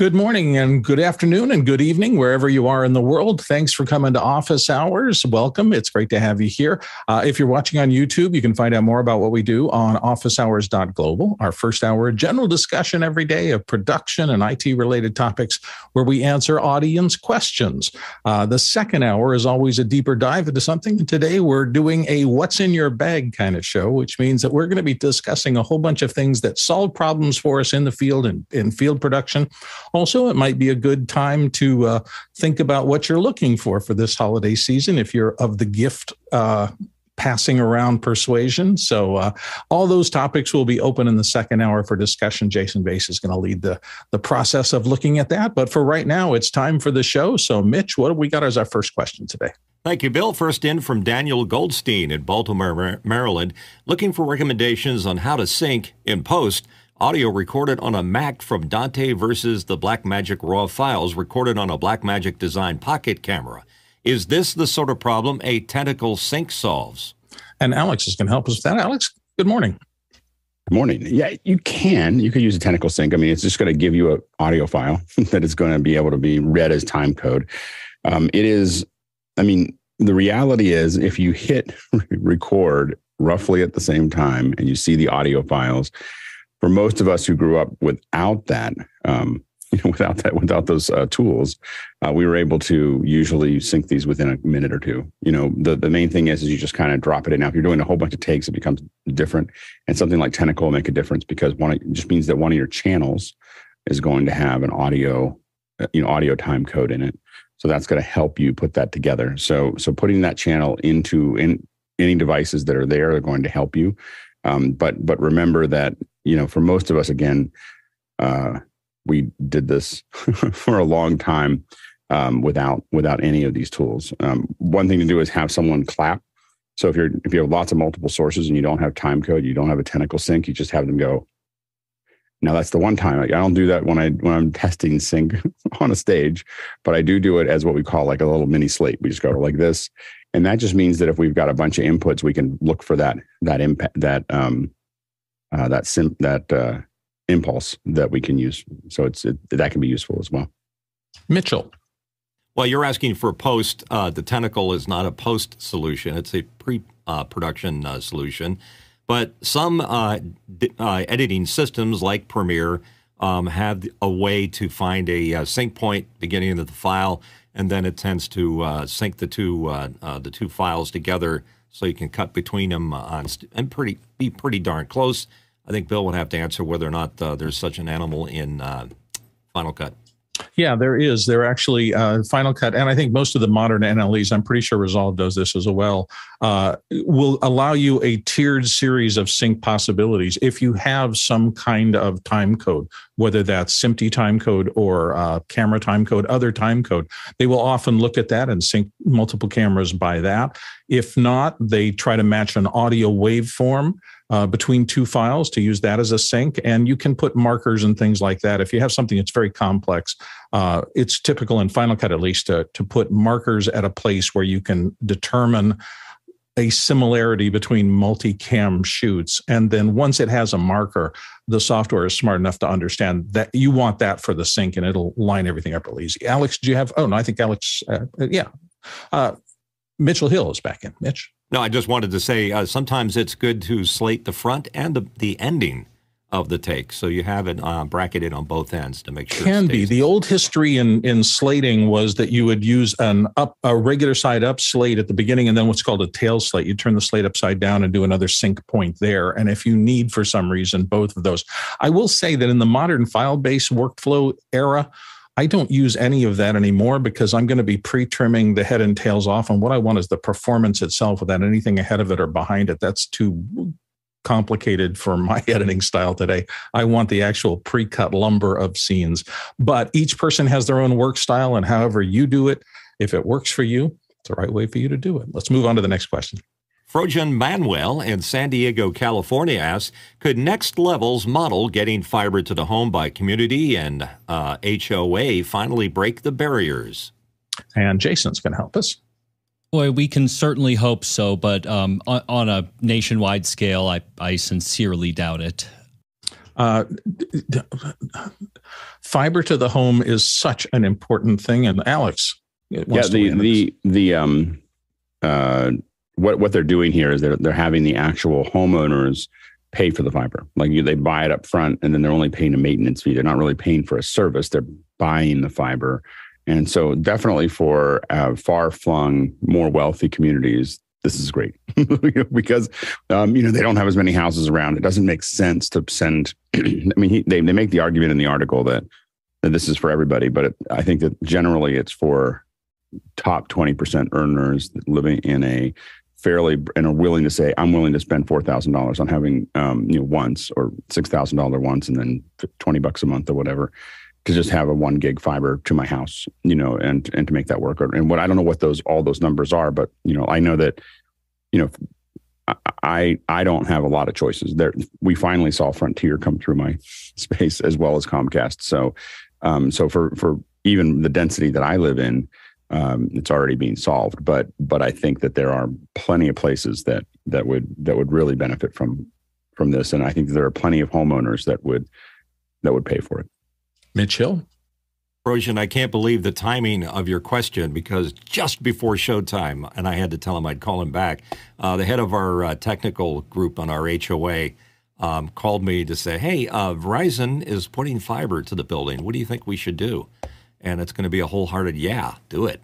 Good morning and good afternoon and good evening, wherever you are in the world. Thanks for coming to Office Hours. Welcome. It's great to have you here. Uh, if you're watching on YouTube, you can find out more about what we do on officehours.global, our first hour general discussion every day of production and IT related topics where we answer audience questions. Uh, the second hour is always a deeper dive into something. And today we're doing a what's in your bag kind of show, which means that we're going to be discussing a whole bunch of things that solve problems for us in the field and in field production also, it might be a good time to uh, think about what you're looking for for this holiday season if you're of the gift. Uh, passing around persuasion. So uh, all those topics will be open in the second hour for discussion. Jason Bache is going to lead the the process of looking at that. But for right now, it's time for the show. So Mitch, what have we got as our first question today? Thank you, Bill. First in from Daniel Goldstein in Baltimore, Maryland, looking for recommendations on how to sync in post Audio recorded on a Mac from Dante versus the Blackmagic RAW files recorded on a Blackmagic Design pocket camera. Is this the sort of problem a tentacle sync solves? And Alex is going to help us with that. Alex, good morning. Good morning. Yeah, you can. You could use a tentacle sync. I mean, it's just going to give you an audio file that is going to be able to be read as time code. Um, it is, I mean, the reality is if you hit record roughly at the same time and you see the audio files, for most of us who grew up without that, um, you know, without that, without those uh, tools, uh, we were able to usually sync these within a minute or two. You know, the the main thing is, is you just kind of drop it in. Now, if you're doing a whole bunch of takes, it becomes different, and something like Tentacle will make a difference because one it just means that one of your channels is going to have an audio, uh, you know, audio time code in it. So that's going to help you put that together. So so putting that channel into in any devices that are there are going to help you. Um, but but remember that you know for most of us again, uh, we did this for a long time um, without without any of these tools. Um, one thing to do is have someone clap. So if you're if you have lots of multiple sources and you don't have time code, you don't have a tentacle sync, you just have them go. Now that's the one time I don't do that when I when I'm testing sync on a stage, but I do do it as what we call like a little mini slate. We just go like this, and that just means that if we've got a bunch of inputs, we can look for that that impact that um, uh, that sim- that uh, impulse that we can use. So it's it, that can be useful as well. Mitchell. Well, you're asking for post. Uh, the tentacle is not a post solution; it's a pre-production uh, solution. But some uh, d- uh, editing systems like Premiere um, have a way to find a sync point beginning of the file and then it tends to uh, sync the two uh, uh, the two files together, so you can cut between them on st- and pretty be pretty darn close. I think Bill would have to answer whether or not uh, there's such an animal in uh, Final Cut. Yeah, there is. There actually uh, Final Cut, and I think most of the modern NLEs, I'm pretty sure Resolve does this as well, uh, will allow you a tiered series of sync possibilities if you have some kind of time code, whether that's SMPTE time code or uh, camera time code, other time code. They will often look at that and sync multiple cameras by that. If not, they try to match an audio waveform uh, between two files to use that as a sync. And you can put markers and things like that. If you have something that's very complex, uh, it's typical in Final Cut at least to, to put markers at a place where you can determine a similarity between multi-cam shoots. And then once it has a marker the software is smart enough to understand that you want that for the sync and it'll line everything up real easy. Alex do you have oh no i think alex uh, yeah. Uh, mitchell hill is back in. Mitch no, I just wanted to say uh, sometimes it's good to slate the front and the, the ending of the take, so you have it uh, bracketed on both ends to make sure. Can be the old history in in slating was that you would use an up a regular side up slate at the beginning, and then what's called a tail slate. You turn the slate upside down and do another sync point there. And if you need for some reason both of those, I will say that in the modern file based workflow era I don't use any of that anymore because I'm going to be pre trimming the head and tails off. And what I want is the performance itself without anything ahead of it or behind it. That's too complicated for my editing style today. I want the actual pre cut lumber of scenes. But each person has their own work style. And however you do it, if it works for you, it's the right way for you to do it. Let's move on to the next question. Frojan Manuel in San Diego, California asks Could Next Level's model getting fiber to the home by community and uh, HOA finally break the barriers? And Jason's going to help us. Boy, we can certainly hope so, but um, on, on, a nationwide scale, I, I sincerely doubt it. Uh, fiber to the home is such an important thing. And Alex, yeah, the the the um, uh, what what they're doing here is they're they're having the actual homeowners pay for the fiber. Like you, they buy it up front, and then they're only paying a maintenance fee. They're not really paying for a service. They're buying the fiber, and so definitely for uh, far flung, more wealthy communities, this is great because um, you know they don't have as many houses around. It doesn't make sense to send. I mean, he, they they make the argument in the article that that this is for everybody, but it, I think that generally it's for top twenty percent earners living in a fairly and are willing to say I'm willing to spend four thousand dollars on having um, you know once or six thousand dollar once and then twenty bucks a month or whatever to just have a one gig fiber to my house, you know, and and to make that work. And what I don't know what those all those numbers are, but you know, I know that, you know, I I don't have a lot of choices. There, we finally saw Frontier come through my space as well as Comcast. So, um, so for for even the density that I live in, um, it's already being solved. But but I think that there are plenty of places that that would that would really benefit from from this, and I think there are plenty of homeowners that would that would pay for it. Mitch Hill. Rojan, I can't believe the timing of your question because just before showtime, and I had to tell him I'd call him back, uh, the head of our uh, technical group on our HOA um, called me to say, hey, uh, Verizon is putting fiber to the building. What do you think we should do? And it's going to be a wholehearted, yeah, do it.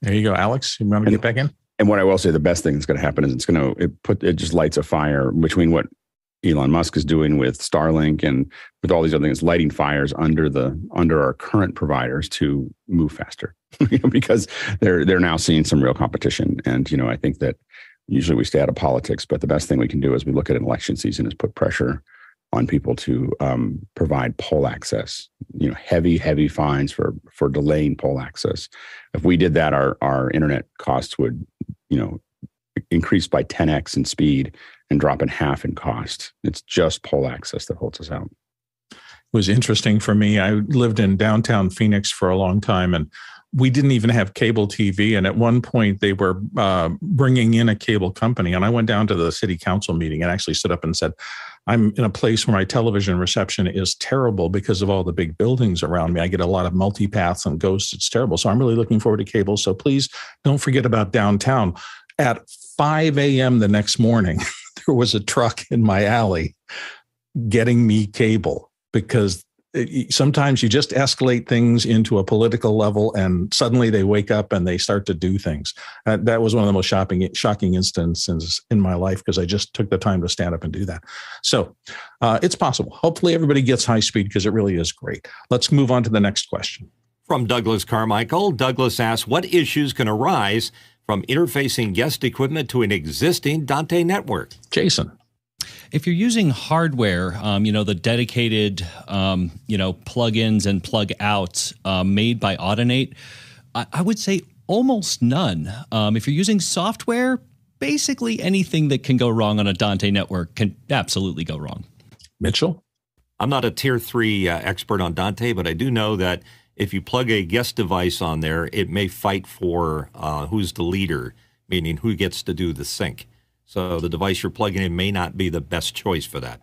There you go, Alex. You want to get back in? And what I will say, the best thing that's going to happen is it's going to it put it just lights a fire between what Elon Musk is doing with Starlink and with all these other things, lighting fires under the under our current providers to move faster, because they're they're now seeing some real competition. And you know, I think that usually we stay out of politics, but the best thing we can do as we look at an election season is put pressure on people to um, provide pole access. You know, heavy heavy fines for for delaying pole access. If we did that, our our internet costs would you know increase by 10x in speed and drop in half in cost. It's just pole access that holds us out. It was interesting for me. I lived in downtown Phoenix for a long time and we didn't even have cable TV. And at one point, they were uh, bringing in a cable company. And I went down to the city council meeting and actually stood up and said, I'm in a place where my television reception is terrible because of all the big buildings around me. I get a lot of multipaths and ghosts. It's terrible. So I'm really looking forward to cable. So please don't forget about downtown. At 5 a.m. the next morning, there was a truck in my alley getting me cable because sometimes you just escalate things into a political level and suddenly they wake up and they start to do things. Uh, that was one of the most shocking, shocking instances in my life because I just took the time to stand up and do that. So uh, it's possible. Hopefully, everybody gets high speed because it really is great. Let's move on to the next question. From Douglas Carmichael, Douglas asks, What issues can arise from interfacing guest equipment to an existing Dante network. Jason. If you're using hardware, um, you know, the dedicated, um, you know, plugins and plug outs um, made by Audinate, I, I, would say almost none. Um, if you're using software, basically anything that can go wrong on a Dante network can absolutely go wrong. Mitchell? I'm not a tier three uh, expert on Dante, but I do know that if you plug a guest device on there, it may fight for uh, who's the leader, meaning who gets to do the sync. So the device you're plugging in may not be the best choice for that.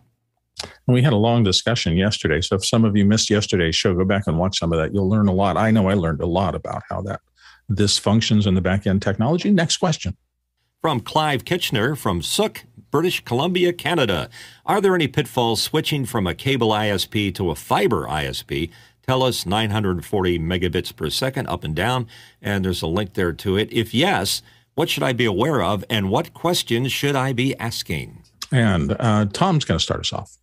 We had a long discussion yesterday. So if some of you missed yesterday's show, go back and watch some of that. You'll learn a lot. I know I learned a lot about how that this functions in the back end technology. Next question. From Clive Kitchener from Sooke, British Columbia, Canada. Are there any pitfalls switching from a cable ISP to a fiber ISP Telus 940 megabits per second up and down, and there's a link there to it. If yes, what should I be aware of, and what questions should I be asking? And uh, Tom's going to start us off.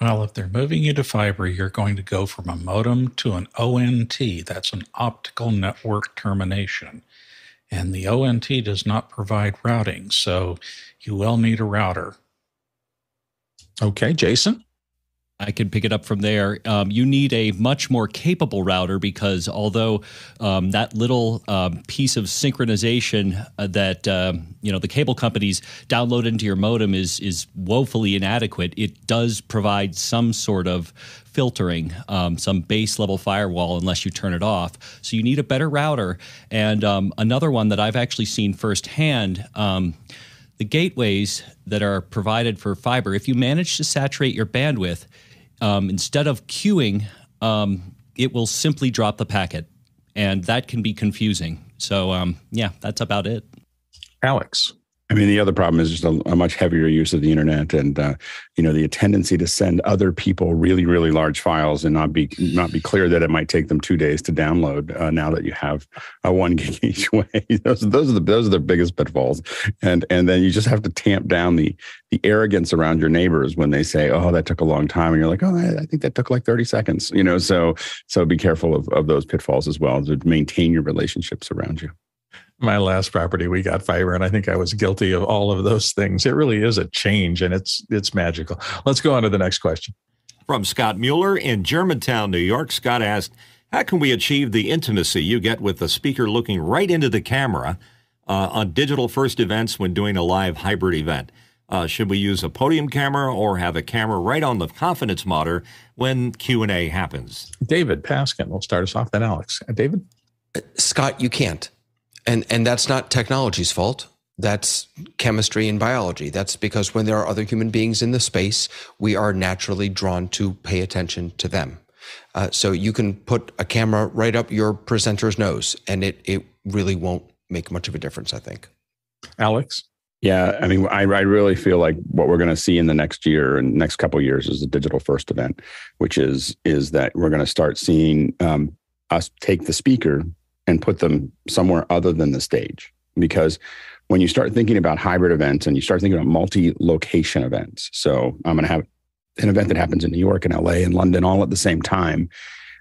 Well, if they're moving you to fiber, you're going to go from a modem to an ONT. That's an optical network termination. And the ONT does not provide routing, so you will need a router. Okay, Jason? I can pick it up from there. Um, you need a much more capable router because although um, that little um, piece of synchronization uh, that um, you know the cable companies download into your modem is is woefully inadequate, it does provide some sort of filtering, um, some base level firewall, unless you turn it off. So you need a better router. And um, another one that I've actually seen firsthand the gateways that are provided for fiber, if you manage to saturate your bandwidth, um, instead of queuing, um, it will simply drop the packet. And that can be confusing. So, um, yeah, that's about it. Alex. I mean, the other problem is just a, a much heavier use of the internet, and uh, you know, the tendency to send other people really, really large files and not be not be clear that it might take them two days to download. Uh, now that you have a one gig each way, those, those are the those are the biggest pitfalls, and and then you just have to tamp down the the arrogance around your neighbors when they say, "Oh, that took a long time," and you're like, "Oh, I, I think that took like thirty seconds." You know, so so be careful of of those pitfalls as well to maintain your relationships around you my last property we got fiber and i think i was guilty of all of those things. It really is a change and it's it's magical. Let's go on to the next question. From scott mueller in germantown new york scott asked how can we achieve the intimacy you get with the speaker looking right into the camera uh, on digital first events when doing a live hybrid event? Uh, should we use a podium camera or have a camera right on the confidence monitor when q&a happens? David paskin will start us off then alex. Uh, david? Scott you can't and and that's not technology's fault. That's chemistry and biology. That's because when there are other human beings in the space we are naturally drawn to pay attention to them. Uh, so you can put a camera right up your presenter's nose and it it really won't make much of a difference i think. Alex? Yeah, I mean, I, I really feel like what we're going to see in the next year and next couple years is a digital first event, which is is that we're going to start seeing um, us take the speaker and put them somewhere other than the stage. Because when you start thinking about hybrid events and you start thinking about multi location events, so I'm going to have an event that happens in New York and LA and London all at the same time.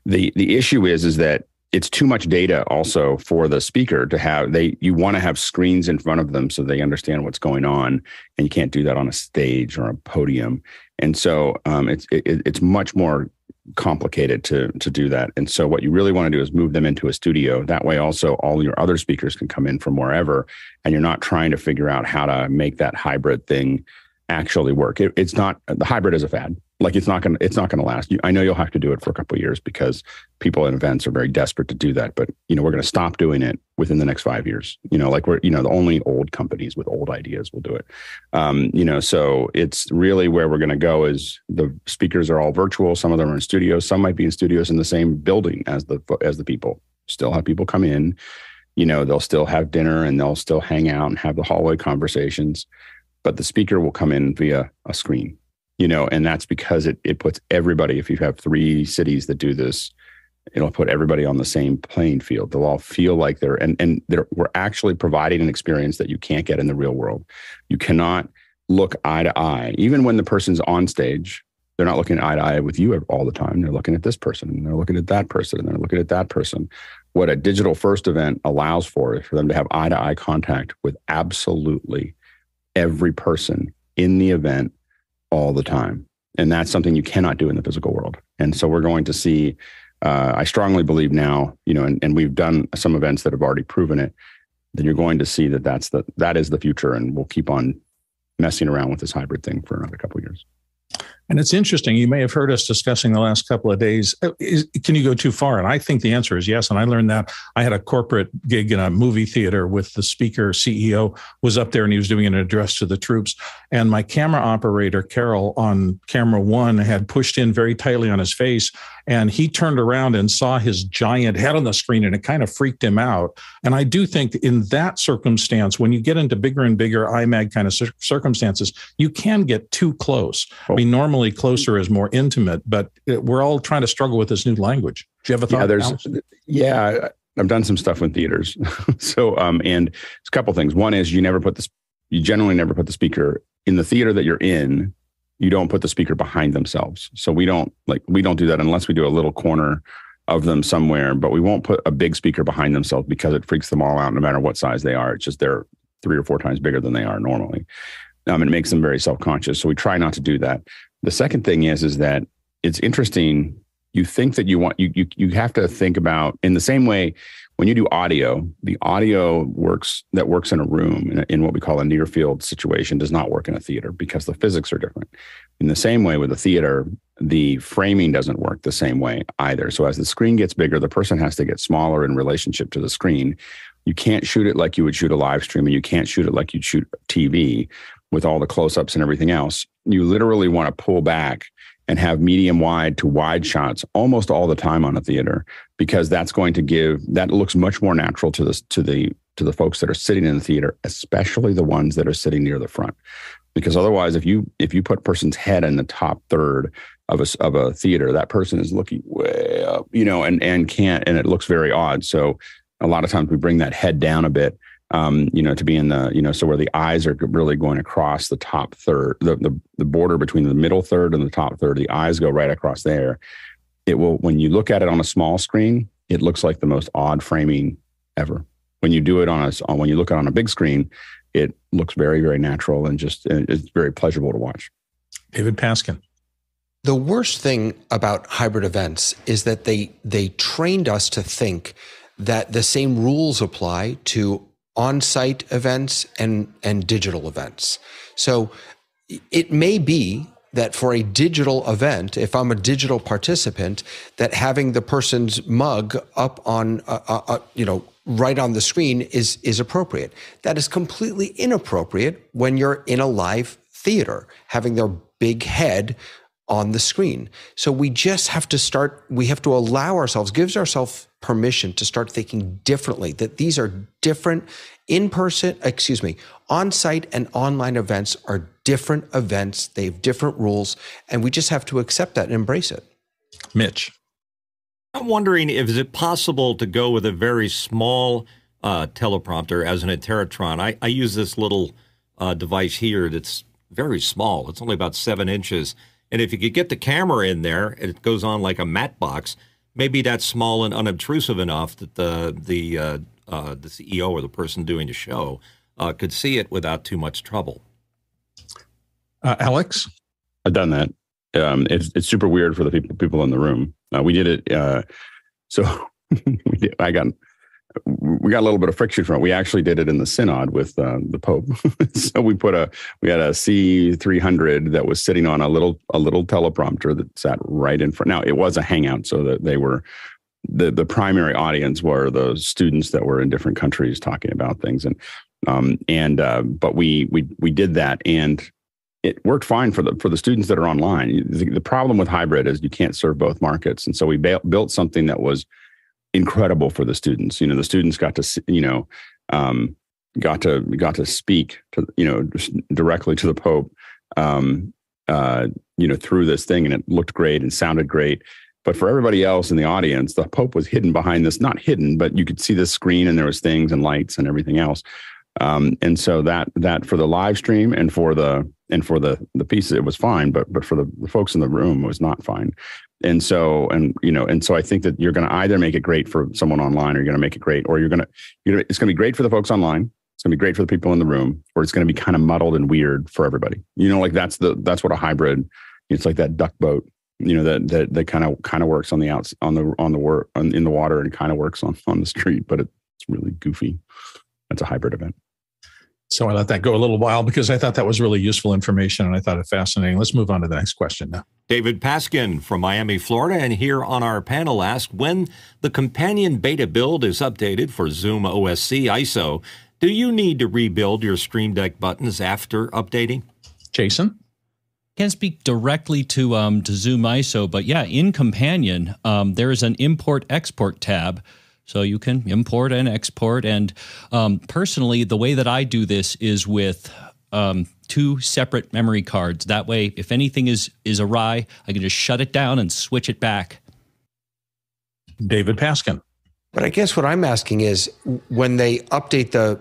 The, the issue is, is that it's too much data also for the speaker to have they you want to have screens in front of them so they understand what's going on and you can't do that on a stage or a podium and so um, it's it, it's much more complicated to to do that. And so what you really want to do is move them into a studio. That way also all your other speakers can come in from wherever and you're not trying to figure out how to make that hybrid thing actually work. It, it's not the hybrid is a fad. Like it's not to it's not to last. You, I know you'll have to do it for a couple years because people in events are very desperate to do that. But you know we're to stop doing it within the next five years. You know, like we're you know the only old companies with old ideas will do it. Um, you know, so it's really where we're to go. Is the speakers are all virtual. Some of them are in studios. Some might be in studios in the same building as the as the people. Still have people come in. You know, they'll still have dinner and they'll still hang out and have the hallway conversations but the speaker will come in via a screen you know and that's because it, it puts everybody if you have three cities that do this it'll put everybody on the same playing field. They'll all feel like they're and and they're, we're actually providing an experience that you can't get in the real world. You cannot look eye to eye. Even when the person's on stage they're not looking eye to eye with you all the time. They're looking at this person and they're looking at that person and they're looking at that person. What a digital first event allows for is for them to have eye to eye contact with absolutely every person in the event all the time. And that's something you cannot do in the physical world. And so we're going to see, uh, I strongly believe now, you know, and, and we've done some events that have already proven it, then you're going to see that that's the, that is the future. And we'll keep on messing around with this hybrid thing for another couple years. And it's interesting. You may have heard us discussing the last couple of days. Uh, is, can you go too far? And I think the answer is yes. And I learned that I had a corporate gig in a movie theater with the speaker CEO was up there and he was doing an address to the troops. And my camera operator, Carol, on camera one had pushed in very tightly on his face and he turned around and saw his giant head on the screen and it kind of freaked him out. And I do think in that circumstance, when you get into bigger and bigger IMAG kind of circumstances, you can get too close. I mean, normally closer is more intimate, but we're all trying to struggle with this new language. Do you have a thought? Yeah, there's, yeah, I've done some stuff with theaters. so, um, and it's a couple things. One is you never put this, you generally never put the speaker in the theater that you're in you don't put the speaker behind themselves. So we don't like we don't do that unless we do a little corner of them somewhere, but we won't put a big speaker behind themselves because it freaks them all out no matter what size they are. It's just they're three or four times bigger than they are normally. Um, it makes them very self-conscious. So we try not to do that. The second thing is is that it's interesting. You think that you want you you you have to think about in the same way when you do audio, the audio works that works in a room in, in, what we call a near field situation does not work in a theater because the physics are different. In the same way with a theater, the framing doesn't work the same way either. So as the screen gets bigger, the person has to get smaller in relationship to the screen. You can't shoot it like you would shoot a live stream, and you can't shoot it like you'd shoot TV with all the close ups and everything else. You literally want to pull back and have medium wide to wide shots almost all the time on a theater because that's going to give that looks much more natural to the to the to the folks that are sitting in the theater especially the ones that are sitting near the front. Because otherwise if you if you put a person's head in the top third of a, of a theater that person is looking way up you know and and can't and it looks very odd. So a lot of times we bring that head down a bit um, you know, to be in the, you know, so where the eyes are really going across the top third, the, the, the border between the middle third and the top third, the eyes go right across there. It will, when you look at it on a small screen, it looks like the most odd framing ever. When you do it on a, when you look at it on a big screen, it looks very, very natural and just, it's very pleasurable to watch. David Paskin. The worst thing about hybrid events is that they they trained us to think that the same rules apply to on-site events and and digital events. So it may be that for a digital event, if I'm a digital participant, that having the person's mug up on, uh, uh, uh, you know, right on the screen is is appropriate. That is completely inappropriate when you're in a live theater, having their big head on the screen. So we just have to start. We have to allow ourselves, gives ourselves permission to start thinking differently, that these are different in person, excuse me, on site and online events are different events. They have different rules, and we just have to accept that and embrace it. Mitch. I'm wondering if is it possible to go with a very small uh, teleprompter as an Interrotron. I, I use this little uh, device here that's very small. It's only about seven inches. And if you could get the camera in there, it goes on like a matte box maybe that's small and unobtrusive enough that the the uh, uh, the CEO or the person doing the show uh, could see it without too much trouble. Uh, Alex, I've done that. Um, it's it's super weird for the people people in the room. Uh, we did it. Uh, so I got we got a little bit of friction from it. We actually did it in the synod with uh, the Pope. so we put a we had a C three hundred that was sitting on a little a little teleprompter that sat right in front. Now it was a hangout, so that they were the the primary audience were the students that were in different countries talking about things, and um and uh, but we we we did that and. It worked fine for the for the students that are online. The, the problem with hybrid is you can't serve both markets, and so we ba- built something that was incredible for the students. You know, the students got to, you know, um, got to got to speak to, you know, directly to the Pope, um, uh, you know, through this thing, and it looked great and sounded great. But for everybody else in the audience, the Pope was hidden behind this, not hidden, but you could see the screen and there was things and lights and everything else. Um, and so that that for the live stream and for the and for the the pieces it was fine, but but for the, the folks in the room it was not fine and so and you know and so i think that you're going to either make it great for someone online or you're going to make it great or you're going to you're gonna, it's going to be great for the folks online it's going to be great for the people in the room or it's going to be kind of muddled and weird for everybody. You know like that's the that's what a hybrid it's like that duck boat you know that that that kind of kind of works on the outs on the on the work in the water and kind of works on on the street but it's really goofy. That's a hybrid event so I let that go a little while because I thought that was really useful information and I thought it fascinating. Let's move on to the next question now. David Paskin from Miami, Florida, and here on our panel asked when the companion beta build is updated for Zoom OSC ISO, do you need to rebuild your Stream Deck buttons after updating? Jason? Can't speak directly to um, to Zoom ISO, but yeah, in Companion, um, there is an import export tab so you can import and export. And um, personally, the way that I do this is with um, two separate memory cards. That way, if anything is is awry, I can just shut it down and switch it back. David Paskin. But I guess what I'm asking is when they update the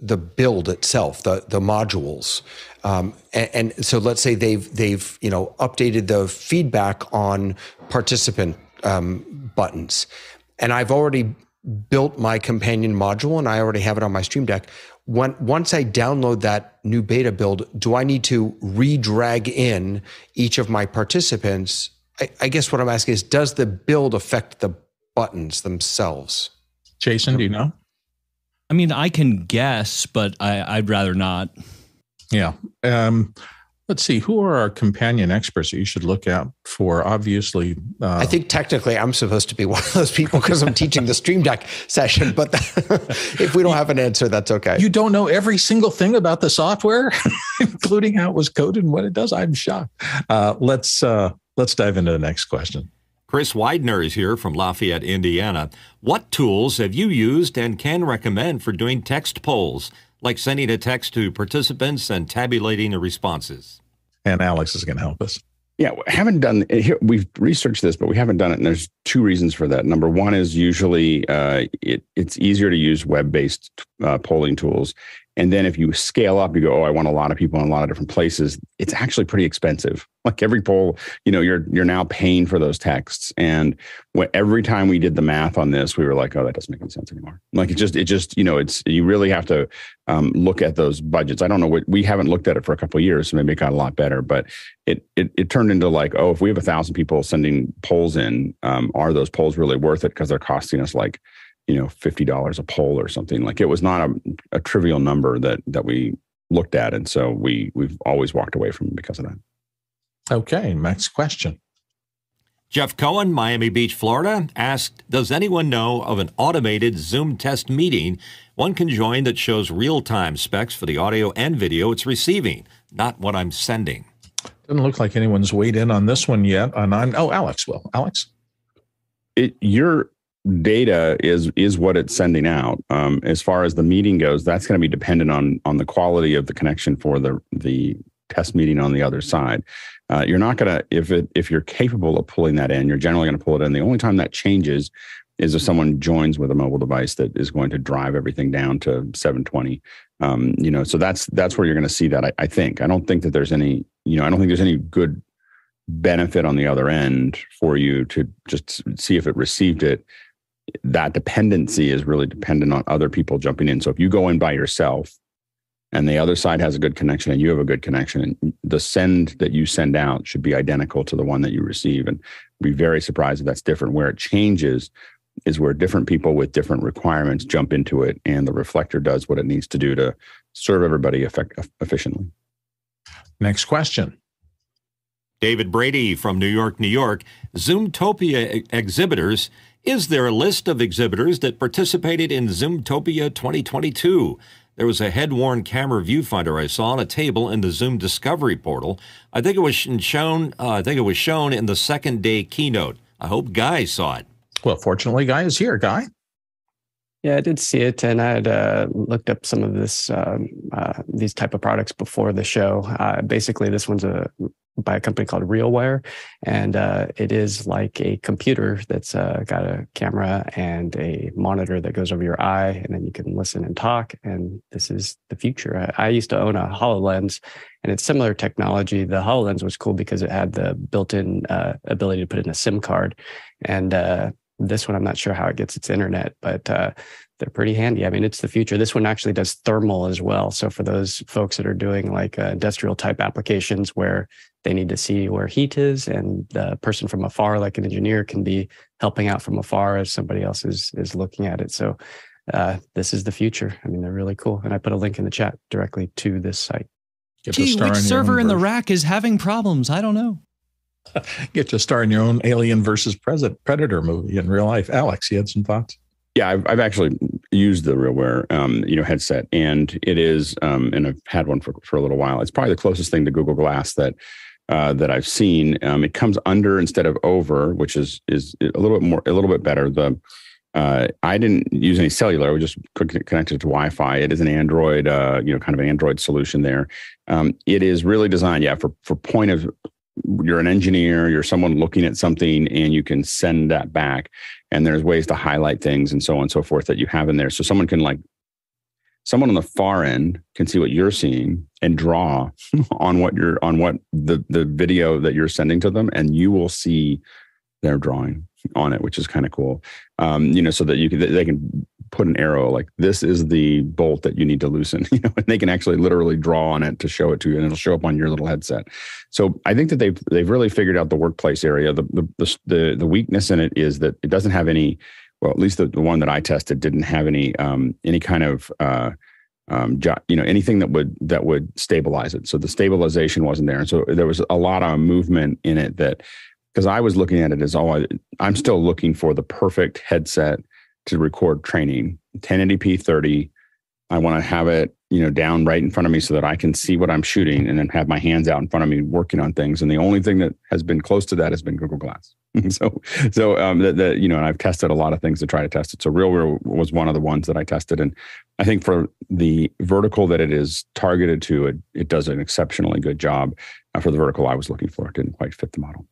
the build itself, the the modules, um, and, and, so let's say they've they've you know updated the feedback on participant um, buttons, and I've already built my companion module and I already have it on my Stream Deck. When, once I download that new beta build, do I need to re-drag in each of my participants? I, I guess what I'm asking is, does the build affect the buttons themselves? Jason, do you know? I mean, I can guess, but I, would rather not. Yeah. Um, Let's see, who are our companion experts that you should look out for? Obviously, uh, I think technically I'm supposed to be one of those people because I'm teaching the Stream Deck session. But if we don't have an answer, that's okay. You don't know every single thing about the software, including how it was coded and what it does. I'm shocked. Uh, let's uh, let's dive into the next question. Chris Widener is here from Lafayette, Indiana. What tools have you used and can recommend for doing text polls? Like sending a text to participants and tabulating the responses. And Alex is going to help us. Yeah, we haven't done. We've researched this, but we haven't done it. And there's two reasons for that. Number one is usually uh, it, it's easier to use web-based uh, polling tools, and then if you scale up, you go, oh, I want a lot of people in a lot of different places. It's actually pretty expensive. Like every poll, you know, you're you're now paying for those texts. And when, every time we did the math on this, we were like, oh, that doesn't make any sense anymore. Like it just it just you know, it's you really have to um, look at those budgets. I don't know what we haven't looked at it for a couple of years, so maybe it got a lot better. But it it it turned into like, oh, if we have a thousand people sending polls in, um, are those polls really worth it because they're costing us like you know fifty dollars a poll or something. Like it was not a, a trivial number that that we looked at, and so we we've always walked away from because of that. Okay, next question. Jeff Cohen, Miami Beach, Florida, asked Does anyone know of an automated Zoom test meeting one can join that shows real time specs for the audio and video it's receiving, not what I'm sending? Doesn't look like anyone's weighed in on this one yet. And I'm, oh, Alex will. Alex? It, you're data is is what it's sending out. Um, as far as the meeting goes, that's going to be dependent on on the quality of the connection for the the test meeting on the other side. Uh, you're not going to if it if you're capable of pulling that in, you're generally going to pull it in. The only time that changes is if someone joins with a mobile device that is going to drive everything down to 720. Um, you know, so that's that's where you're going to see that. I, I think. I don't think that there's any. You know, I don't think there's any good benefit on the other end for you to just see if it received it that dependency is really dependent on other people jumping in. So if you go in by yourself and the other side has a good connection and you have a good connection, the send that you send out should be identical to the one that you receive. And be very surprised if that's different. Where it changes is where different people with different requirements jump into it and the reflector does what it needs to do to serve everybody effect- efficiently. Next question. David Brady from New York, New York. Zoomtopia exhibitors is there a list of exhibitors that participated in Zoomtopia 2022? There was a head-worn camera viewfinder I saw on a table in the Zoom Discovery portal. I think it was shown. Uh, I think it was shown in the second day keynote. I hope Guy saw it. Well, fortunately, Guy is here. Guy. Yeah, I did see it, and I had uh, looked up some of this um, uh, these type of products before the show. Uh, basically, this one's a by a company called RealWear, and uh, it is like a computer that's uh, got a camera and a monitor that goes over your eye, and then you can listen and talk. And this is the future. I, I used to own a Hololens, and it's similar technology. The Hololens was cool because it had the built-in uh, ability to put in a SIM card, and uh, this one I'm not sure how it gets its internet, but uh, they're pretty handy. I mean, it's the future. This one actually does thermal as well. So for those folks that are doing like uh, industrial type applications where they need to see where heat is, and the person from afar, like an engineer, can be helping out from afar as somebody else is is looking at it. So uh, this is the future. I mean, they're really cool. And I put a link in the chat directly to this site. Gee, which server in the rack is having problems? I don't know. Get to star in your own Alien versus Predator movie in real life. Alex, you had some thoughts? Yeah, I've, I've actually used the RealWear, um, you know, headset, and it is, um, and I've had one for, for a little while. It's probably the closest thing to Google Glass that uh, that I've seen. Um, it comes under instead of over, which is is a little bit more, a little bit better. The uh, I didn't use any cellular; we just connected to Wi-Fi. It is an Android, uh, you know, kind of an Android solution there. Um, it is really designed, yeah, for for point of you're an engineer, you're someone looking at something, and you can send that back. And there's ways to highlight things and so on and so forth that you have in there. So someone can like someone on the far end can see what you're seeing and draw on what you're on what the the video that you're sending to them, and you will see their drawing on it, which is kind of cool. Um, you know, so that you can they can put an arrow like this is the bolt that you need to loosen. You know, and they can actually literally draw on it to show it to you, and it'll show up on your little headset. So I think that they've they've really figured out the workplace area. The the the, the weakness in it is that it doesn't have any. Well, at least the, the one that I tested didn't have any um, any kind of uh, um, you know, anything that would that would stabilize it. So the stabilization wasn't there, and so there was a lot of movement in it that because I was looking at it as all I, I'm still looking for the perfect headset to record training 1080p 30 I want to have it, you know, down right in front of me so that I can see what I'm shooting and then have my hands out in front of me working on things. And the only thing that has been close to that has been Google Glass. so, so um, that, that you know, and I've tested a lot of things to try to test it. So, Real RealWear was one of the ones that I tested, and I think for the vertical that it is targeted to, it it does an exceptionally good job. Uh, for the vertical I was looking for, it didn't quite fit the model.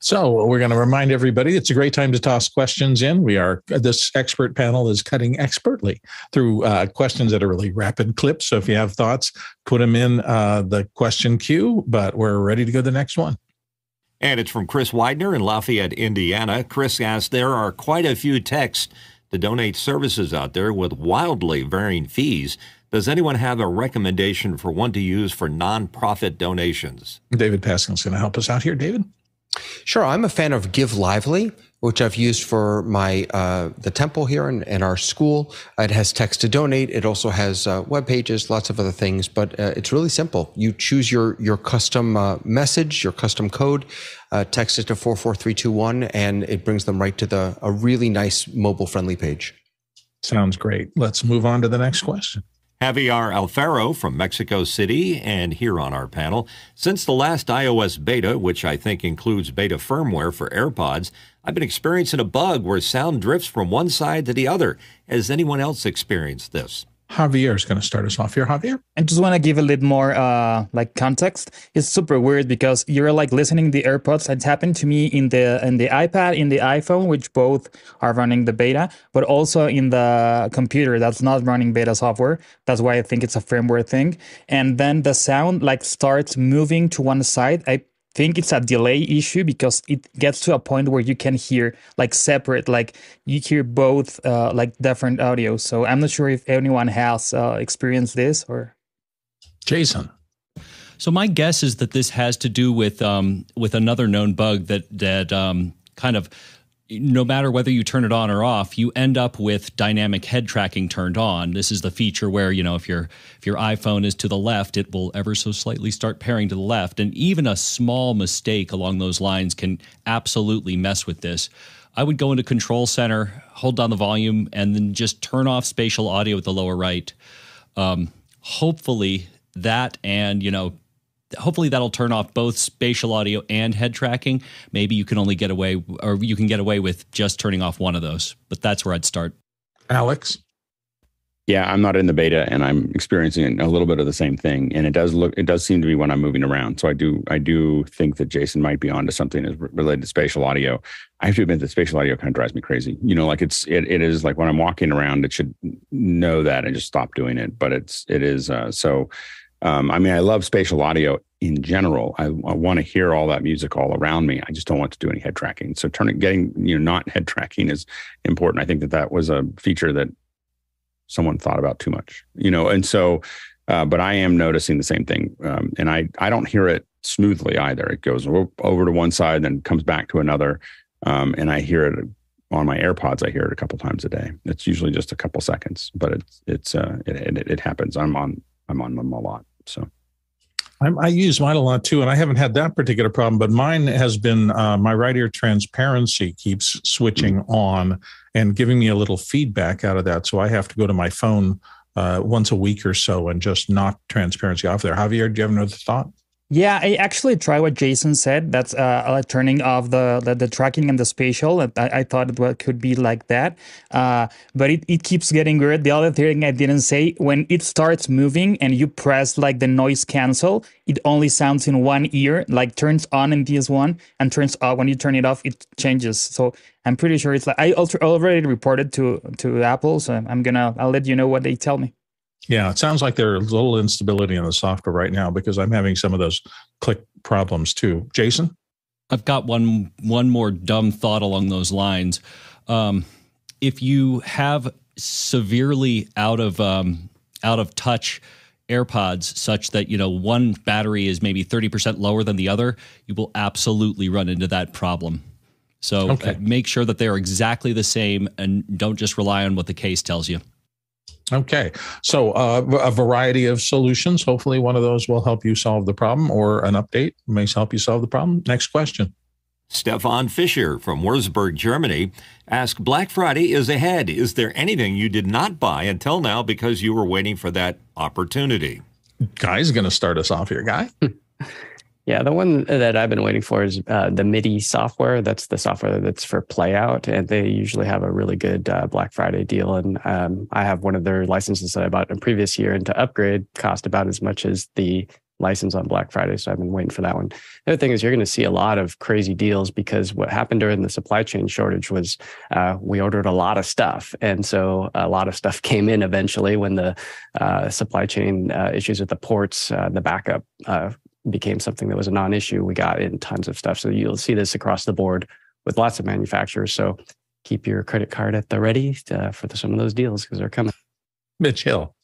So we're going to remind everybody it's a great time to toss questions in. We are this expert panel is cutting expertly through uh, questions that are really rapid clips. So if you have thoughts, put them in uh, the question queue. But we're ready to go to the next one. And it's from Chris Widener in Lafayette, Indiana. Chris asks, there are quite a few texts to donate services out there with wildly varying fees. Does anyone have a recommendation for one to use for nonprofit donations? David Paskin's going to help us out here. David. Sure, I'm a fan of Give Lively, which I've used for my uh, the temple here and, our school. It has text to donate. It also has uh, web pages, lots of other things, but uh, it's really simple. You choose your your custom uh, message, your custom code, uh, text it to four four three two one, and it brings them right to the a really nice mobile friendly page. Sounds great. Let's move on to the next question. Javier Alfaro from Mexico City and here on our panel. Since the last iOS beta, which I think includes beta firmware for AirPods, I've been experiencing a bug where sound drifts from one side to the other. Has anyone else experienced this? Javier is going to start us off here. Javier, I just want to give a little more uh, like context. It's super weird because you're like listening the AirPods. It's happened to me in the in the iPad, in the iPhone, which both are running the beta, but also in the computer that's not running beta software. That's why I think it's a firmware thing. And then the sound like starts moving to one side. I think it's a delay issue because it gets to a point where you can hear like separate, like you hear both uh, like different audio. So I'm not sure if anyone has uh, experienced this or. Jason. So my guess is that this has to do with um, with another known bug that that um, kind of no matter whether you turn it on or off, you end up with dynamic head tracking turned on. This is the feature where, you know, if your if your iPhone is to the left, it will ever so slightly start pairing to the left. And even a small mistake along those lines can absolutely mess with this. I would go into control center, hold down the volume, and then just turn off spatial audio at the lower right. Um, hopefully that and, you know, hopefully that'll turn off both spatial audio and head tracking. Maybe you can only get away, or you can get away with just turning off one of those. But that's where I'd start. Alex. Yeah, I'm not in the beta, and I'm experiencing a little bit of the same thing. And it does look, it does seem to be when I'm moving around. So I do, I do think that Jason might be onto something as related to spatial audio. I have to admit that spatial audio kind of drives me crazy. You know, like it's, it, it is like when I'm walking around, it should know that and just stop doing it. But it's, it is. Uh, so um, I mean, I love spatial audio in general. I, I want to hear all that music all around me. I just don't want to do any head tracking. So turning, getting, you know, not head tracking is important. I think that that was a feature that someone thought about too much, you know, and so, uh, but I am noticing the same thing. Um, and I, I don't hear it smoothly either. It goes over to one side, then comes back to another. Um, and I hear it on my AirPods. I hear it a couple times a day. It's usually just a couple seconds, but it's, it's, uh, it, it, it happens. I'm on, I'm on them a lot. So I'm, i use mine a lot too, and I haven't had that particular problem. But mine has been uh, my right ear transparency keeps switching mm-hmm. on and giving me a little feedback out of that. So I have to go to my phone uh, once a week or so and just knock transparency off there. Javier, do you have another thought? Yeah, I actually tried what Jason said. That's uh, turning off the, the, the tracking and the spatial. I, I thought it could be like that, uh, but it, it keeps getting weird. The other thing I didn't say when it starts moving and you press like the noise cancel, it only sounds in one ear. Like turns on in this one and turns off when you turn it off. It changes. So I'm pretty sure it's like I already reported to to Apple. So I'm gonna I'll let you know what they tell me. Yeah, it sounds like there's a little instability in the software right now because I'm having some of those click problems too. Jason, I've got one one more dumb thought along those lines. Um, if you have severely out of um, out of touch AirPods, such that you know one battery is maybe thirty percent lower than the other, you will absolutely run into that problem. So okay. uh, make sure that they are exactly the same, and don't just rely on what the case tells you. Okay. So uh, a variety of solutions. Hopefully, one of those will help you solve the problem, or an update may help you solve the problem. Next question. Stefan Fischer from Würzburg, Germany, asked Black Friday is ahead. Is there anything you did not buy until now because you were waiting for that opportunity? Guy's going to start us off here, Guy. Yeah, the one that I've been waiting for is uh, the MIDI software. That's the software that's for Playout, and they usually have a really good uh, Black Friday deal. And um, I have one of their licenses that I bought in a previous year, and to upgrade cost about as much as the license on Black Friday. So I've been waiting for that one. The other thing is you're going to see a lot of crazy deals because what happened during the supply chain shortage was uh, we ordered a lot of stuff, and so a lot of stuff came in eventually when the uh, supply chain uh, issues at the ports, uh, the backup became something that was a non-issue. We got in tons of stuff. So you'll see this across the board with lots of manufacturers. So keep your credit card at the ready to, for the, some of those deals because they're coming. Mitch Hill.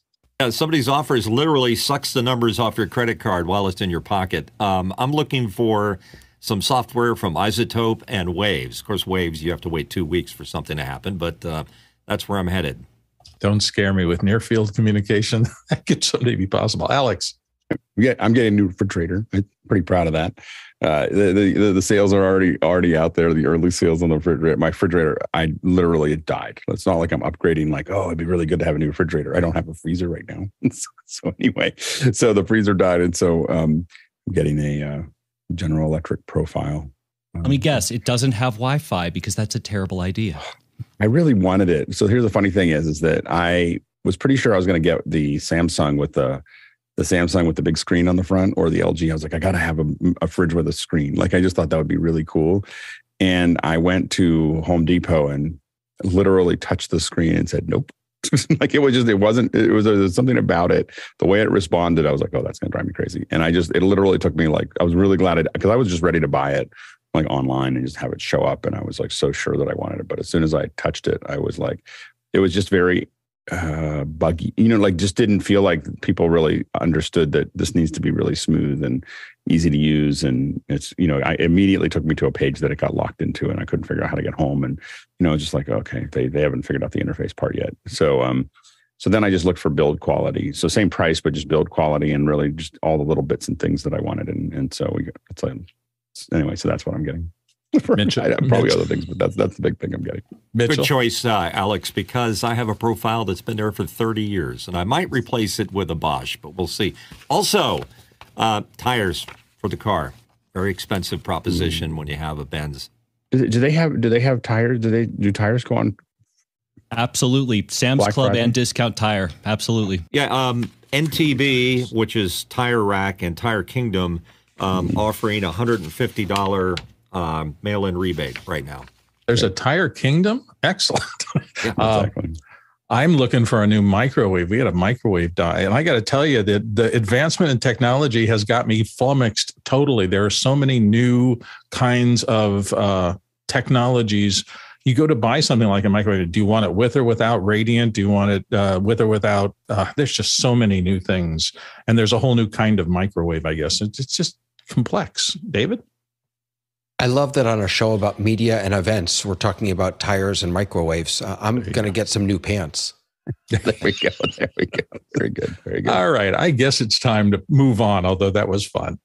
Yeah, somebody's offers literally sucks the numbers off your credit card while it's in your pocket. Um, I'm looking for some software from iZotope and Waves. Of course, Waves, you have to wait two weeks for something to happen, but uh, that's where I'm headed. Don't scare me with near field communication. that could someday be possible. Alex. Yeah, I'm getting a new refrigerator. I'm pretty proud of that. Uh, the, the the sales are already already out there. The early sales on the refrigerator. My refrigerator, I literally died. It's not like I'm upgrading. Like, oh, it'd be really good to have a new refrigerator. I don't have a freezer right now. so, so, anyway, so the freezer died, and so um, I'm getting a uh, General Electric profile. Let me guess. It doesn't have Wi-Fi because that's a terrible idea. I really wanted it. So here's the funny thing is, is that I was pretty sure I was going to get the Samsung with the the Samsung with the big screen on the front or the LG. I was like, I got to have a, a, fridge with a screen. Like, I just thought that would be really cool. And I went to Home Depot and literally touched the screen and said, nope. like it was just, it wasn't, it was, was something about it. The way it responded, I was like, oh, that's going to drive me crazy. And I just, it literally took me like, I was really glad because I was just ready to buy it like online and just have it show up. And I was like so sure that I wanted it. But as soon as I touched it, I was like, it was just very uh, buggy. You know, like just didn't feel like people really understood that this needs to be really smooth and easy to use. And it's, you know, I immediately took me to a page that it got locked into and I couldn't figure out how to get home. And, you know, just like, okay, they, they haven't figured out the interface part yet. So, um, so then I just looked for build quality. So same price, but just build quality and really just all the little bits and things that I wanted. And, and so we, it's like, anyway, so that's what I'm getting. Mitchell, probably Mitchell. other things, but that's that's the big thing I'm getting. Mitchell. Good choice, uh, Alex, because I have a profile that's been there for 30 years, and I might replace it with a Bosch, but we'll see. Also, uh, tires for the car, very expensive proposition mm. when you have a Benz. Do they have do they have tires? Do they do tires go on? Absolutely, Sam's Black Club Friday? and Discount Tire. Absolutely. Yeah, um, NTB, which is Tire Rack and Tire Kingdom, um, mm. offering a hundred and fifty dollar um, mail in rebate right now. There's a Tire Kingdom. Excellent. Yeah, um. I'm looking for a new microwave. We had a microwave die, and I got to tell you that the advancement in technology has got me flummoxed totally. There are so many new kinds of uh, technologies. You go to buy something like a microwave. Do you want it with or without radiant? Do you want it uh, with or without? Uh, there's just so many new things, and there's a whole new kind of microwave. I guess it's, it's just complex. David. I love that on a show about media and events, we're talking about tires and microwaves. Uh, I'm going to get some new pants. there we go. There we go. Very good. Very good. All right. I guess it's time to move on, although that was fun.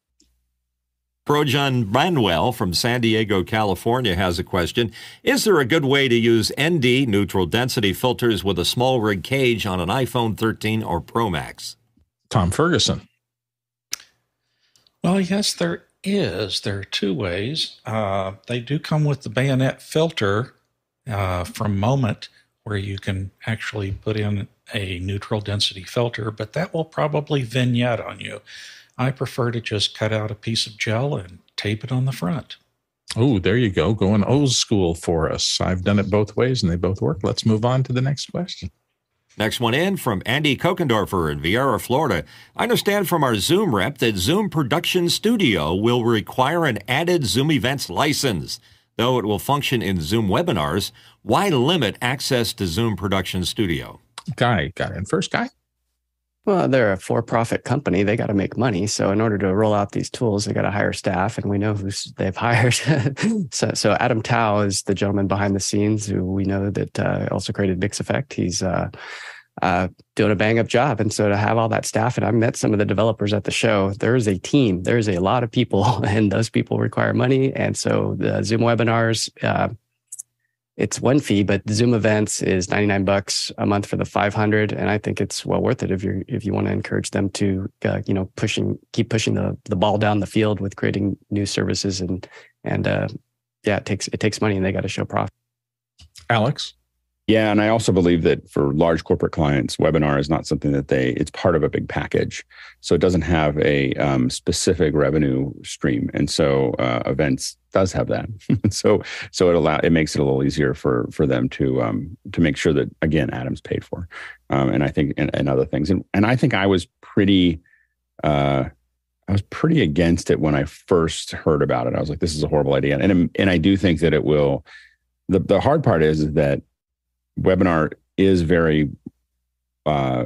Projon Branwell from San Diego, California has a question. Is there a good way to use ND neutral density filters with a small rig cage on an iPhone 13 or Pro Max? Tom Ferguson. Well, yes, there is there are two ways. Uh, they do come with the bayonet filter uh, from Moment, where you can actually put in a neutral density filter, but that will probably vignette on you. I prefer to just cut out a piece of gel and tape it on the front. Oh, there you go. Going old school for us. I've done it both ways and they both work. Let's move on to the next question. Next one in from Andy Kokendorfer in Viera, Florida. I understand from our Zoom rep that Zoom Production Studio will require an added Zoom Events license. Though it will function in Zoom webinars, why limit access to Zoom Production Studio? Guy, got in first, Guy? Well, they're a for-profit company. They got to make money. So in order to roll out these tools, they got to hire staff, and we know who they've hired. so, so Adam Tao is the gentleman behind the scenes who we know that uh, also created Mix Effect. He's uh, uh, doing a bang up job. And so to have all that staff, and I met some of the developers at the show, there's a team, there's a lot of people, and those people require money. And so the Zoom webinars, uh, it's one fee, but Zoom events is 99 bucks a month for the 500. And I think it's well worth it if you if you want to encourage them to, uh, you know, pushing, keep pushing the, the ball down the field with creating new services. And, and, uh, yeah, it takes, it takes money and they got to show profit. Alex? Yeah, and I also believe that for large corporate clients, webinar is not something that they. It's part of a big package, so it doesn't have a um, specific revenue stream, and so uh, events does have that. so so it allow it makes it a little easier for for them to um, to make sure that again Adam's paid for, um, and I think and, and, other things, and and I think I was pretty. Uh, I was pretty against it when I first heard about it. I was like, "This is a horrible idea," and and I do think that it will. The the hard part is, is that webinar is very uh,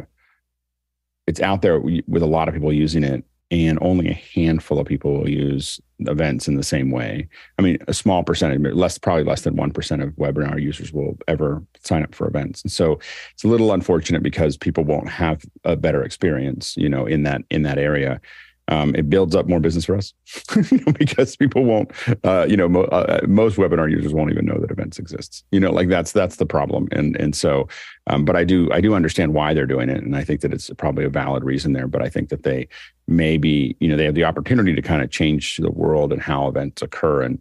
it's out there with a lot of people using it and only a handful of people will use events in the same way. I mean a small percentage less probably less than 1% of webinar users will ever sign up for events. And so it's a little unfortunate because people won't have a better experience you know in that in that area um, it builds up more business for us because people won't uh, you know mo- uh, most webinar users won't even know that events exists. You know like that's that's the problem. And and so um, but i do i do understand why they're doing it. And i think that it's probably a valid reason there. But i think that they maybe you know they have the opportunity to kind of change the world and how events occur. And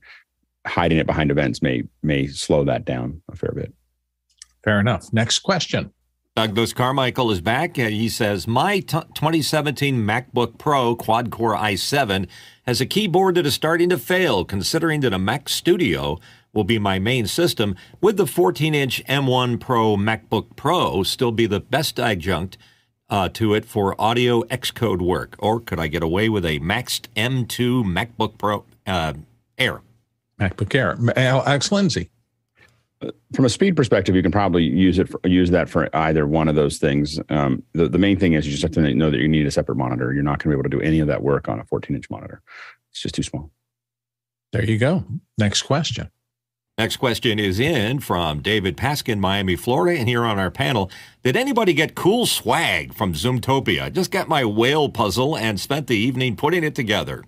hiding it behind events may may slow that down a fair bit. Fair enough. Next question Douglas Carmichael is back. and He says, My t- 2017 MacBook Pro quad core i7 has a keyboard that is starting to fail, considering that a Mac Studio will be my main system. Would the 14 inch M1 Pro MacBook Pro still be the best adjunct uh, to it for audio Xcode work? Or could I get away with a maxed M2 MacBook Pro uh, Air? MacBook Air. Alex Lindsay from a speed perspective, you can probably use it for, use that for either one of those things. Um, the, the main thing is you just have to know that you need a separate monitor. You're not going to be able to do any of that work on a 14 inch monitor. It's just too small. There you go. Next question. Next question is in from David Paskin, Miami, Florida. And here on our panel, did anybody get cool swag from Zoomtopia? Just got my whale puzzle and spent the evening putting it together.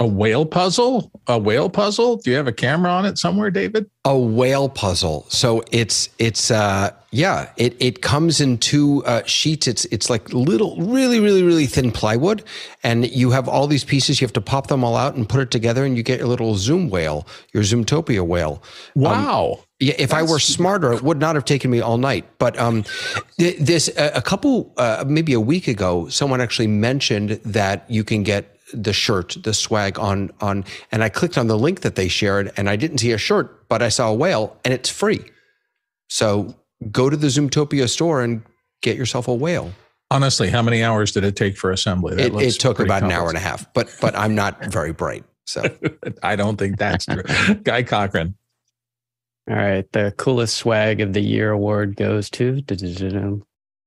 A whale puzzle? A whale puzzle? Do you have a camera on it somewhere, David? A whale puzzle. So it's it's uh yeah, it it comes in two uh, sheets. It's it's like little, really, really, really thin plywood, and you have all these pieces. You have to pop them all out and put it together, and you get your little Zoom whale, your Zoomtopia whale. Um, wow. Um, yeah, if That's I were smarter, it would not have taken me all night. But um, this a couple, uh, maybe a week ago, someone actually mentioned that you can get the shirt, the swag on on, and I clicked on the link that they shared, and I didn't see a shirt, but I saw a whale, and it's free. So go to the Zoomtopia store and get yourself a whale. Honestly, how many hours did it take for assembly? It, it, took about an hour and a half, but but I'm not very bright, so I don't think that's true. Guy Cochran. All right, the coolest swag of the year award goes to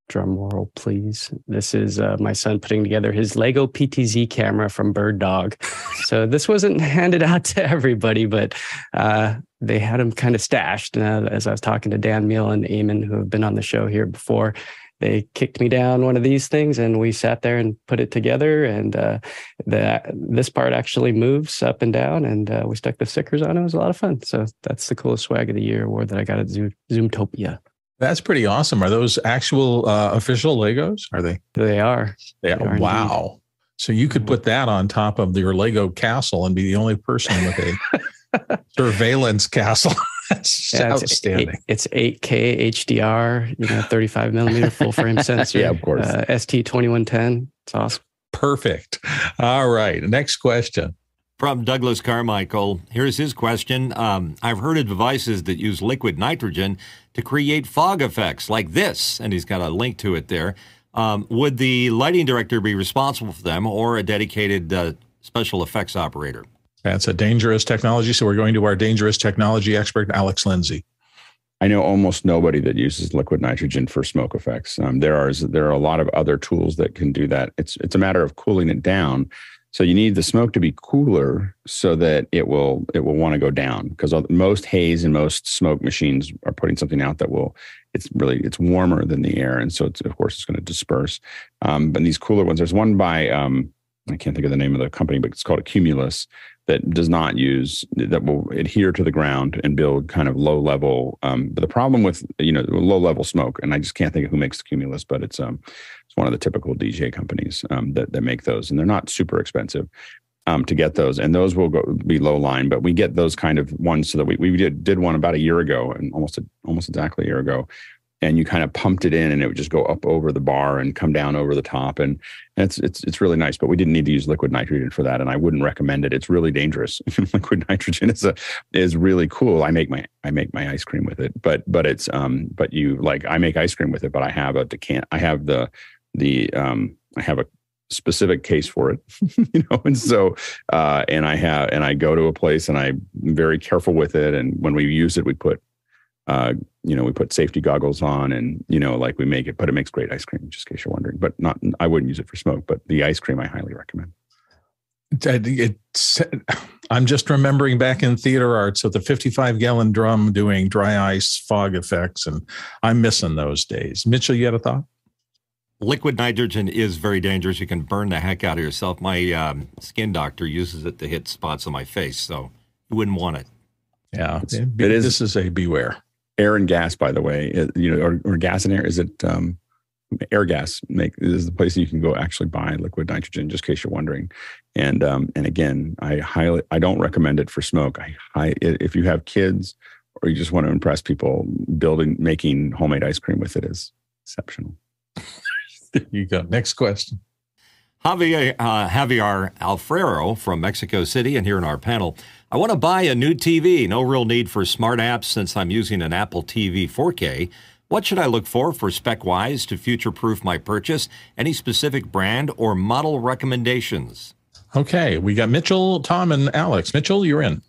drum roll, please. This is uh, my son putting together his Lego PTZ camera from BirdDog. so this wasn't handed out to everybody, but uh, they had them kind of stashed. Uh, as I was talking to Dan Miall and Eamon, who have been on the show here before, they kicked me down one of these things, and we sat there and put it together. And uh, the this part actually moves up and down, and uh, we stuck the stickers on. It was a lot of fun. So that's the coolest swag of the year award that I got at Zoom, Zoomtopia. That's pretty awesome. Are those actual uh, official Legos? Are they? They are. They are. They are wow. Indeed. So you could put that on top of your Lego castle and be the only person with a surveillance castle. That's yeah, outstanding. It's, eight, it's 8K HDR, you know, 35 millimeter full frame sensor. yeah, of course. Uh, ST2110. It's awesome. Perfect. All right. Next question. From Douglas Carmichael, here's his question. Um, I've heard of devices that use liquid nitrogen to create fog effects like this, and he's got a link to it there. Um, would the lighting director be responsible for them or a dedicated uh, special effects operator? That's a dangerous technology. So we're going to our dangerous technology expert, Alex Lindsay. I know almost nobody that uses liquid nitrogen for smoke effects. Um, there are there are a lot of other tools that can do that. It's it's a matter of cooling it down So you need the smoke to be cooler so that it will it will want to go down because most haze and most smoke machines are putting something out that will it's really it's warmer than the air and so it's of course it's going to disperse. Um, but these cooler ones, there's one by um, I can't think of the name of the company, but it's called a Cumulus that does not use that will adhere to the ground and build kind of low level. Um, but the problem with you know low level smoke, and I just can't think of who makes the Cumulus, but it's um it's one of the typical DJ companies um, that that make those, and they're not super expensive. Um, to get those, and those will go be low line, but we get those kind of ones so that we, we did did one about a year ago, and almost a, almost exactly a year ago, and you kind of pumped it in and it would just go up over the bar and come down over the top. And, it's it's it's really nice but we didn't need to use liquid nitrogen for that and I wouldn't recommend it. It's really dangerous. Liquid nitrogen is a is really cool. I make my I make my ice cream with it but but it's um but you like I make ice cream with it but I have a decant I have the the um I have a specific case for it you know and so uh and I have and I go to a place and I'm very careful with it and when we use it we put uh, you know, we put safety goggles on and, you know, like we make it, but it makes great ice cream, just in case you're wondering. But not, I wouldn't use it for smoke, but the ice cream I highly recommend. It's, I'm just remembering back in theater arts with the 55 gallon drum doing dry ice fog effects, and I'm missing those days. Mitchell, you had a thought? Liquid nitrogen is very dangerous. You can burn the heck out of yourself. My um, skin doctor uses it to hit spots on my face, so you wouldn't want it. Yeah, it is. This is a beware air and gas, by the way, you know, or, or, gas and air. Is it um, Airgas? Make is the place you can go actually buy liquid nitrogen, just in case you're wondering. And um, and again, I highly I don't recommend it for smoke. I, I if you have kids or you just want to impress people, building making homemade ice cream with it is exceptional. there you go. Next question. Javier, uh, Javier Alfredo from Mexico City, and here in our panel, I want to buy a new TV. No real need for smart apps since I'm using an Apple TV 4K. What should I look for for spec wise to future proof my purchase? Any specific brand or model recommendations? Okay, we got Mitchell, Tom, and Alex. Mitchell, you're in.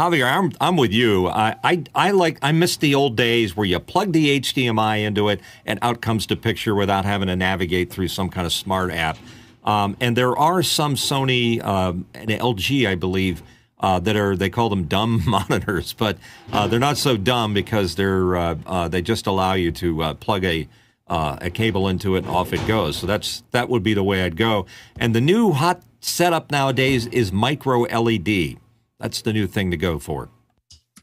Javier, I'm I'm with you. I, I I like I miss the old days where you plug the HDMI into it and out comes the picture without having to navigate through some kind of smart app. Um, and there are some Sony um, and LG, I believe, uh, that are they call them dumb monitors, but uh, they're not so dumb because they're uh, uh they just allow you to uh, plug a uh, a cable into it and off it goes. So that's that would be the way I'd go. And the new hot setup nowadays is micro LED. That's the new thing to go for.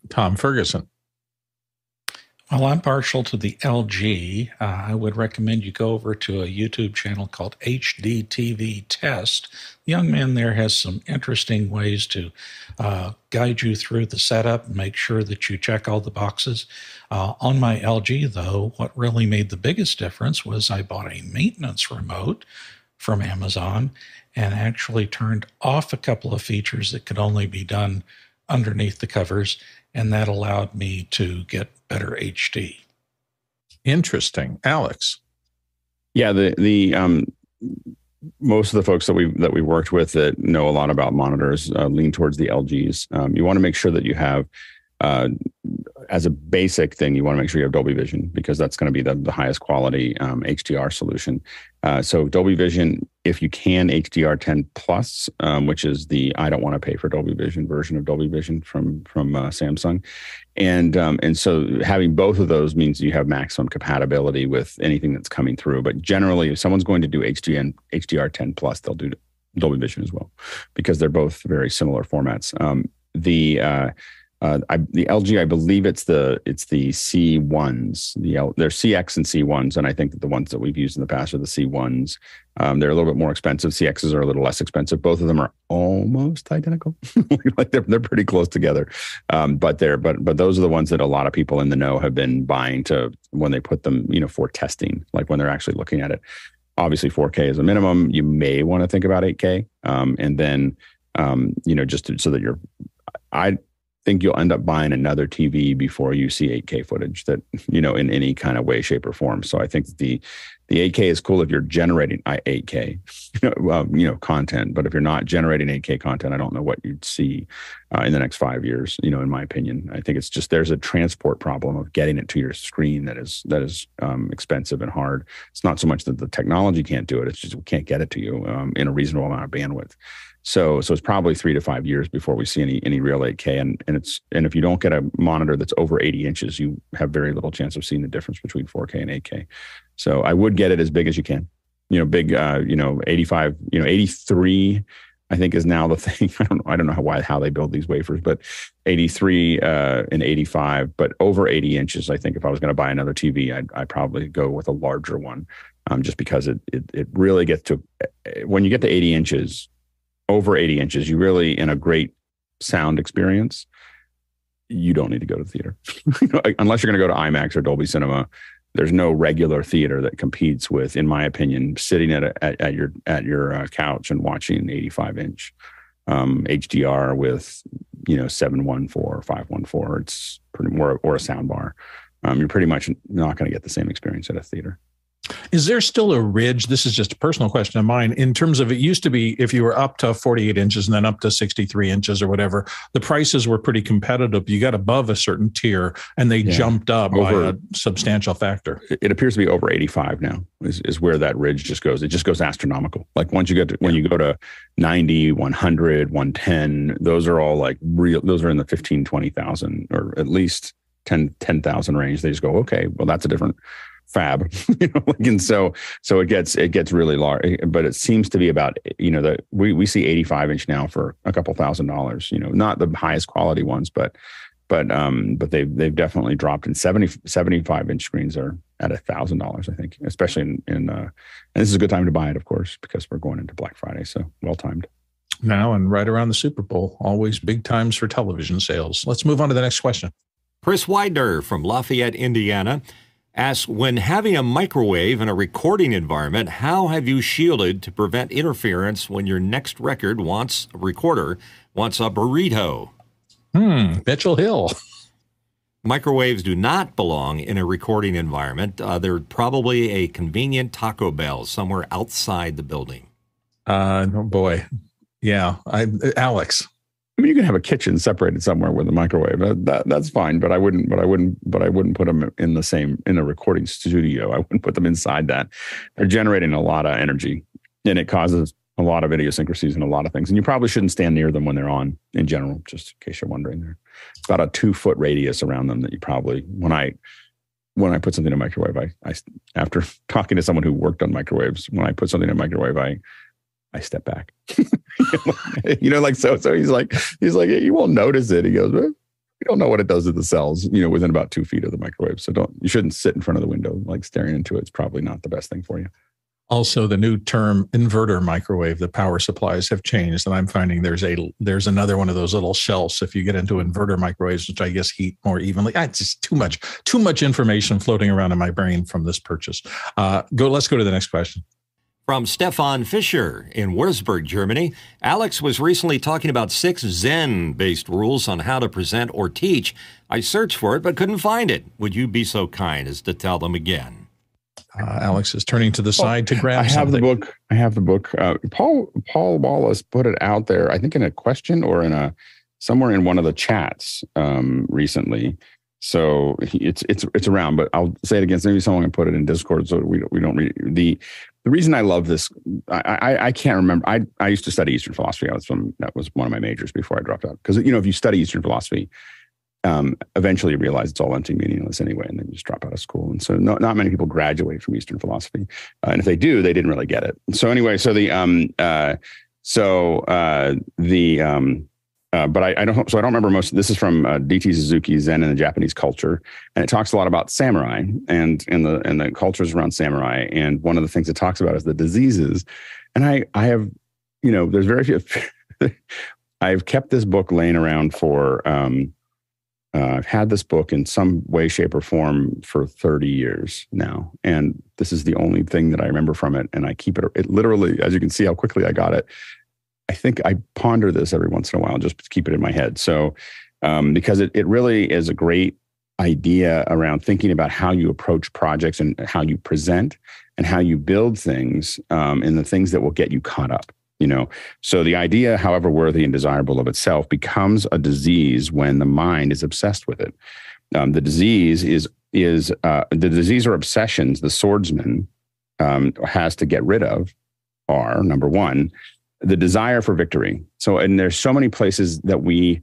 Tom Ferguson. Well, I'm partial to the LG. Uh, I would recommend you go over to a YouTube channel called HDTV Test. The young man there has some interesting ways to uh, guide you through the setup and make sure that you check all the boxes. Uh, on my LG, though, what really made the biggest difference was I bought a maintenance remote from Amazon and actually turned off a couple of features that could only be done underneath the covers and that allowed me to get better HD. Interesting, Alex. Yeah, the the um, most of the folks that we that we worked with that know a lot about monitors uh, lean towards the LGs. Um, you want to make sure that you have uh, as a basic thing, you want to make sure you have Dolby Vision because that's going to be the, the highest quality um, HDR solution. Uh, so Dolby Vision, if you can, HDR10 Plus, um, which is the I don't want to pay for Dolby Vision version of Dolby Vision from from uh, Samsung, and um, and so having both of those means you have maximum compatibility with anything that's coming through. But generally, if someone's going to do HDN HDR10 Plus, they'll do Dolby Vision as well because they're both very similar formats. Um, the uh, uh, I, the LG, I believe it's the it's the C ones. The L, they're CX and C ones, and I think that the ones that we've used in the past are the C ones. Um, they're a little bit more expensive. CXs are a little less expensive. Both of them are almost identical, like they're they're pretty close together. Um, but they're but but those are the ones that a lot of people in the know have been buying to when they put them, you know, for testing, like when they're actually looking at it. Obviously, 4K is a minimum. You may want to think about 8K, um, and then um, you know just to, so that you're I think you'll end up buying another TV before you see 8K footage that you know in any kind of way, shape, or form. So I think the the 8K is cool if you're generating 8K, you know, um, you know, content. But if you're not generating 8K content, I don't know what you'd see uh, in the next five years. You know, in my opinion, I think it's just there's a transport problem of getting it to your screen that is that is um, expensive and hard. It's not so much that the technology can't do it; it's just we can't get it to you um, in a reasonable amount of bandwidth. So, so it's probably three to five years before we see any any real 8K. And and it's and if you don't get a monitor that's over 80 inches, you have very little chance of seeing the difference between 4K and 8K. So I would get it as big as you can. You know, big. Uh, you know, 85. You know, 83. I think is now the thing. I don't know. I don't know how why how they build these wafers, but 83 uh, and 85, but over 80 inches. I think if I was going to buy another TV, I'd, I'd probably go with a larger one, um, just because it, it it really gets to when you get to 80 inches over 80 inches, you really, in a great sound experience, you don't need to go to the theater. Unless you're going to go to IMAX or Dolby Cinema, there's no regular theater that competes with, in my opinion, sitting at, a, at, at, your at your uh, couch and watching an 85 inch um, HDR with you know 714 or 514. It's pretty more or a sound bar. Um, you're pretty much not going to get the same experience at a theater. Is there still a ridge? This is just a personal question of mine. In terms of it used to be if you were up to 48 inches and then up to 63 inches or whatever, the prices were pretty competitive. You got above a certain tier and they yeah. jumped up over, by a substantial factor. It appears to be over 85 now, is, is where that ridge just goes. It just goes astronomical. Like once you get to, when you go to 90, 100, 110, those are all like real, those are in the 15, 20,000 or at least 10, 10,000 range. They just go, okay, well, that's a different fab you know like, and so so it gets it gets really large but it seems to be about you know that we we see 85 inch now for a couple thousand dollars you know not the highest quality ones but but um but they've they've definitely dropped and 70 75 inch screens are at a thousand dollars i think especially in in uh and this is a good time to buy it of course because we're going into black friday so well timed. Now and right around the super bowl always big times for television sales. Let's move on to the next question. Chris widener from lafayette indiana asks When having a microwave in a recording environment, how have you shielded to prevent interference when your next record wants a recorder wants a burrito? Hmm, Mitchell Hill. Microwaves do not belong in a recording environment. Uh, they're probably a convenient Taco Bell somewhere outside the building. Uh, oh boy. Yeah. I, Alex. I mean, you can have a kitchen separated somewhere with a microwave. That, that, that's fine, but I wouldn't. But I wouldn't. But I wouldn't put them in the same in a recording studio. I wouldn't put them inside that. They're generating a lot of energy, and it causes a lot of idiosyncrasies and a lot of things. And you probably shouldn't stand near them when they're on. In general, just in case you're wondering, there about a two foot radius around them that you probably when I when I put something in a microwave, I, I after talking to someone who worked on microwaves, when I put something in a microwave, I I step back. you know, like so. So he's like, he's like, you won't notice it. He goes, well, you don't know what it does to the cells. You know, within about two feet of the microwave. So don't. You shouldn't sit in front of the window like staring into it. It's probably not the best thing for you. Also, the new term inverter microwave, the power supplies have changed, and I'm finding there's a there's another one of those little shelves. If you get into inverter microwaves, which I guess heat more evenly, ah, it's just too much too much information floating around in my brain from this purchase. Uh, go. Let's go to the next question. From Stefan Fischer in Würzburg, Germany, Alex was recently talking about six Zen based rules on how to present or teach. I searched for it but couldn't find it. Would you be so kind as to tell them again? Uh, Alex is turning to the side to grab. I have something. the book. I have the book. Uh, Paul Paul Wallace put it out there. I think in a question or in a somewhere in one of the chats um, recently. So it's it's it's around, but I'll say it again. Maybe someone can put it in Discord so we we don't read the the reason I love this, I, I, I, can't remember. I, I used to study Eastern philosophy. I was from that was one of my majors before I dropped out. Because you know, if you study Eastern philosophy, um, eventually you realize it's all empty, meaningless anyway, and then you just drop out of school. And so, not, not many people graduate from Eastern philosophy, uh, and if they do, they didn't really get it. So anyway, so the um, uh, so uh, the um, uh, but I, I, don't. So I don't remember most. This is from uh, D.T. Suzuki Zen in the Japanese culture, and it talks a lot about samurai and and the and the cultures around samurai. And one of the things it talks about is the diseases. And I I have, you know, there's very few. I've kept this book laying around for. Um, uh, I've had this book in some way, shape, or form for 30 years now, and this is the only thing that I remember from it. And I keep it. It literally, as you can see, how quickly I got it I think I ponder this every once in a while just to keep it in my head. So um, because it, it really is a great idea around thinking about how you approach projects and how you present and how you build things um, and the things that will get you caught up you know so the idea however worthy and desirable of itself becomes a disease when the mind is obsessed with it um, the disease is is uh, the disease or obsessions the swordsman um, has to get rid of are number one the desire for victory. So and there's so many places that we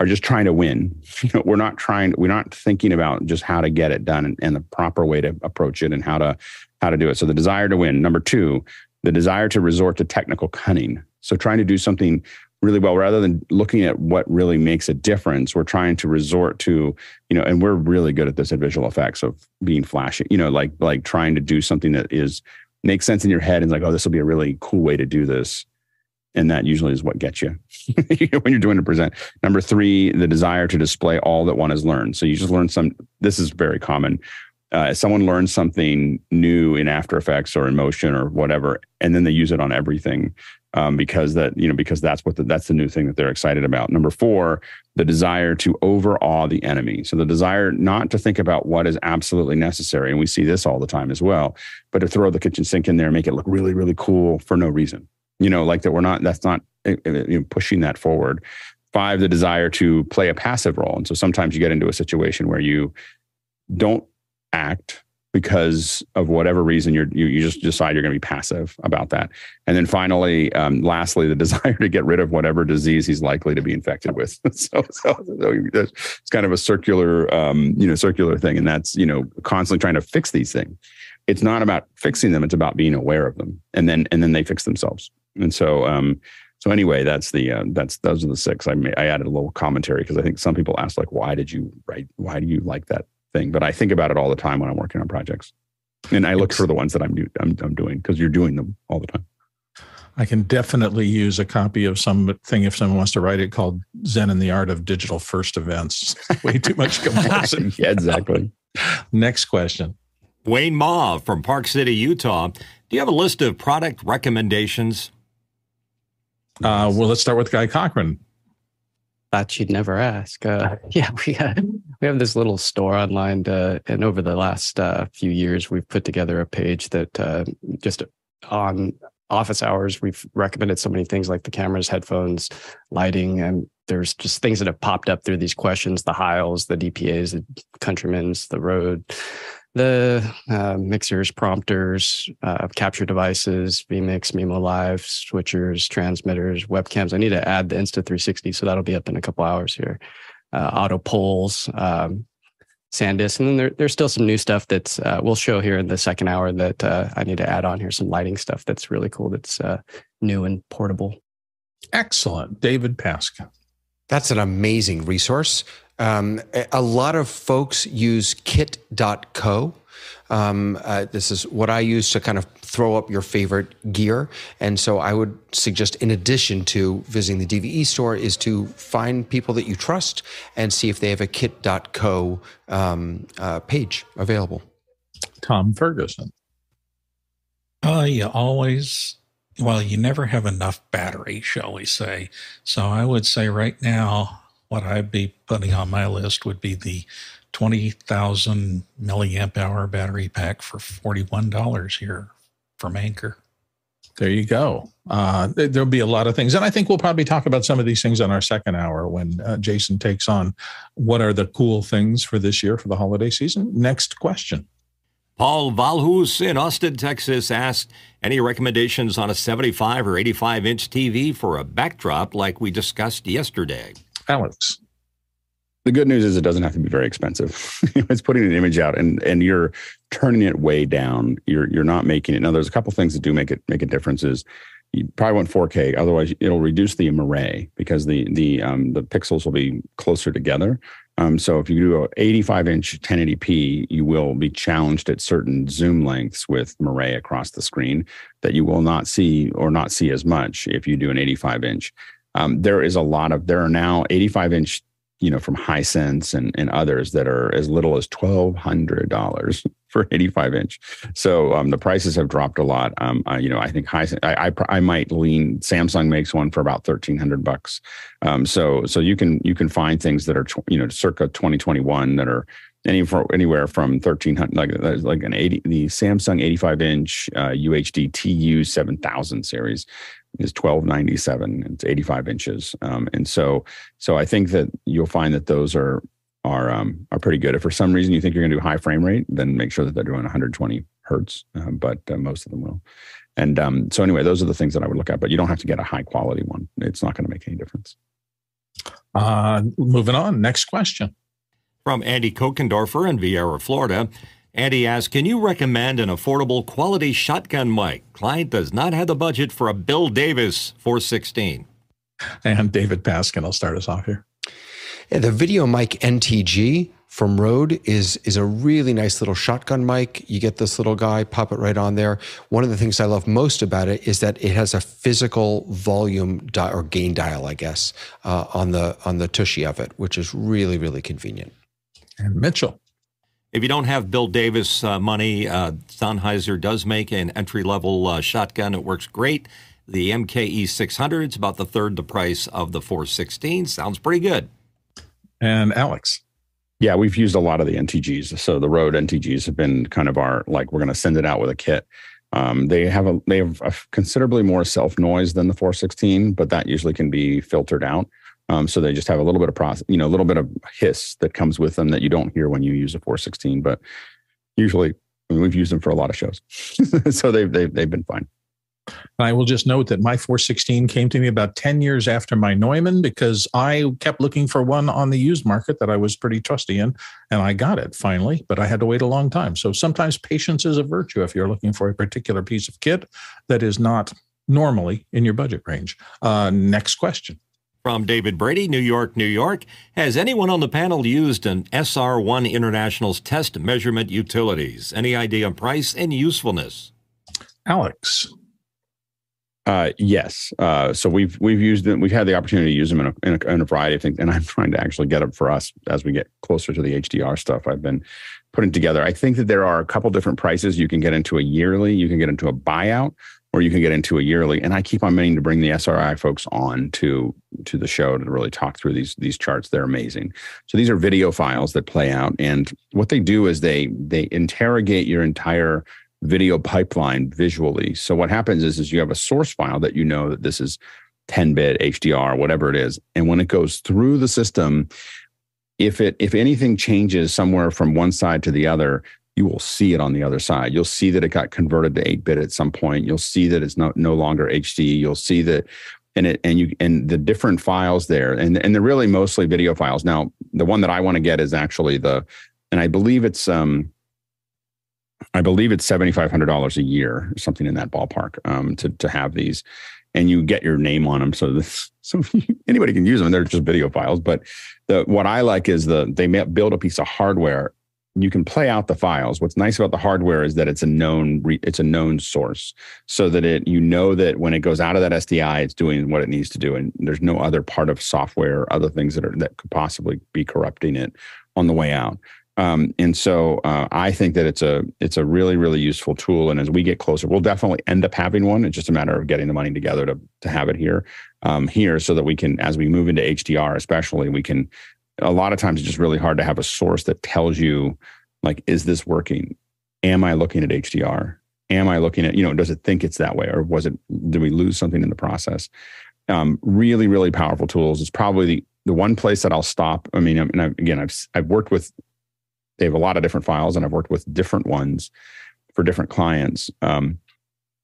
are just trying to win. You know we're not trying we're not thinking about just how to get it done and, and the proper way to approach it and how to how to do it. So the desire to win. Number two the desire to resort to technical cunning. So trying to do something really well rather than looking at what really makes a difference we're trying to resort to you know and we're really good at this at visual effects of being flashy you know like like trying to do something that is makes sense in your head and like oh this will be a really cool way to do this and that usually is what gets you when you're doing a present number three the desire to display all that one has learned so you just learn some this is very common uh, someone learns something new in After Effects or in Motion or whatever, and then they use it on everything um, because that you know because that's what the, that's the new thing that they're excited about. Number four, the desire to overawe the enemy. So the desire not to think about what is absolutely necessary, and we see this all the time as well, but to throw the kitchen sink in there and make it look really really cool for no reason. You know, like that we're not that's not eh, eh, you know, pushing that forward. Five, the desire to play a passive role, and so sometimes you get into a situation where you don't act because of whatever reason you're, you, you just decide you're going to be passive about that. And then finally um, lastly the desire to get rid of whatever disease he's likely to be infected with. So, so, so, it's kind of a circular um, you know circular thing. And that's you know constantly trying to fix these things. It's not about fixing them. It's about being aware of them. And then and then they fix themselves and so um, so anyway, that's the uh, that's those are the six. I may, I added a little commentary because I think some people ask like, why did you write? Why do you like that thing, but I think about it all the time when I'm working on projects, and I look for the ones that I'm I'm, I'm doing because you're doing them all the time. I can definitely use a copy of something if someone wants to write it called Zen and the Art of Digital First Events. Way too much comparison. yeah, exactly. Next question. Wayne Ma from Park City, Utah. Do you have a list of product recommendations? Uh, well, let's start with Guy Cochran thought you'd never ask. Uh, yeah, we uh, we have this little store online, uh, and over the last uh, few years, we've put together a page that just on office hours we've recommended so many things like the cameras, headphones, lighting, and there's just things that have popped up through these questions: the Hiles, the DPA's, the Countryman's, the Rode the uh, mixers, prompters, uh, capture devices, vMix, mimoLive, switchers, transmitters, webcams. I need to add the Insta360, so that'll be up in a couple hours here. Uh, auto polls, um, SanDisk, and then there, there's still some new stuff that's uh, we'll show here in the second hour that uh, I need to add on here. Some lighting stuff that's really cool. That's uh, new and portable. Excellent, David Paskin. That's an amazing resource. Um, a lot of folks use kit.co. Um, uh, this is what I use to kind of throw up your favorite gear. And so I would suggest, in addition to visiting the DVE store, is to find people that you trust and see if they have a kit.co um, uh, page available. Tom Ferguson. Uh, you always, well, you never have enough battery, shall we say. So I would say right now, what I'd be putting on my list would be the 20,000 milliamp hour battery pack for $41 here from Anker. There you go. Uh, there'll be a lot of things. And I think we'll probably talk about some of these things on our second hour when uh, Jason takes on what are the cool things for this year for the holiday season. Next question. Paul Valhus in Austin, Texas asked any recommendations on a 75 or 85 inch TV for a backdrop like we discussed yesterday? Alex. The good news is it doesn't have to be very expensive. it's putting an image out and and you're turning it way down. You're you're not making it. Now there's a couple things that do make it make a difference is you probably want 4K. Otherwise, it'll reduce the array because the the um, the pixels will be closer together. Um, so if you do a 85 inch 1080p, you will be challenged at certain zoom lengths with moiré across the screen that you will not see or not see as much if you do an 85 inch. Um, there is a lot of there are now 85 inch you know, from Hisense and, and others that are as little as $1,200 for 85 inch. So um, the prices have dropped a lot. Um, you know, I think Hisense, I, I, I, might lean, Samsung makes one for about 1300 bucks. Um, so, so you can, you can find things that are, you know, circa 2021 that are any for, anywhere from 1300 like like an 80 the Samsung 85 inch uh, UHD TU 7000 series is 1297 it's 85 inches. Um, and so so I think that you'll find that those are are um, are pretty good. If for some reason you think you're going to do high frame rate then make sure that they're doing 120 hertz uh, but uh, most of them will. And um, so anyway those are the things that I would look at but you don't have to get a high quality one. It's not going to make any difference. Uh, moving on. Next question. From Andy Kokendorfer in Viera, Florida. Andy asks, can you recommend an affordable quality shotgun mic? Client does not have the budget for a Bill Davis 416. And David Paskin I'll start us off here. Yeah, the VideoMic NTG from Rode is is a really nice little shotgun mic. You get this little guy, pop it right on there. One of the things I love most about it is that it has a physical volume di- or gain dial, I guess, uh, on the on the tushy of it, which is really really convenient and Mitchell. If you don't have Bill Davis uh, money, uh, Sennheiser does make an entry level uh, shotgun. It works great. The MKE 600 is about the third the price of the 416. Sounds pretty good. And Alex. Yeah, we've used a lot of the NTGs. So the Rode NTGs have been kind of our like we're going to send it out with a kit. Um, they have a they have a considerably more self noise than the 416, but that usually can be filtered out. Um, so they just have a little bit of process, you know, a little bit of hiss that comes with them that you don't hear when you use a 416. But usually, I mean, we've used them for a lot of shows, so they've, they've they've been fine. I will just note that my 416 came to me about 10 years after my Neumann because I kept looking for one on the used market that I was pretty trusty in, and I got it finally, but I had to wait a long time. So sometimes patience is a virtue if you're looking for a particular piece of kit that is not normally in your budget range. Uh, next question. From David Brady, New York, New York. Has anyone on the panel used an SRI International's test measurement utilities? Any idea on price and usefulness? Alex. Uh, yes. Uh, so we've we've used them. We've had the opportunity to use them in a, in a, in a variety of things, and I'm trying to actually get them for us as we get closer to the HDR stuff. I've been putting together. I think that there are a couple different prices. You can get into a yearly. You can get into a buyout, or you can get into a yearly. And I keep on meaning to bring the SRI folks on to to the show to really talk through these these charts. They're amazing. So these are video files that play out, and what they do is they they interrogate your entire video pipeline visually. So what happens is is you have a source file that you know that this is 10 bit HDR, whatever it is, and when it goes through the system. If it if anything changes somewhere from one side to the other, you will see it on the other side. You'll see that it got converted to 8 bit at some point. You'll see that it's no, no longer HD. You'll see that and it and you and the different files there and and they're really mostly video files. Now, the one that I want to get is actually the and I believe it's um I believe it's seventy five hundred dollars a year, something in that ballpark, um, to to have these, and you get your name on them. So this, so anybody can use them. They're just video files. But the what I like is the they build a piece of hardware you can play out the files. What's nice about the hardware is that it's a known it's a known source, so that it you know that when it goes out of that SDI, it's doing what it needs to do, and there's no other part of software or other things that are that could possibly be corrupting it on the way out. Um, and so uh, I think that it's a it's a really really useful tool. And as we get closer, we'll definitely end up having one. It's just a matter of getting the money together to to have it here um, here, so that we can, as we move into HDR, especially, we can a lot of times it's just really hard to have a source that tells you like is this working? Am i looking at hdr am i looking at you know does it think it's that way or was it did we lose something in the process? Um, really really powerful tools. It's probably the, the one place that i'll stop. I mean and I, again i've i've worked with they have a lot of different files and i've worked with different ones for different clients. Um,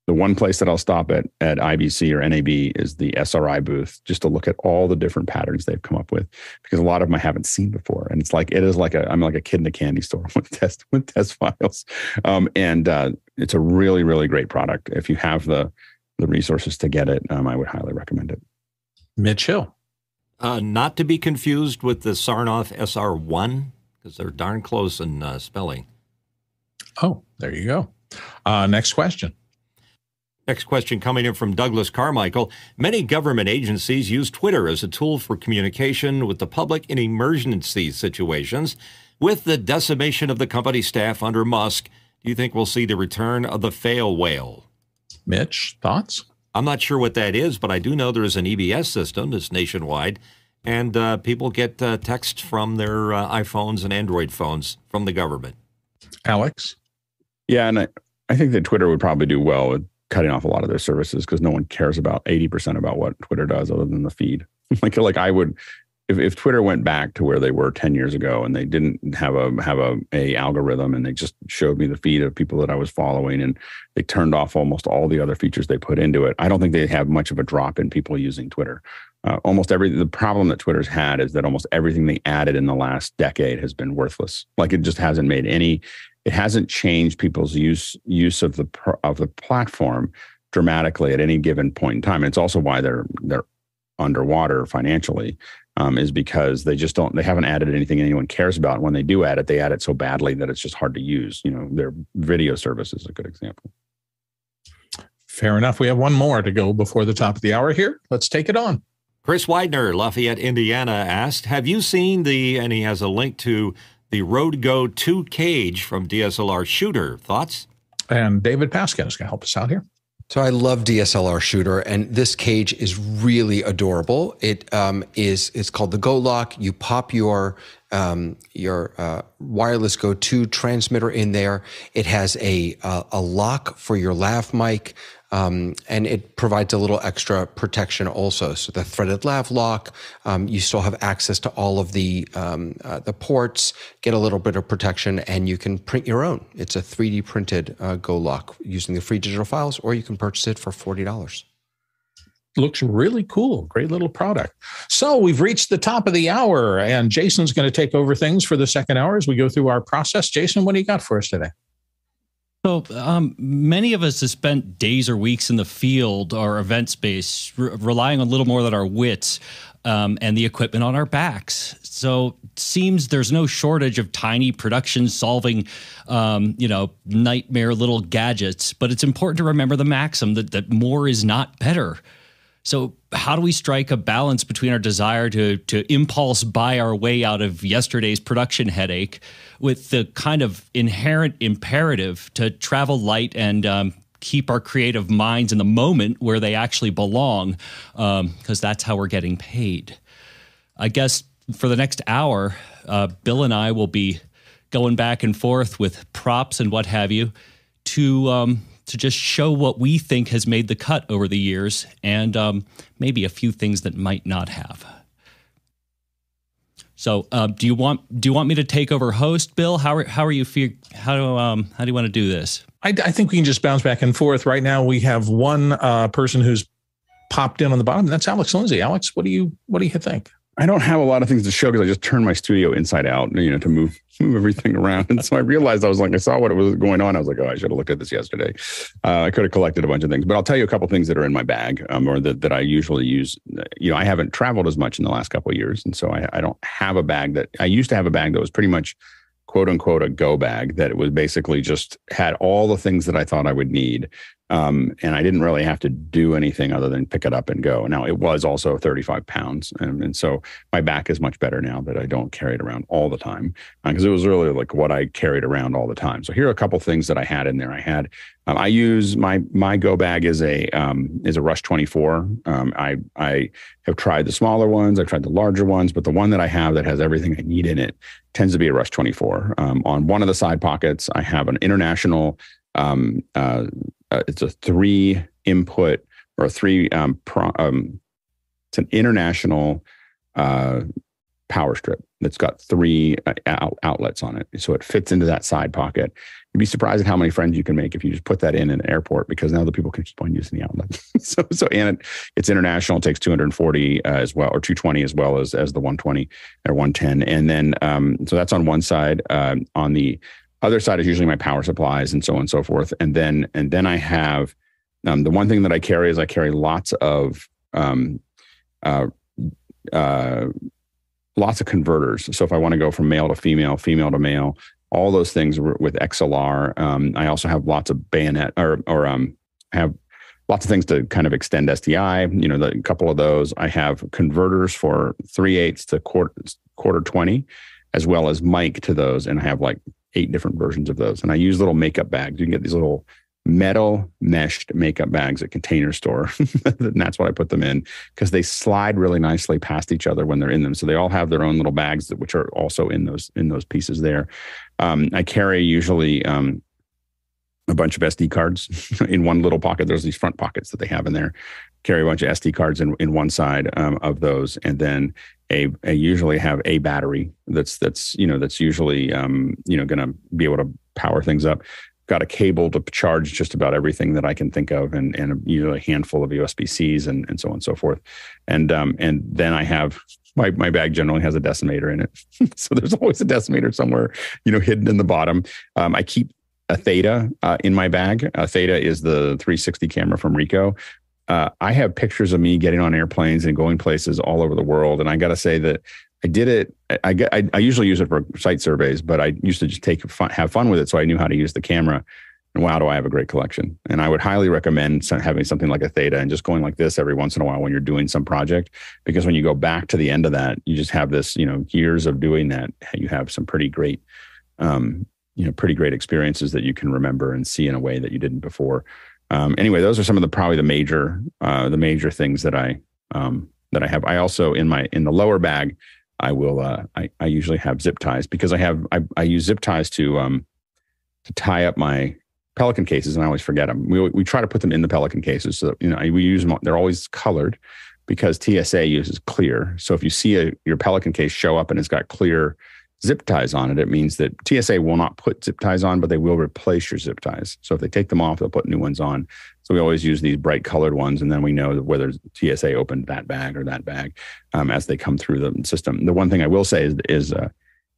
the one place that I'll stop at at IBC or NAB is the SRI booth just to look at all the different patterns they've come up with because a lot of them I haven't seen before and it's like it is like a I'm like a kid in a candy store with test with test files um, and uh, it's a really really great product if you have the the resources to get it um, I would highly recommend it. Mitch Hill, uh, not to be confused with the Sarnoff SR1 because they're darn close in uh, spelling. Oh, there you go. Uh, next question. Next question coming in from Douglas Carmichael. Many government agencies use Twitter as a tool for communication with the public in emergency situations. With the decimation of the company staff under Musk, do you think we'll see the return of the fail whale? Mitch, thoughts? I'm not sure what that is, but I do know there is an EBS system that's nationwide, and uh, people get uh, text from their uh, iPhones and Android phones from the government. Alex? Yeah, and I, I think that Twitter would probably do well with cutting off a lot of their services because no one cares about 80% about what Twitter does other than the feed. like like I would if, if Twitter went back to where they were 10 years ago and they didn't have a have a, a algorithm and they just showed me the feed of people that I was following and they turned off almost all the other features they put into it, I don't think they have much of a drop in people using Twitter. Uh, almost every the problem that Twitter's had is that almost everything they added in the last decade has been worthless. Like it just hasn't made any it hasn't changed people's use use of the of the platform dramatically at any given point in time. And it's also why they're they're underwater financially um, is because they just don't they haven't added anything anyone cares about. And when they do add it, they add it so badly that it's just hard to use. You know, their video service is a good example. Fair enough. We have one more to go before the top of the hour here. Let's take it on. Chris Widener, Lafayette, Indiana, asked, Have you seen the, and he has a link to the Rode Go 2 cage from DSLR Shooter. Thoughts? And David Paskin is going to help us out here. So I love DSLR shooter, and this cage is really adorable. It um, is it's called the Go Lock. You pop your um, your uh, wireless Go 2 transmitter in there. It has a a, a lock for your lav mic. Um, and it provides a little extra protection also. So the threaded lav lock, um, you still have access to all of the um, uh, the ports, get a little bit of protection, and you can print your own. It's a 3D printed uh, Go lock using the free digital files, or you can purchase it for forty dollars. Looks really cool. Great little product. So we've reached the top of the hour, and Jason's going to take over things for the second hour as we go through our process. Jason, what do you got for us today? So, um, many of us have spent days or weeks in the field or event space, re- relying on a little more than our wits um, and the equipment on our backs. So, it seems there's no shortage of tiny production solving, um, you know, nightmare little gadgets. But it's important to remember the maxim that that more is not better. So, how do we strike a balance between our desire to to impulse buy our way out of yesterday's production headache with the kind of inherent imperative to travel light and um, keep our creative minds in the moment where they actually belong, because um, that's how we're getting paid. I guess for the next hour, uh, Bill and I will be going back and forth with props and what have you to um, to just show what we think has made the cut over the years and um, maybe a few things that might not have. So, uh, do you want do you want me to take over host, Bill? How are how are you feel, how do um how do you want to do this? I, I think we can just bounce back and forth. Right now, we have one uh, person who's popped in on the bottom. That's Alex Lindsay. Alex, what do you what do you think? I don't have a lot of things to show because I just turned my studio inside out, you know, to move move everything around. And so I realized I was like, I saw what was going on. I was like, oh, I should have looked at this yesterday. Uh, I could have collected a bunch of things, but I'll tell you a couple things that are in my bag, um, or that that I usually use. You know, I haven't traveled as much in the last couple of years, and so I, I don't have a bag that I used to have a bag that was pretty much quote unquote a go bag that was basically just had all the things that I thought I would need um, and I didn't really have to do anything other than pick it up and go. Now it was also 35 pounds, and, and so my back is much better now that I don't carry it around all the time because uh, it was really like what I carried around all the time. So here are a couple things that I had in there. I had um, I use my my go bag is a um, is a Rush 24. Um, I I have tried the smaller ones, I've tried the larger ones, but the one that I have that has everything I need in it tends to be a Rush 24. Um, on one of the side pockets, I have an international um, uh, uh, it's a three input or three um, pro, um, it's an international uh, power strip that's got three uh, out- outlets on it. So it fits into that side pocket. You'd be surprised at how many friends you can make if you just put that in an airport because now the people can keep on using the outlet. So so and it, it's international it takes 240 uh, as well or 220 as well as as the 120 or 110 and then um, so that's on one side um, on the other side is usually my power supplies and so on and so forth. And then and then I have um, the one thing that I carry is I carry lots of um, uh, uh, lots of converters. So if I want to go from male to female, female to male, all those things with XLR. Um, I also have lots of bayonet or or um, have lots of things to kind of extend SDI. You know, the, a couple of those. I have converters for three eighths to quarter quarter twenty, as well as mic to those, and I have like eight different versions of those. And I use little makeup bags. You can get these little metal meshed makeup bags at container store. And that's what i put them in because they slide really nicely past each other when they're in them. So they all have their own little bags that, which are also in those in those pieces there. Um, i carry usually um, a bunch of sd cards in one little pocket. There's these front pockets that they have in there carry a bunch of sd cards in, in one side um, of those and then a usually have a battery that's that's you know that's usually um, you know going to be able to power things up got a cable to charge just about everything that I can think of, and and usually a handful of USB Cs and and so on and so forth, and um and then I have my my bag generally has a decimator in it, so there's always a decimator somewhere you know hidden in the bottom. Um, I keep a Theta uh, in my bag. A Theta is the 360 camera from Ricoh. Uh, I have pictures of me getting on airplanes and going places all over the world, and I got to say that I did it. I, I, I usually use it for site surveys, but I used to just take fun, have fun with it, so I knew how to use the camera. And wow, do I have a great collection! And I would highly recommend having something like a Theta and just going like this every once in a while when you're doing some project, because when you go back to the end of that, you just have this, you know, years of doing that. You have some pretty great, um, you know, pretty great experiences that you can remember and see in a way that you didn't before. Um, anyway, those are some of the probably the major, uh, the major things that I um, that I have. I also in my in the lower bag I will. Uh, I I usually have zip ties because I have I, I use zip ties to um to tie up my Pelican cases, and I always forget them. We we try to put them in the Pelican cases, so you know we use them. They're always colored because TSA uses clear. So if you see a, your Pelican case show up and it's got clear zip ties on it, it means that TSA will not put zip ties on, but they will replace your zip ties. So if they take them off, they'll put new ones on. So we always use these bright colored ones, and then we know whether TSA opened that bag or that bag um, as they come through the system. The one thing I will say is, is uh,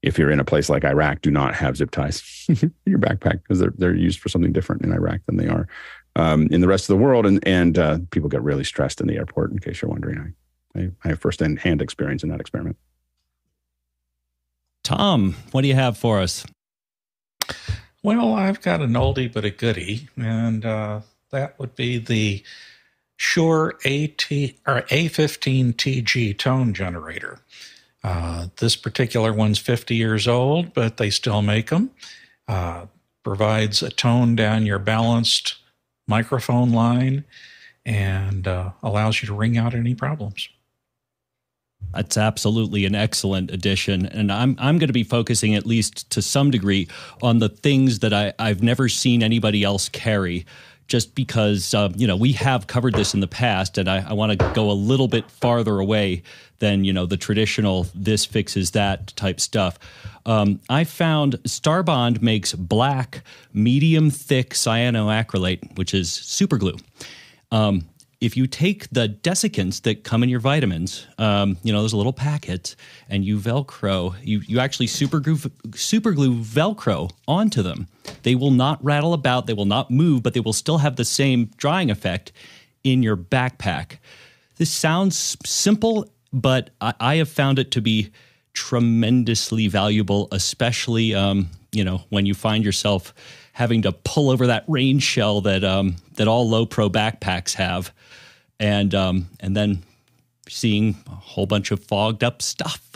if you're in a place like Iraq, do not have zip ties in your backpack because they're they're used for something different in Iraq than they are um, in the rest of the world, and and uh, people get really stressed in the airport. In case you're wondering, I I, I have first hand experience in that experiment. Tom, what do you have for us? Well, I've got an oldie but a goodie, and uh, that would be the Shure AT or A15TG tone generator. Uh, this particular one's 50 years old, but they still make them. Uh, provides a tone down your balanced microphone line and uh, allows you to ring out any problems. That's absolutely an excellent addition, and I'm I'm going to be focusing at least to some degree on the things that I I've never seen anybody else carry. Just because uh, you know we have covered this in the past, and I, I want to go a little bit farther away than you know the traditional this fixes that type stuff. Um, I found Starbond makes black medium thick cyanoacrylate, which is super glue. Um, if you take the desiccants that come in your vitamins, um, you know, those little packets, and you Velcro, you, you actually super glue, super glue Velcro onto them. They will not rattle about, they will not move, but they will still have the same drying effect in your backpack. This sounds simple, but I, I have found it to be tremendously valuable, especially, um, you know, when you find yourself having to pull over that rain shell that um, that all low pro backpacks have and um, and then seeing a whole bunch of fogged up stuff.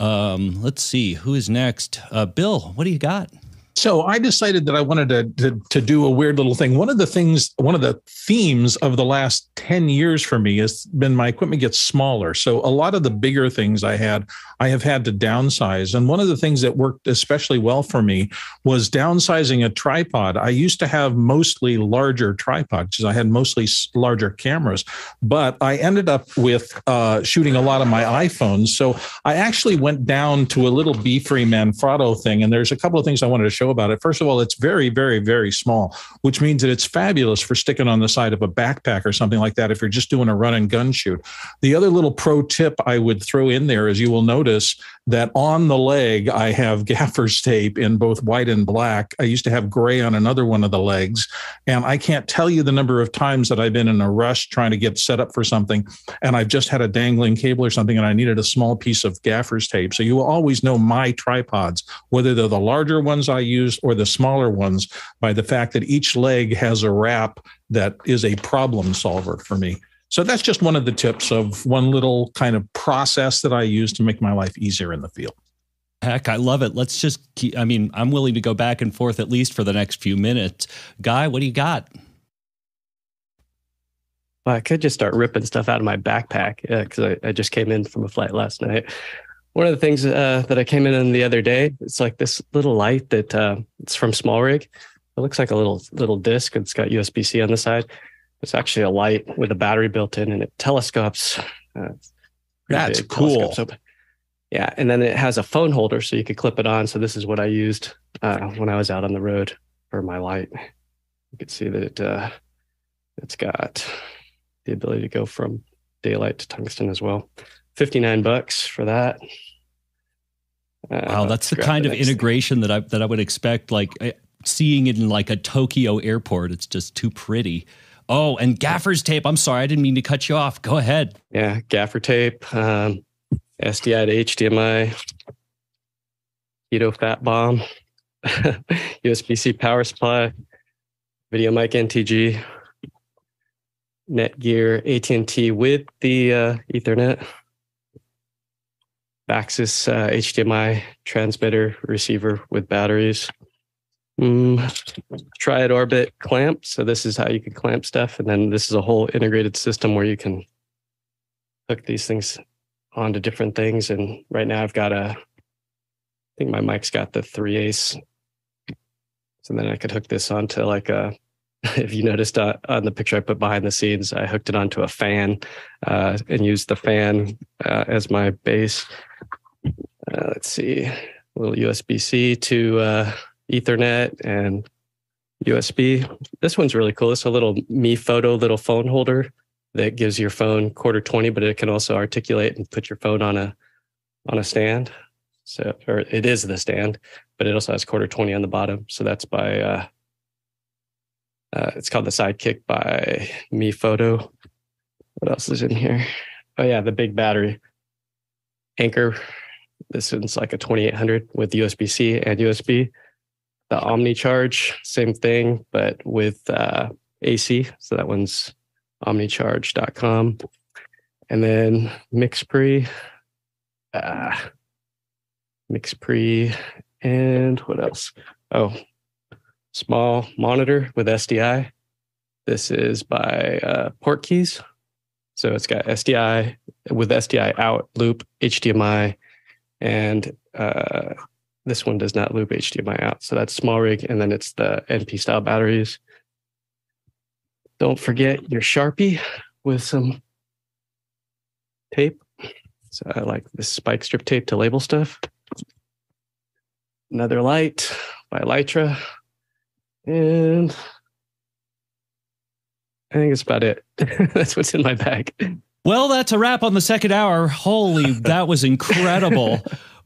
Um, let's see who is next. Uh, Bill, what do you got? So I decided that I wanted to, to, to do a weird little thing. One of the things, one of the themes of the last 10 years for me has been my equipment gets smaller. So a lot of the bigger things I had, I have had to downsize. And one of the things that worked especially well for me was downsizing a tripod. I used to have mostly larger tripods because I had mostly larger cameras, but I ended up with uh, shooting a lot of my iPhones. So I actually went down to a little Befree Manfrotto thing. And there's a couple of things I wanted to show about it. First of all, it's very, very, very small, which means that it's fabulous for sticking on the side of a backpack or something like that if you're just doing a run and gun shoot. The other little pro tip I would throw in there is you will notice that on the leg, I have gaffer's tape in both white and black. I used to have gray on another one of the legs. And I can't tell you the number of times that I've been in a rush trying to get set up for something. And I've just had a dangling cable or something and I needed a small piece of gaffer's tape. So you will always know my tripods, whether they're the larger ones I used, or the smaller ones, by the fact that each leg has a wrap that is a problem solver for me. So that's just one of the tips of one little kind of process that I use to make my life easier in the field. Heck, I love it. Let's just keep, I mean, I'm willing to go back and forth at least for the next few minutes. Guy, what do you got? Well, I could just start ripping stuff out of my backpack uh, because I, I, just came in from a flight last night. One of the things uh, that I came in on the other day, it's like this little light that uh, it's from SmallRig. It looks like a little little disc. It's got USB C on the side. It's actually a light with a battery built in, and it telescopes. Uh, That's cool. yeah, and then it has a phone holder, so you could clip it on. So this is what I used uh, when I was out on the road for my light. You can see that it, uh, it's got the ability to go from daylight to tungsten as well. 59 bucks for that. Uh, wow, that's the kind the of integration thing. that I that I would expect like eh, seeing it in like a Tokyo airport. It's just too pretty. Oh, and gaffer's tape. I'm sorry, I didn't mean to cut you off. Go ahead. Yeah, gaffer tape, um, SDI to HDMI, keto fat bomb, USB C power supply, video mic NTG, Netgear AT&T with the uh, Ethernet, Vaxis uh, HDMI transmitter receiver with batteries. Mm, Triad Orbit clamp. So this is how you can clamp stuff, and then this is a whole integrated system where you can hook these things onto different things. And right now I've got a, I think my mic's got the three ace. So then I could hook this onto like a if you noticed uh, on the picture I put behind the scenes, I hooked it onto a fan uh, and used the fan uh, as my base. Uh, let's see, a little USB C to uh, Ethernet and USB. This one's really cool. It's a little MeFOTO little phone holder that gives your phone quarter 20, but it can also articulate and put your phone on a on a stand. So, or it is the stand, but it also has quarter 20 on the bottom. So that's by uh, it's called the Sidekick by MeFOTO. What else is in here? Oh yeah, the big battery. Anker. This one's like a 2800 with USB C and USB. The OmniCharge, same thing, but with uh, AC. So that one's omnicharge.com. And then MixPre, uh, MixPre, and what else? Oh, small monitor with SDI. This is by uh, Portkeys. So it's got SDI with SDI out, loop, HDMI, and uh, this one does not loop HDMI out. So that's SmallRig, and then it's the NP style batteries. Don't forget your Sharpie with some tape. So I like this spike strip tape to label stuff. Another light by Litra. And I think that's about it. that's what's in my bag. Well, that's a wrap on the second hour. Holy, that was incredible.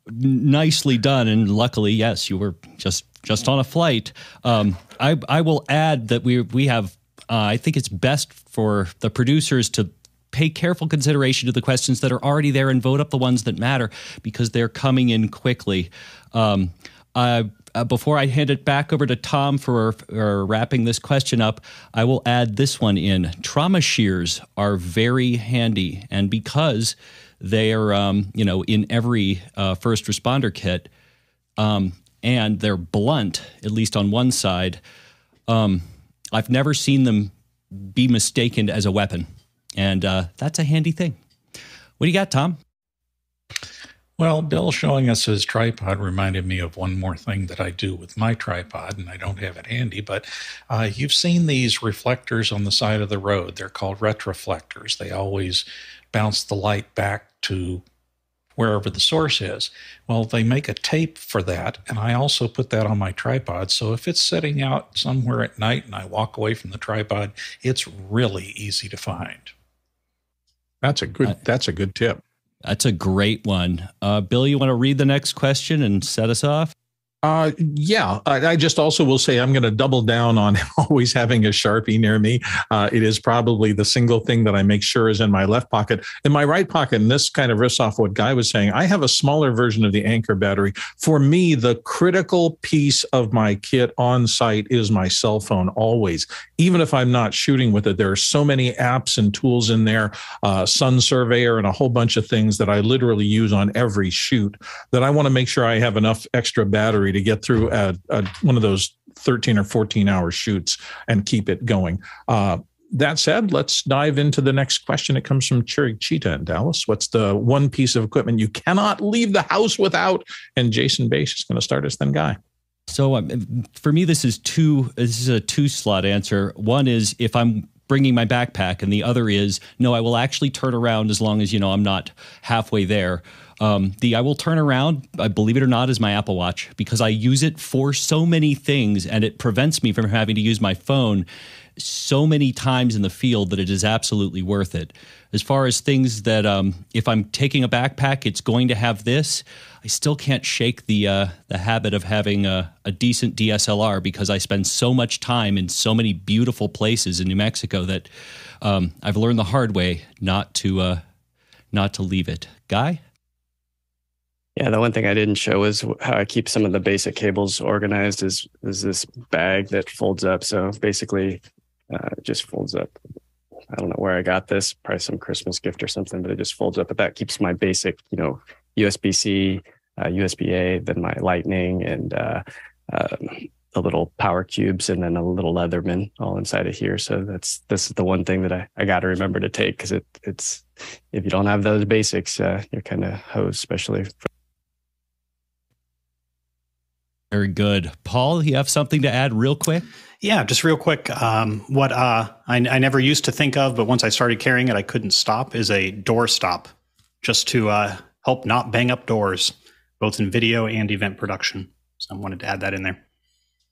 Nicely done, and luckily, yes, you were just just on a flight. Um, I I will add that we we have. Uh, I think it's best for the producers to pay careful consideration to the questions that are already there and vote up the ones that matter because they're coming in quickly. Um, uh, uh, before I hand it back over to Tom for, for, wrapping this question up, I will add this one in. Trauma shears are very handy, and because they are, um, you know, in every uh, first responder kit, um, and they're blunt, at least on one side. Um, I've never seen them be mistaken as a weapon, and uh, that's a handy thing. What do you got, Tom? Well, Bill showing us his tripod reminded me of one more thing that I do with my tripod, and I don't have it handy, but uh, you've seen these reflectors on the side of the road. They're called retroflectors. They always bounce the light back to wherever the source is. Well, they make a tape for that, and I also put that on my tripod. So if it's sitting out somewhere at night and I walk away from the tripod, it's really easy to find. That's a good. That's a good tip. That's a great one. Uh, Bill, you want to read the next question and set us off? Uh, yeah, I, I, just also will say I'm going to double down on always having a Sharpie near me. Uh, it is probably the single thing that I make sure is in my left pocket. In my right pocket, and this kind of riffs off what Guy was saying, I have a smaller version of the Anker battery. For me, the critical piece of my kit on site is my cell phone always. Even if I'm not shooting with it, there are so many apps and tools in there, uh, Sun Surveyor, and a whole bunch of things that I literally use on every shoot that I want to make sure I have enough extra battery to get through a, a, one of those 13 or 14 hour shoots and keep it going. Uh, that said, let's dive into the next question. It comes from Cherry Cheetah in Dallas. What's the one piece of equipment you cannot leave the house without? And Jason Bache is going to start us then, Guy. So um, for me, this is two. This is a two slot answer. One is if I'm bringing my backpack, and the other is no, I will actually turn around as long as you know I'm not halfway there. Um, the I will turn around, I believe it or not, is my Apple Watch because I use it for so many things and it prevents me from having to use my phone so many times in the field that it is absolutely worth it. As far as things that, um, if I'm taking a backpack, it's going to have this. I still can't shake the uh, the habit of having a, a, decent DSLR because I spend so much time in so many beautiful places in New Mexico that um, I've learned the hard way not to uh, not to leave it. Guy. Yeah, the one thing I didn't show is how I keep some of the basic cables organized. Is is this bag that folds up? So basically, uh, just folds up. I don't know where I got this, probably some Christmas gift or something, but it just folds up. But that keeps my basic, you know, USB C, uh, USB A, then my Lightning, and uh, uh, the little power cubes, and then a little Leatherman all inside of here. So that's this is the one thing that I, I got to remember to take because it it's if you don't have those basics, uh, you're kind of hosed, especially. For- very good. Paul, you have something to add real quick? Yeah, just real quick. Um, what uh, I, I, never used to think of, but once I started carrying it, I couldn't stop, is a door stop just to uh, help not bang up doors, both in video and event production. So I wanted to add that in there.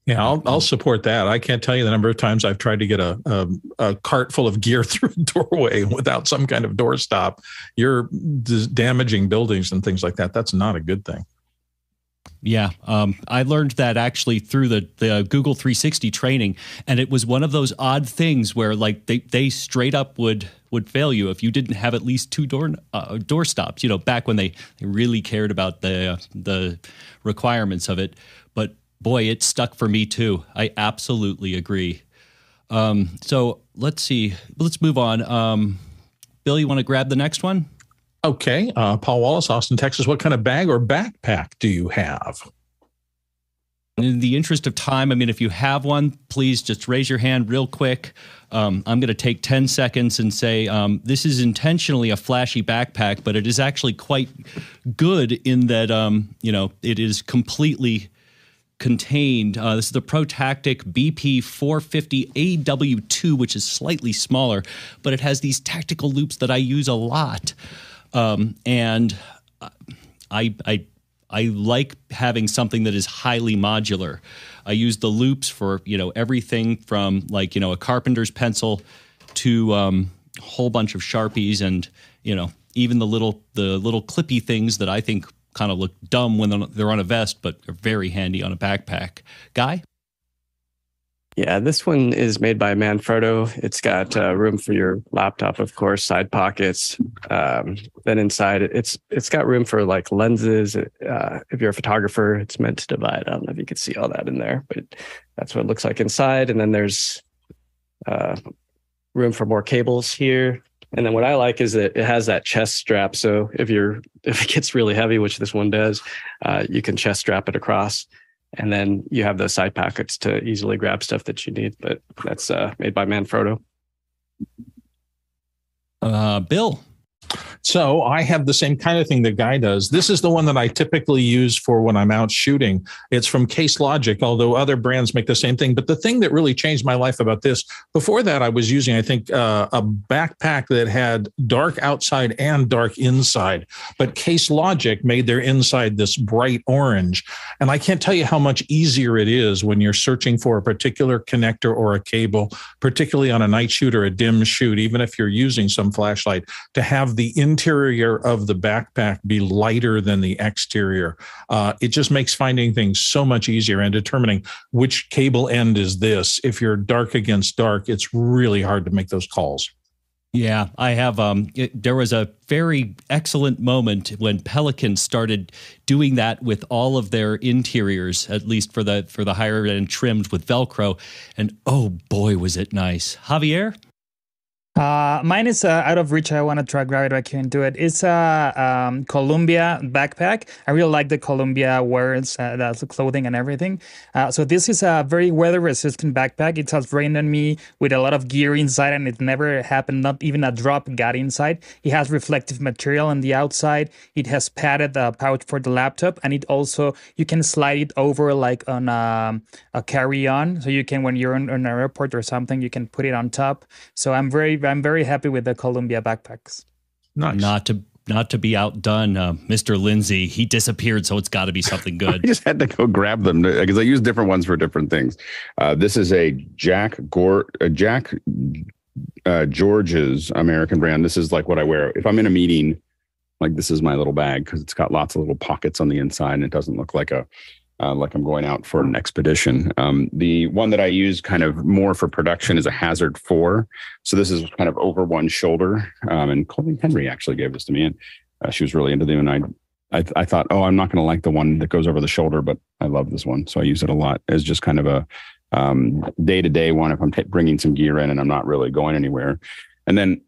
Yeah, I'll, I'll support that. I can't tell you the number of times I've tried to get a, a, a cart full of gear through a doorway without some kind of door stop. You're damaging buildings and things like that. That's not a good thing. Yeah, um, I learned that actually through the, the Google 360 training, and it was one of those odd things where like they, they straight up would would fail you if you didn't have at least two door uh, door stops. You know, back when they, they really cared about the uh, the requirements of it. But boy, it stuck for me too. I absolutely agree. Um, so let's see. Let's move on. Um, Bill, you want to grab the next one? Okay. Uh, Paul Wallace, Austin, Texas. What kind of bag or backpack do you have? In the interest of time, I mean, if you have one, please just raise your hand real quick. Um, I'm going to take 10 seconds and say um, this is intentionally a flashy backpack, but it is actually quite good in that, um, you know, it is completely contained. Uh, this is the ProTactic BP 450 AW2, which is slightly smaller, but it has these tactical loops that I use a lot. Um, and I, I, I like having something that is highly modular. I use the loops for you know everything from like you know a carpenter's pencil to um, a whole bunch of sharpies and you know even the little the little clippy things that I think kind of look dumb when they're on a vest, but are very handy on a backpack. Guy. Yeah, this one is made by Manfrotto. It's got uh, room for your laptop, of course, side pockets. Um, then inside, it's it's got room for like lenses. Uh, if you're a photographer, it's meant to divide. I don't know if you can see all that in there, but that's what it looks like inside. And then there's uh, room for more cables here. And then what I like is that it has that chest strap. So if you're if it gets really heavy, which this one does, uh, you can chest strap it across and then you have the side pockets to easily grab stuff that you need. But that's uh, made by Manfrotto. Uh, Bill. So I have the same kind of thing that Guy does. This is the one that I typically use for when I'm out shooting. It's from Case Logic, although other brands make the same thing. But the thing that really changed my life about this, before that, I was using, I think, uh, a backpack that had dark outside and dark inside. But Case Logic made their inside this bright orange. And I can't tell you how much easier it is when you're searching for a particular connector or a cable, particularly on a night shoot or a dim shoot, even if you're using some flashlight, to have the in interior of the backpack be lighter than the exterior. Uh, it just makes finding things so much easier and determining which cable end is this. If you're dark against dark, it's really hard to make those calls. Yeah, I have. Um, it, there was a very excellent moment when Pelican started doing that with all of their interiors, at least for the for the higher end trimmed with Velcro, and oh boy, was it nice, Javier. Uh, mine is uh, out of reach. I want to try grab it, but I can't do it. It's a um, Columbia backpack. I really like the Columbia wears, uh, that's the clothing and everything. Uh, so this is a very weather resistant backpack. It has rained on me with a lot of gear inside, and it never happened. Not even a drop got inside. It has reflective material on the outside. It has padded uh, pouch for the laptop, and it also you can slide it over like on a, a carry on. So you can when you're in an airport or something, you can put it on top. So I'm very I'm very happy with the Columbia backpacks. Nice. Not to not to be outdone, uh, Mr. Lindsay, he disappeared, so it's got to be something good. I just had to go grab them because I use different ones for different things. Uh, this is a Jack Gore, a Jack uh, George's American brand. This is like what I wear if I'm in a meeting. Like this is my little bag because it's got lots of little pockets on the inside and it doesn't look like a uh, like I'm going out for an expedition. Um, the one that I use kind of more for production is a Hazard 4. So this is kind of over one shoulder. Um, and Colleen Henry actually gave this to me, and uh, she was really into them. And I, I, I thought, oh, I'm not going to like the one that goes over the shoulder, but I love this one. So I use it a lot as just kind of a day to day one if I'm t- bringing some gear in and I'm not really going anywhere. And then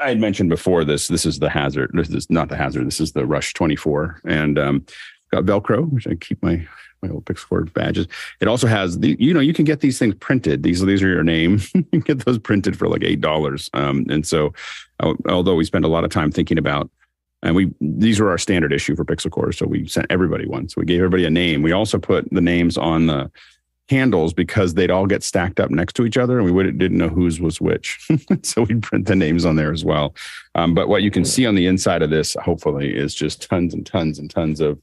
I had mentioned before this. This is the Hazard. This is not the Hazard. This is the Rush 24, and um, got Velcro, which I keep my my old Pixel Corps badges. It also has the you know you can get these things printed. These these are your name. you can get those printed for like eight dollars. Um, and so, although we spend a lot of time thinking about, and we these were our standard issue for Pixel Corps, so we sent everybody one. So we gave everybody a name. We also put the names on the handles because they'd all get stacked up next to each other and we would, didn't know whose was which. so we'd print the names on there as well. Um, but what you can see on the inside of this, hopefully, is just tons and tons and tons of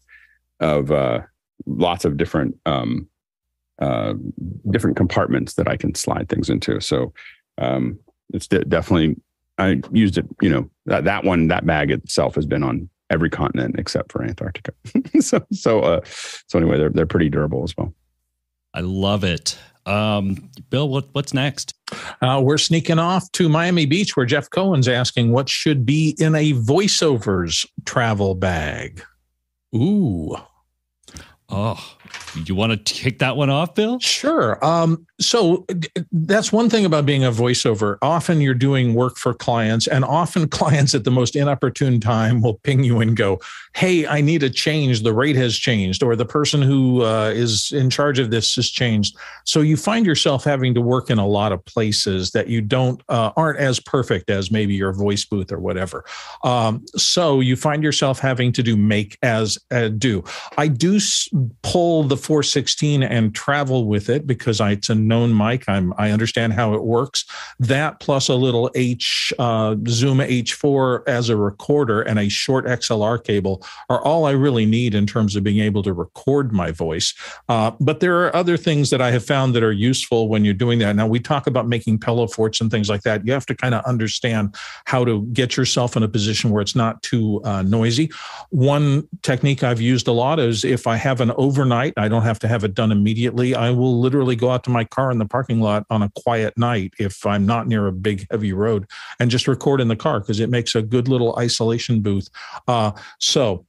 of uh, lots of different um, uh, different compartments that I can slide things into. So um, it's de- definitely I used it. You know that that one that bag itself has been on every continent except for Antarctica. so so uh, so anyway, they're they're pretty durable as well. I love it. Um, Bill, what, what's next? Uh, we're sneaking off to Miami Beach, where Jeff Cohen's asking what should be in a voiceovers travel bag. Ooh, Oh, you want to kick that one off, Bill? Sure. Um, so that's one thing about being a voiceover. Often you're doing work for clients, and often clients at the most inopportune time will ping you and go, "Hey, I need a change. The rate has changed, or the person who uh, is in charge of this has changed." So you find yourself having to work in a lot of places that you don't uh, aren't as perfect as maybe your voice booth or whatever. Um, so you find yourself having to do make as uh, do. I do pull the 416 and travel with it because I, it's a known mic. I'm, I understand how it works. That plus a little H uh, Zoom H4 as a recorder and a short XLR cable are all I really need in terms of being able to record my voice. Uh, but there are other things that I have found that are useful when you're doing that. Now we talk about making pillow forts and things like that. You have to kind of understand how to get yourself in a position where it's not too uh, noisy. One technique I've used a lot is if I have overnight, I don't have to have it done immediately. I will literally go out to my car in the parking lot on a quiet night if I'm not near a big heavy road and just record in the car because it makes a good little isolation booth. Uh, so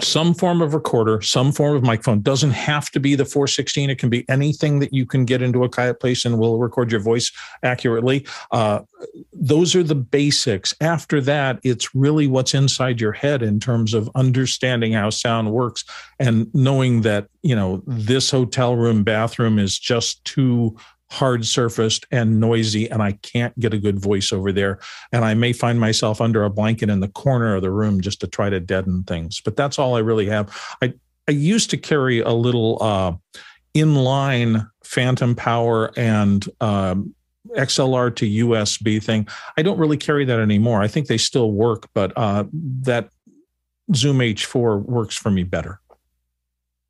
some form of recorder, some form of microphone. Doesn't have to be the 416. It can be anything that you can get into a quiet place and will record your voice accurately. Uh, those are the basics. After that, it's really what's inside your head in terms of understanding how sound works and knowing that you know this hotel room bathroom is just too hard surfaced and noisy and I can't get a good voice over there and I may find myself under a blanket in the corner of the room just to try to deaden things but that's all I really have I I used to carry a little uh inline phantom power and um XLR to USB thing. I don't really carry that anymore. I think they still work, but uh, that Zoom H4 works for me better.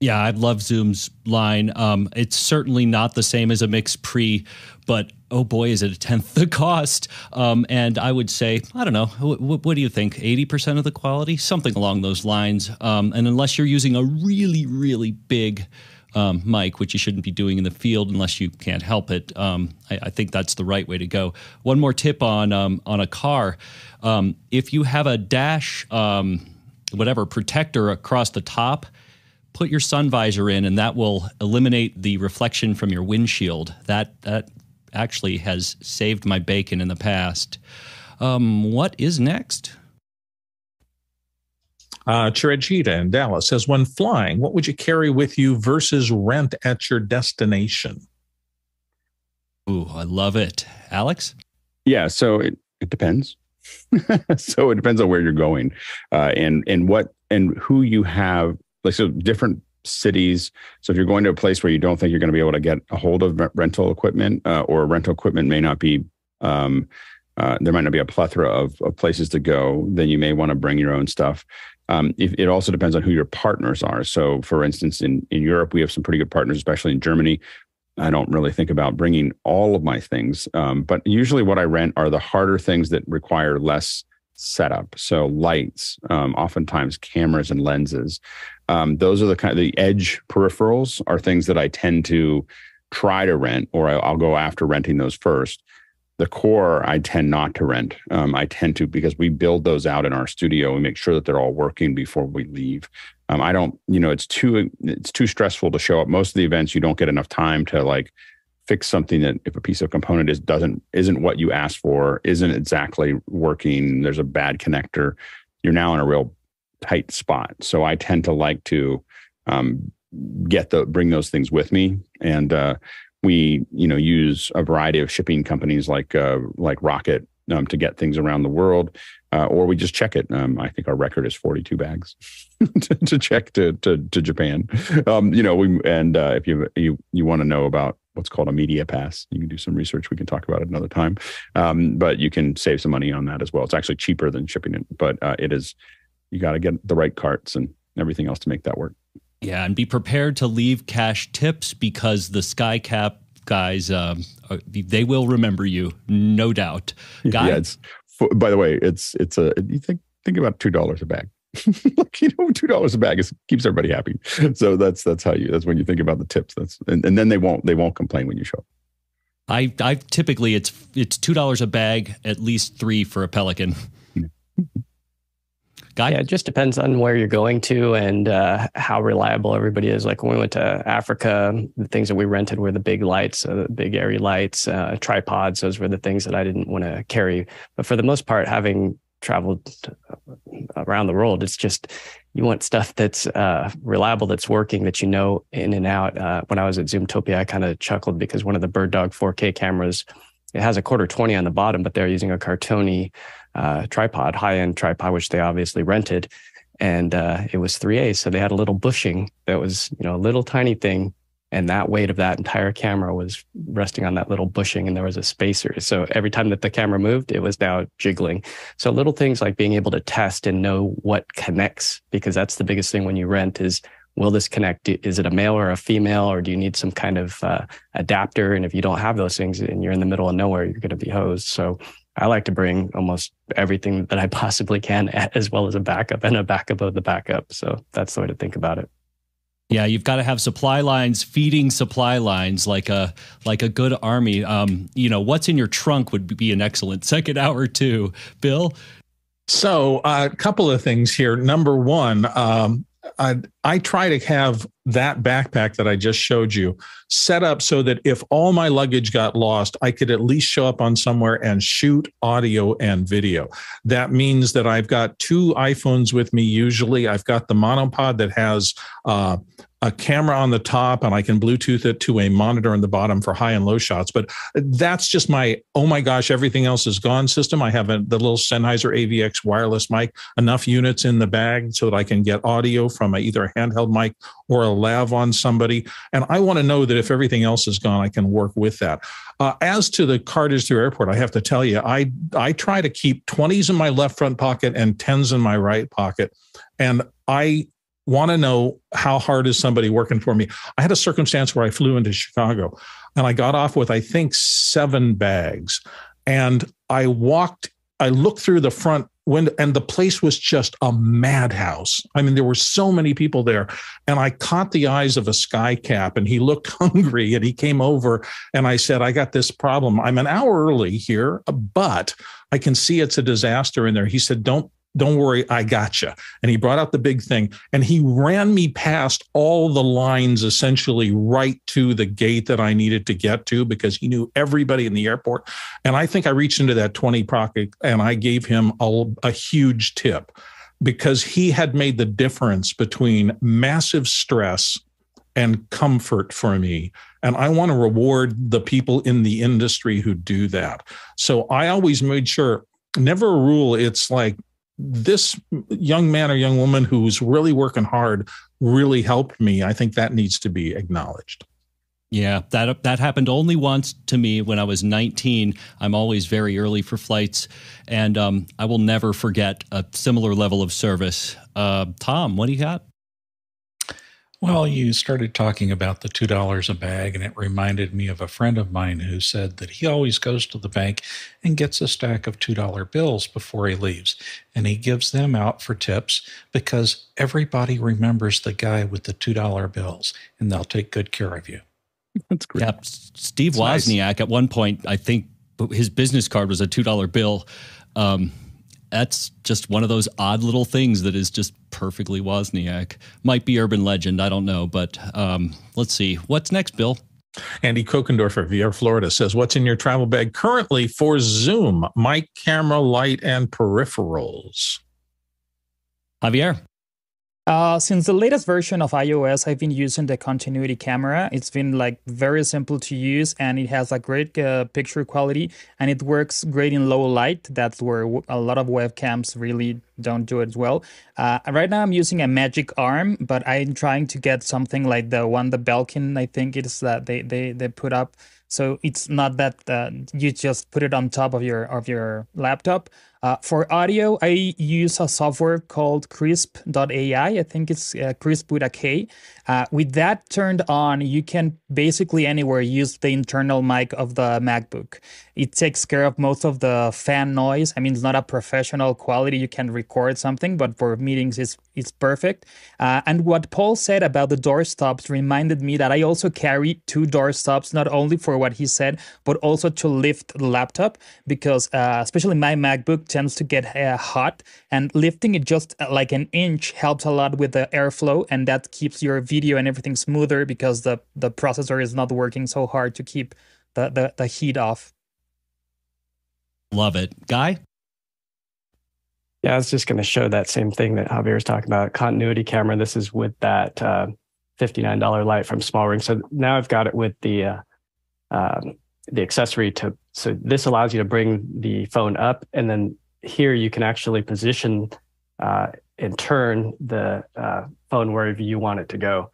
Yeah, I love Zoom's line. Um, it's certainly not the same as a Mix Pre, but oh boy, is it a tenth the cost? Um, and I would say, I don't know, what, what do you think? 80% of the quality? Something along those lines. Um, and unless you're using a really, really big um, mic, which you shouldn't be doing in the field unless you can't help it, um, I, I, think that's the right way to go. One more tip on, um, on a car um, if you have a dash, whatever, protector across the top, put your sun visor in and that will eliminate the reflection from your windshield. That that actually has saved my bacon in the past. Um, what is next? Uh, Chirajita in Dallas says, when flying, what would you carry with you versus rent at your destination? Ooh, I love it. Alex? Yeah, so it, it depends. so it depends on where you're going uh, and and what and who you have. Like so, different cities. So if you're going to a place where you don't think you're going to be able to get a hold of rental equipment, uh, or rental equipment may not be, um, uh, there might not be a plethora of, of, places to go. Then you may want to bring your own stuff. Um, if, it also depends on who your partners are. So, for instance, in in Europe, we have some pretty good partners, especially in Germany. I don't really think about bringing all of my things, um, but usually what I rent are the harder things that require less setup. So lights, um, oftentimes cameras and lenses. Um, those are the kind of the edge peripherals are things that I tend to try to rent, or I'll go after renting those first. The core I tend not to rent. Um, I tend to because we build those out in our studio. We make sure that they're all working before we leave. Um, I don't, you know, it's too it's too stressful to show up. Most of the events you don't get enough time to like fix something that if a piece of component is doesn't isn't what you asked for, isn't exactly working, there's a bad connector, you're now in a real tight spot. So I tend to like to um, get the bring those things with me, and uh, we you know use a variety of shipping companies like uh, like Rocket um, to get things around the world, uh, or we just check it. Um, I think our record is 42 bags to, to, check to to, to Japan. Um, you know, we and uh, if you you you want to know about what's called a media pass. You can do some research. We can talk about it another time. Um, but you can save some money on that as well. It's actually cheaper than shipping it, but uh, it is, you got to get the right carts and everything else to make that work. Yeah. And be prepared to leave cash tips because the SkyCap guys, um, they will remember you, no doubt. Yeah. It's, by the way, it's, it's a, you think, think about $2 a bag. like you know two dollars a bag is, keeps everybody happy so that's that's how you that's when you think about the tips that's and, and then they won't they won't complain when you show up i i typically it's it's two dollars a bag at least three for a pelican Guy? Yeah, it just depends on where you're going to and uh, how reliable everybody is. Like when we went to Africa, the things that we rented were the big lights, uh, the big airy lights, uh, tripods. Those were the things that I didn't want to carry. But for the most part, having traveled around the world. It's just you want stuff that's uh, reliable, that's working, that you know in and out. Uh, when I was at Zoomtopia, I kind of chuckled because one of the BirdDog 4K cameras it has a quarter 20 on the bottom, but they're using a Cartoni uh, tripod, high end tripod, which they obviously rented. And uh, it was 3A. So they had a little bushing that was, you know, a little tiny thing and that weight of that entire camera was resting on that little bushing and there was a spacer. So every time that the camera moved it was now jiggling. So little things like being able to test and know what connects because that's the biggest thing when you rent is will this connect? Is it a male or a female or do you need some kind of uh, adapter? And if you don't have those things and you're in the middle of nowhere you're going to be hosed. So i like to bring almost everything that i possibly can as well as a backup and a backup of the backup. So that's the way to think about it yeah, you've got to have supply lines feeding supply lines like a like a good army. Um, you know, what's in your trunk would be an excellent second hour too. Bill. So, a uh, couple of things here. Number one, um, I, I try to have that backpack that I just showed you set up so that if all my luggage got lost, I could at least show up on somewhere and shoot audio and video. That means that I've got two iPhones with me. Usually, I've got the monopod that has uh, a camera on the top and I can Bluetooth it to a monitor on the bottom for high and low shots. But that's just my, oh my gosh, everything else is gone system. I have a, the little Sennheiser AVX wireless mic, enough units in the bag so that I can get audio from a, either a handheld mic or a lav on somebody. And I want to know that if everything else is gone, I can work with that. Uh, as to the cartage through airport, I have to tell you, I, I try to keep 20s in my left front pocket and 10s in my right pocket. And I want to know how hard is somebody working for me. I had a circumstance where I flew into Chicago and I got off with, I think, seven bags. And I walked, I looked through the front window, and the place was just a madhouse. I mean, there were so many people there. And I caught the eyes of a sky cap, and he looked hungry and he came over. And I said, I got this problem. I'm an hour early here, but I can see it's a disaster in there. He said, Don't don't worry, I got you. And he brought out the big thing and he ran me past all the lines essentially right to the gate that I needed to get to because he knew everybody in the airport. And I think I reached into that 20 pocket and I gave him a, a huge tip because he had made the difference between massive stress and comfort for me. And I want to reward the people in the industry who do that. So I always made sure, never a rule. It's like this young man or young woman who's really working hard really helped me. I think that needs to be acknowledged. Yeah, that that happened only once to me when I was 19. I'm always very early for flights, and um, I will never forget a similar level of service. Uh, Tom, what do you got? Well, you started talking about the $2 a bag, and it reminded me of a friend of mine who said that he always goes to the bank and gets a stack of $2 bills before he leaves. And he gives them out for tips because everybody remembers the guy with the $2 bills, and they'll take good care of you. That's great. Yeah, Steve That's Wozniak, nice. at one point, I think his business card was a $2 bill. Um, that's just one of those odd little things that is just perfectly Wozniak. Might be urban legend, I don't know. But um, let's see. What's next, Bill? Andy Kokendorfer, Via Florida, says, What's in your travel bag currently for Zoom? Mic, camera, light, and peripherals. Javier. Uh, since the latest version of iOS, I've been using the continuity camera. It's been like very simple to use and it has a great uh, picture quality and it works great in low light. That's where a lot of webcams really don't do it as well. Uh, right now, I'm using a Magic Arm, but I'm trying to get something like the one the Belkin, I think it is that they, they, they put up. So it's not that uh, you just put it on top of your of your laptop. Uh, for audio, I use a software called Krisp.ai. I think it's uh, Krisp with a K. Uh, with that turned on, you can basically anywhere use the internal mic of the MacBook. It takes care of most of the fan noise. I mean, it's not a professional quality. You can record something, but for meetings, it's it's perfect. Uh, and what Paul said about the door stops reminded me that I also carry two door stops, not only for what he said, but also to lift the laptop because, uh, especially my MacBook tends to get uh, hot, and lifting it just uh, like an inch helps a lot with the airflow, and that keeps your video video and everything smoother because the the processor is not working so hard to keep the the, the heat off. Love it, guy. Yeah, I was just going to show that same thing that Javier was talking about. Continuity camera. This is with that uh, $59 light from SmallRig. So now I've got it with the uh, um, the accessory to. So this allows you to bring the phone up, and then here you can actually position uh, and turn the uh, phone wherever you want it to go.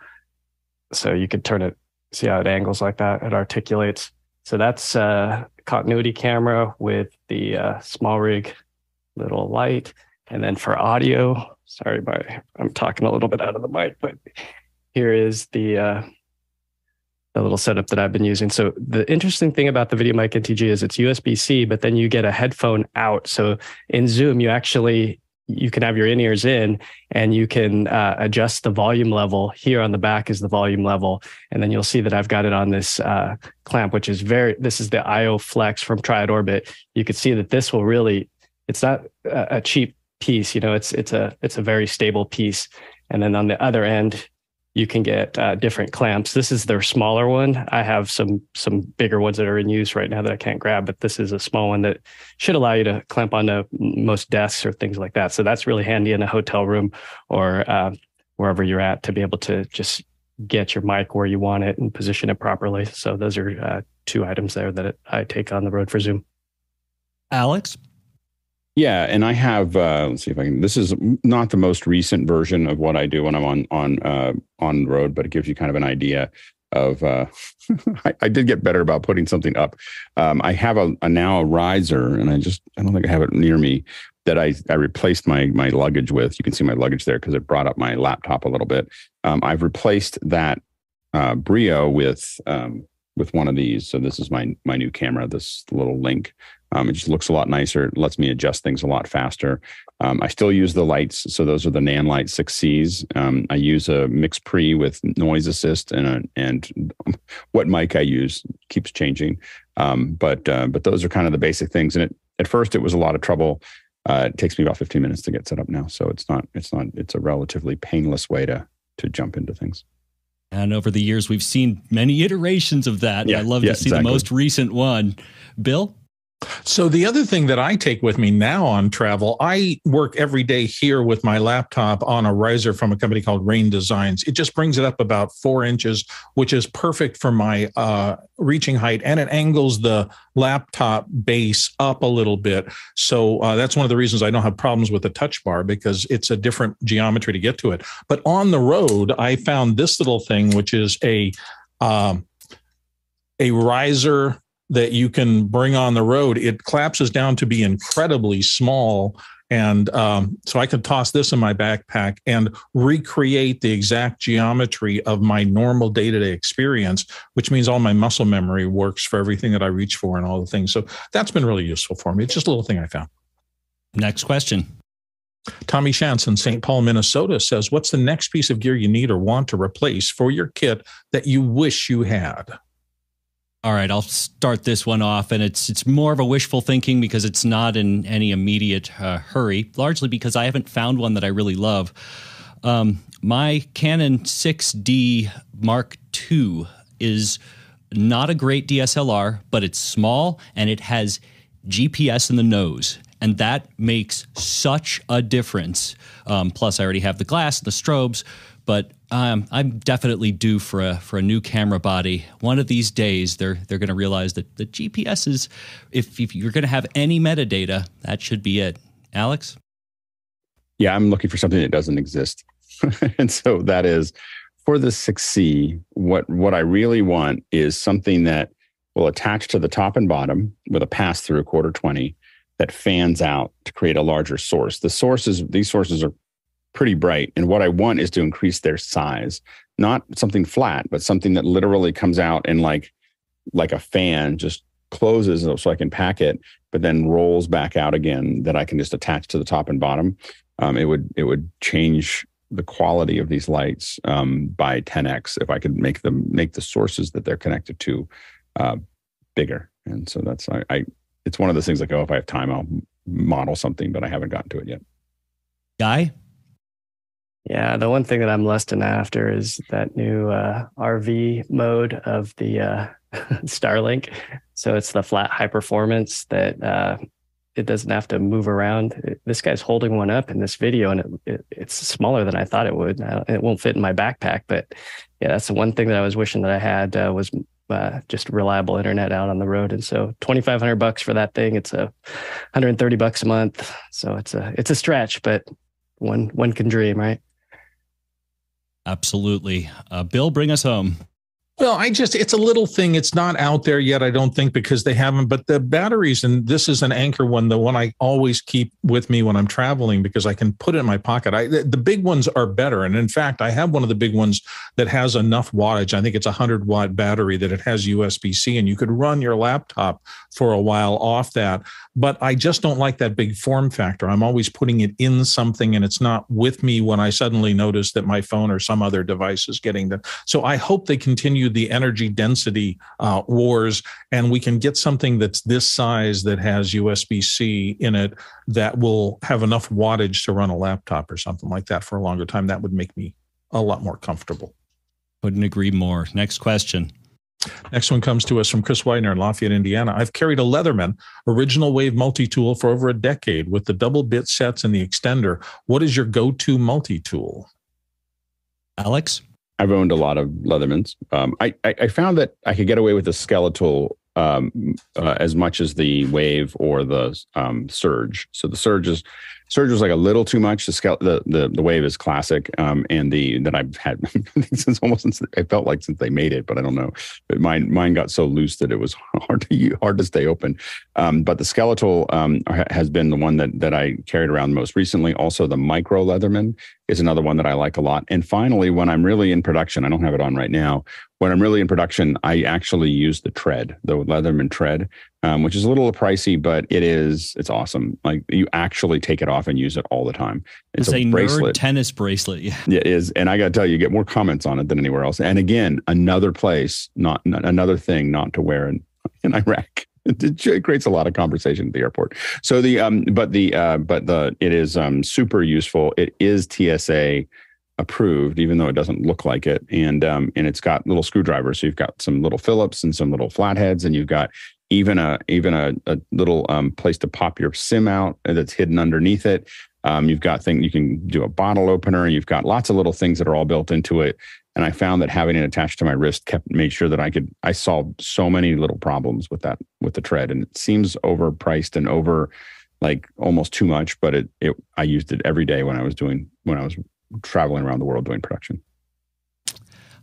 So you could turn it, see how it angles like that. It articulates. So that's uh, continuity camera with the uh, SmallRig little light. And then for audio, sorry, my, I'm talking a little bit out of the mic, but here is the uh, the little setup that I've been using. So the interesting thing about the VideoMic NTG is it's USB-C, but then you get a headphone out. So in Zoom, you actually you can have your in ears in and you can uh, adjust the volume level here on the back is the volume level and then you'll see that i've got it on this uh, clamp which is very this is the io flex from triad orbit you can see that this will really it's not a, cheap piece you know it's it's a it's a very stable piece and then on the other end you can get uh, different clamps. This is their smaller one. I have some some bigger ones that are in use right now that I can't grab, but this is a small one that should allow you to clamp onto most desks or things like that. So that's really handy in a hotel room or uh, wherever you're at to be able to just get your mic where you want it and position it properly. So those are uh, two items there that I take on the road for Zoom. Alex, yeah, and I have. Uh, let's see if I can. This is not the most recent version of what I do when I'm on on uh, on road, but it gives you kind of an idea of. Uh, I, I, did get better about putting something up. Um, I have a, a, now a riser, and I just I don't think I have it near me, that I, I replaced my my luggage with. You can see my luggage there because it brought up my laptop a little bit. Um, I've replaced that uh, Brio with um, with one of these. So this is my my new camera. This little link. Um, it just looks a lot nicer. It lets me adjust things a lot faster. Um, I still use the lights. So those are the Nanlite 6Cs. Um, I use a MixPre with noise assist and a, and what mic I use keeps changing. Um, but uh, but those are kind of the basic things. And it, at first it was a lot of trouble uh, it takes me about 15 minutes to get set up now, so it's not it's not it's a relatively painless way to to jump into things. And over the years, we've seen many iterations of that. Yeah, I love yeah, to see exactly. the most recent one. Bill, So the other thing that I take with me now on travel, I work every day here with my laptop on a riser from a company called Rain Designs. It just brings it up about four inches, which is perfect for my uh, reaching height, and it angles the laptop base up a little bit. So uh, that's one of the reasons I don't have problems with the touch bar because it's a different geometry to get to it. But on the road, I found this little thing, which is a um, a riser that you can bring on the road. It collapses down to be incredibly small. And um, so I could toss this in my backpack and recreate the exact geometry of my normal day to day experience, which means all my muscle memory works for everything that I reach for and all the things. So that's been really useful for me. It's just a little thing I found. next question. Tommy Shantz in St. Paul, Minnesota says, What's the next piece of gear you need or want to replace for your kit that you wish you had? All right, I'll start this one off, and it's it's more of a wishful thinking because it's not in any immediate uh, hurry. Largely because I haven't found one that I really love. Um, my Canon 6D Mark II is not a great DSLR, but it's small and it has GPS in the nose. And that makes such a difference. Um, plus, I already have the glass, the strobes, but um, I'm definitely due for a for a new camera body. One of these days, they're they're going to realize that the GPS is, if if you're going to have any metadata, that should be it. Alex, Yeah, I'm looking for something that doesn't exist, and so that is for the 6C. What what I really want is something that will attach to the top and bottom with a pass through quarter 20 that fans out to create a larger source. The sources these sources are pretty bright, and what I want is to increase their size, not something flat, but something that literally comes out and like like a fan just closes so I can pack it, but then rolls back out again that I can just attach to the top and bottom. Um, it would it would change the quality of these lights um, by 10x if I could make them make the sources that they're connected to uh, bigger. And so that's I, I it's one of those things like oh if I have time I'll model something, but I haven't gotten to it yet. guy. Yeah, the one thing that I'm lusting after is that new uh, RV mode of the uh, Starlink. So it's the flat high performance that uh, it doesn't have to move around. This guy's holding one up in this video, and it, it, it's smaller than I thought it would. It won't fit in my backpack, but yeah, that's the one thing that I was wishing that I had uh, was uh, just reliable internet out on the road. And so 2,500 bucks for that thing. It's a 130 bucks a month. So it's a it's a stretch, but one one can dream, right? Absolutely. Uh, Bill, bring us home. Well, I just, it's a little thing. It's not out there yet, I don't think, because they haven't. But the batteries, and this is an Anker one, the one I always keep with me when I'm traveling because I can put it in my pocket. I, the, the big ones are better. And in fact, I have one of the big ones that has enough wattage. I think it's a 100 watt battery that it has USB C, and you could run your laptop for a while off that. But I just don't like that big form factor. I'm always putting it in something, and it's not with me when I suddenly notice that my phone or some other device is getting them. So I hope they continue the energy density uh, wars, and we can get something that's this size that has USB C in it that will have enough wattage to run a laptop or something like that for a longer time. That would make me a lot more comfortable. Couldn't agree more. Next question. Next one comes to us from Chris Widener in Lafayette, Indiana. I've carried a Leatherman original wave multi tool for over a decade with the double bit sets and the extender. What is your go to multi tool? Alex? I've owned a lot of Leathermans. Um, I, I I found that I could get away with the Skeletool um, uh, as much as the wave or the um, surge. So the surge is surge was like a little too much. The scale, the, the the wave is classic, um, and the that I've had since almost since I felt like since they made it, but I don't know. But mine mine got so loose that it was hard to hard to stay open. Um, but the Skeletool um, has been the one that that I carried around most recently. Also, the micro Leatherman is another one that I like a lot. And finally, when I'm really in production, I don't have it on right now. When I'm really in production, I actually use the tread, the Leatherman tread, um, which is a little pricey, but it is it's awesome. Like you actually take it off and use it all the time. It's, it's a, a bracelet, tennis bracelet. Yeah, it is. And I got to tell you, you get more comments on it than anywhere else. And again, another place, not, not another thing, not to wear in, in Iraq. It, creates a lot of conversation at the airport. So the um, but the uh, but the it is um super useful. It is TSA approved, even though it doesn't look like it. And um, and it's got little screwdrivers. So you've got some little Phillips and some little flatheads, and you've got even a even a, a little um, place to pop your sim out that's hidden underneath it. Um, you've got things you can do a bottle opener. You've got lots of little things that are all built into it. And I found that having it attached to my wrist kept made sure that I could I solved so many little problems with that with the tread. And it seems overpriced and over like almost too much, but it it I used it every day when I was doing when I was traveling around the world doing production.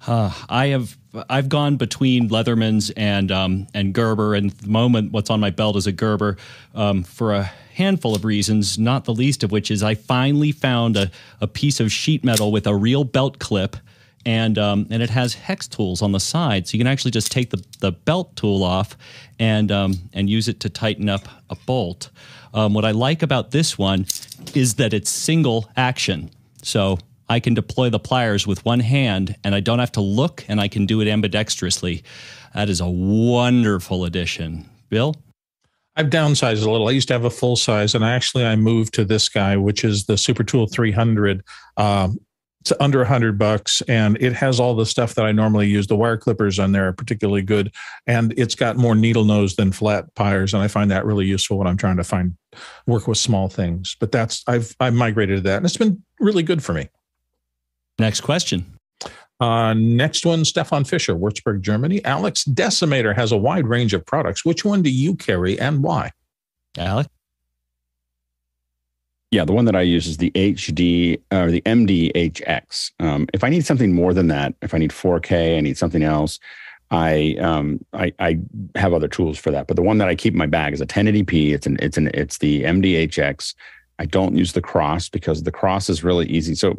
Uh, I have I've gone between Leatherman's and um, and Gerber, and the moment what's on my belt is a Gerber um, for a handful of reasons, not the least of which is I finally found a, a piece of sheet metal with a real belt clip, and um, and it has hex tools on the side, so you can actually just take the, the belt tool off and um, and use it to tighten up a bolt. Um, what I like about this one is that it's single action, so I can deploy the pliers with one hand and I don't have to look and I can do it ambidextrously. That is a wonderful addition. Bill? I've downsized a little. I used to have a full size, and actually I moved to this guy, which is the Super Tool 300. Um, it's under 100 bucks, and it has all the stuff that I normally use. The wire clippers on there are particularly good, and it's got more needle nose than flat pliers, and I find that really useful when I'm trying to find work with small things. But that's I've I've migrated to that, and it's been really good for me. Next question. Uh, next one, Stefan Fischer, Würzburg, Germany. Alex Decimator has a wide range of products. Which one do you carry and why? Alex? Yeah, the one that I use is the HD or the MDHX. Um, if I need something more than that, if I need 4K, I need something else, I, um, I I have other tools for that. But the one that I keep in my bag is a 1080p. It's an it's an it's the MDHX. I don't use the cross because the cross is really easy. So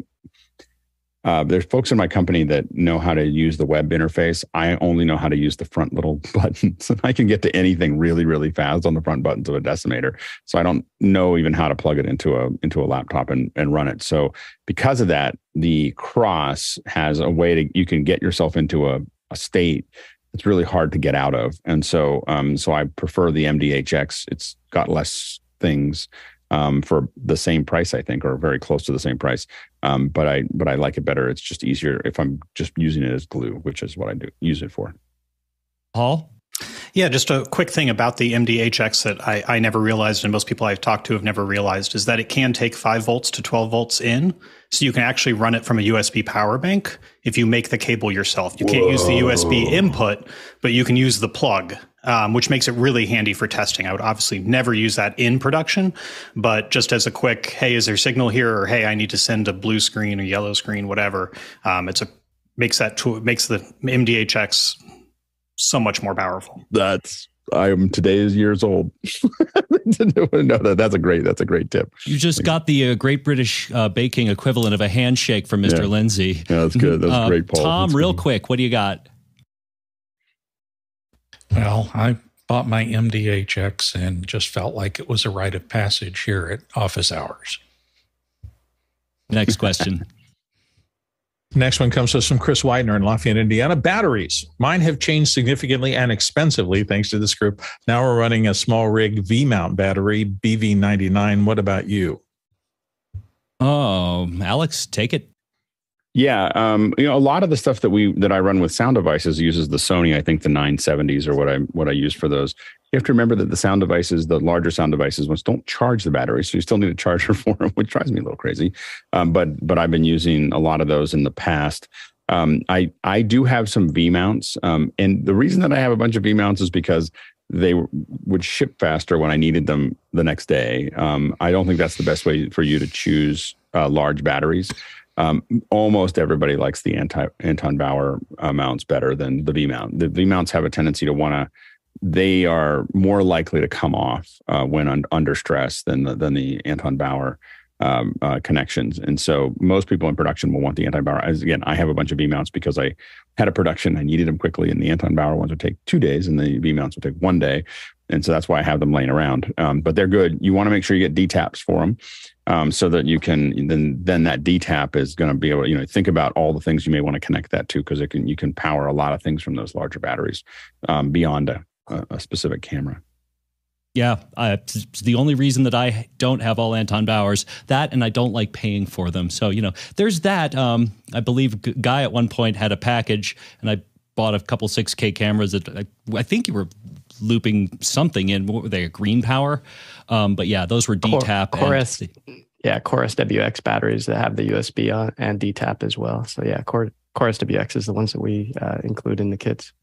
uh, there's folks in my company that know how to use the web interface. I only know how to use the front little buttons, I can get to anything really, really fast on the front buttons of a decimator. So I don't know even how to plug it into a into a laptop and, and run it. So because of that, the cross has a way to you can get yourself into a, a state that's really hard to get out of. And so um, so I prefer the MDHX. It's got less things um, for the same price, I think, or very close to the same price. Um, but I but I like it better. It's just easier if I'm just using it as glue, which is what I do use it for. Paul. Yeah, just a quick thing about the MDHX that I, I never realized, and most people I've talked to have never realized, is that it can take 5 volts to 12 volts in. So you can actually run it from a USB power bank if you make the cable yourself. You can't use the USB input, but you can use the plug um, which makes it really handy for testing. I would obviously never use that in production, but just as a quick, hey, is there signal here? Or hey, I need to send a blue screen or yellow screen, whatever. Um, it's a makes that tool makes the MDHX so much more powerful. That's I'm today's years old. no, that, that's a great that's a great tip. You just got the uh, Great British uh, Baking equivalent of a handshake from Mr. Yeah. Lindsay. Yeah, that's good. That's uh, great, Paul. Tom, that's real good. quick, what do you got? Well, I bought my MDHX and just felt like it was a rite of passage here at office hours. Next question. Next one comes to us from Chris Widener in Lafayette, Indiana. Batteries. Mine have changed significantly and expensively thanks to this group. Now we're running a SmallRig V mount battery, BV99. What about you? Oh, Alex, take it. Yeah, um, you know, a lot of the stuff that we that I run with sound devices uses the Sony. I think the 970s or what I what I use for those. You have to remember that the sound devices, the larger sound devices, ones don't charge the battery, so you still need a charger for them, which drives me a little crazy. Um, but but I've been using a lot of those in the past. Um, I I do have some V mounts, um, and the reason that I have a bunch of V mounts is because they would ship faster when I needed them the next day. Um, I don't think that's the best way for you to choose uh, large batteries. Um, almost everybody likes the anti Anton Bauer uh, mounts better than the V mount. The V mounts have a tendency to want to. They are more likely to come off uh, when un- under stress than the, than the Anton Bauer um, uh, connections. And so most people in production will want the Anton Bauer. As again, I have a bunch of V mounts because I had a production, I needed them quickly, and the Anton Bauer ones would take two days, and the V mounts would take one day. And so that's why I have them laying around. Um, but they're good. You want to make sure you get D taps for them, um, so that you can then then that DTAP is going to be able to you know think about all the things you may want to connect that to because it can you can power a lot of things from those larger batteries um, beyond a, a specific camera. Yeah, uh, it's the only reason that I don't have all Anton Bauers That and I don't like paying for them. So you know, there's that. Um, I believe guy at one point had a package, and I bought a couple 6K cameras that I, I think you were looping something in. What were they? Green power. Um, but yeah, those were DTAP. Core, Core yeah, Core SWX batteries that have the USB on and DTAP as well. So yeah, Core Core SWX is the ones that we uh, include in the kits.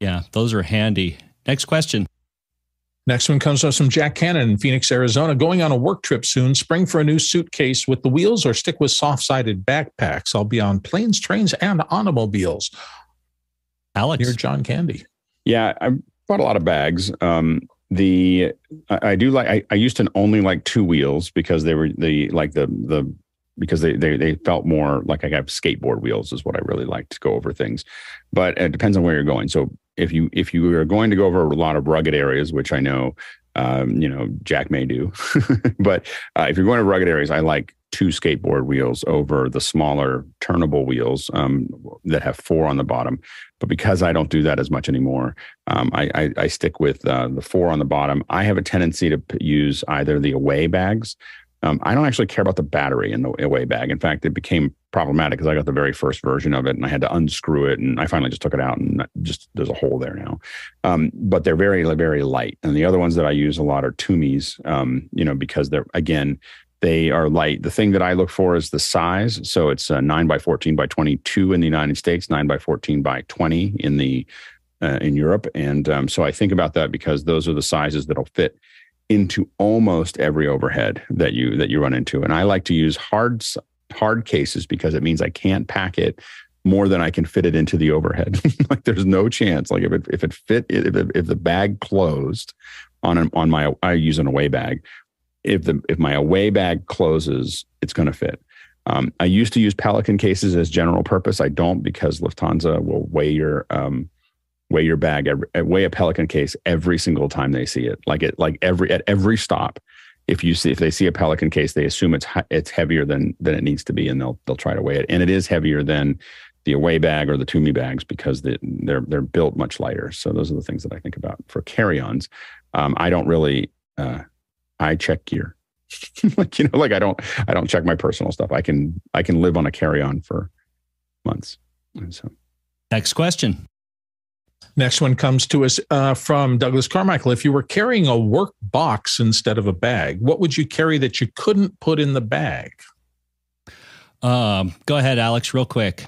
Yeah, those are handy. Next question. Next one comes from Jack Cannon in Phoenix, Arizona. Going on a work trip soon. Spring for a new suitcase with the wheels or stick with soft sided backpacks. I'll be on planes, trains, and automobiles. Alex. You're John Candy. Yeah, I bought a lot of bags. Um, the I, I do like I, I used to only like two wheels because they were the like the the because they, they they felt more like I have skateboard wheels is what I really like to go over things. But it depends on where you're going. So if you if you are going to go over a lot of rugged areas, which I know um, you know Jack may do, but uh, if you're going to rugged areas, I like two skateboard wheels over the smaller turnable wheels um, that have four on the bottom. But because I don't do that as much anymore, um, I, I, I, stick with uh, the four on the bottom. I have a tendency to use either the away bags um, I don't actually care about the battery in the away bag. In fact, it became problematic because I got the very first version of it and I had to unscrew it. And I finally just took it out and just there's a hole there now. Um, but they're very, very light. And the other ones that I use a lot are Tumis, um, you know, because they're, again, they are light. The thing that I look for is the size. So it's a 9 by 14 by 22 in the United States, 9 by 14 by 20 in the uh, in Europe. And um, so I think about that because those are the sizes that'll fit into almost every overhead that you that you run into. And i like to use hard hard cases because it means i can't pack it more than i can fit it into the overhead. Like there's no chance. Like if it if it fit if, if the bag closed on an, on my i use an away bag. If the if my away bag closes it's going to fit. Um, i used to use pelican cases as general purpose. I don't because lufthansa will weigh your um, weigh your bag, every, uh, weigh a Pelican case every single time they see it. Like it, like every at every stop. If you see if they see a Pelican case, they assume it's it's heavier than than it needs to be, and they'll they'll try to weigh it. And it is heavier than the away bag or the Tumi bags because they, they're they're built much lighter. So those are the things that I think about for carry-ons. Um, I don't really uh, I check gear. like you know, like I don't I don't check my personal stuff. I can I can live on a carry-on for months. And so next question. Next one comes to us uh, from Douglas Carmichael. If you were carrying a work box instead of a bag, what would you carry that you couldn't put in the bag? Um, go ahead, Alex, real quick.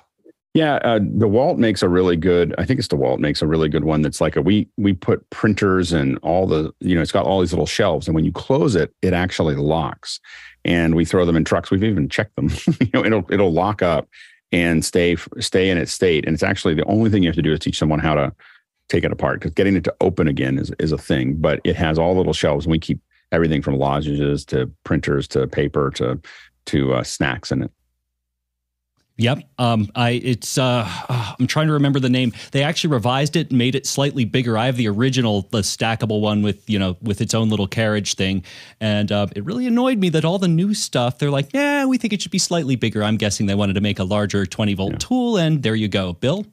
Yeah, uh, DeWalt makes a really good. I think it's DeWalt makes a really good one. That's like a we we put printers and all the you know it's got all these little shelves, and when you close it, it actually locks. And we throw them in trucks. We've even checked them. you know, it'll it'll lock up and stay stay in its state. And it's actually the only thing you have to do is teach someone how to take it apart because getting it to open again is, is a thing, but it has all little shelves and we keep everything from lozenges to printers to paper to, to uh, snacks in it. Yep. Um, I it's uh, I'm trying to remember the name. They actually revised it, made it slightly bigger. I have the original, the stackable one with you know with its own little carriage thing, and uh, it really annoyed me that all the new stuff they're like, yeah, we think it should be slightly bigger. I'm guessing they wanted to make a larger 20 volt yeah. tool, and there you go, Bill.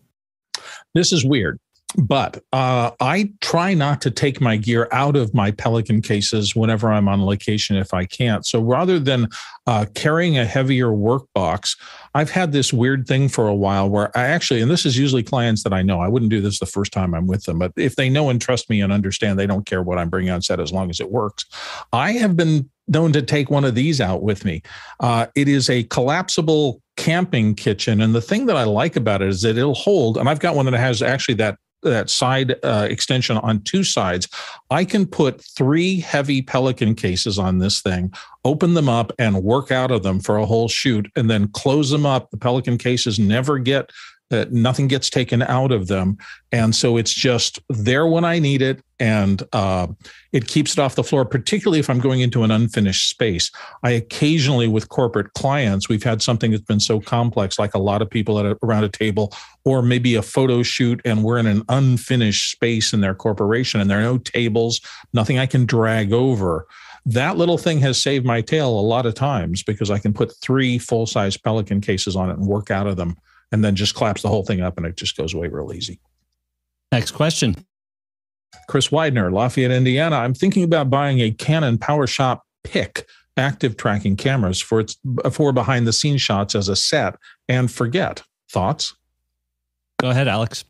This is weird but uh, I try not to take my gear out of my Pelican cases whenever I'm on location if I can't. So rather than uh, carrying a heavier work box, I've had this weird thing for a while where I actually, and this is usually clients that I know, I wouldn't do this the first time I'm with them, but if they know and trust me and understand, they don't care what I'm bringing on set as long as it works. I have been known to take one of these out with me. Uh, it is a collapsible camping kitchen. And the thing that I like about it is that it'll hold, and I've got one that has actually that that side uh, extension on two sides. I can put three heavy Pelican cases on this thing, open them up, and work out of them for a whole shoot, and then close them up. The Pelican cases never get that nothing gets taken out of them. And so it's just there when I need it. And uh, it keeps it off the floor, particularly if I'm going into an unfinished space. I occasionally, with corporate clients, we've had something that's been so complex, like a lot of people at a, around a table, or maybe a photo shoot, and we're in an unfinished space in their corporation, and there are no tables, nothing I can drag over that little thing has saved my tail a lot of times because I can put three full size Pelican cases on it and work out of them and then just claps the whole thing up and it just goes away real easy. Next question. Chris Widener, Lafayette, Indiana. I'm thinking about buying a Canon PowerShot Pick active tracking cameras for its for behind the scenes shots as a set and forget. Thoughts? Go ahead, Alex.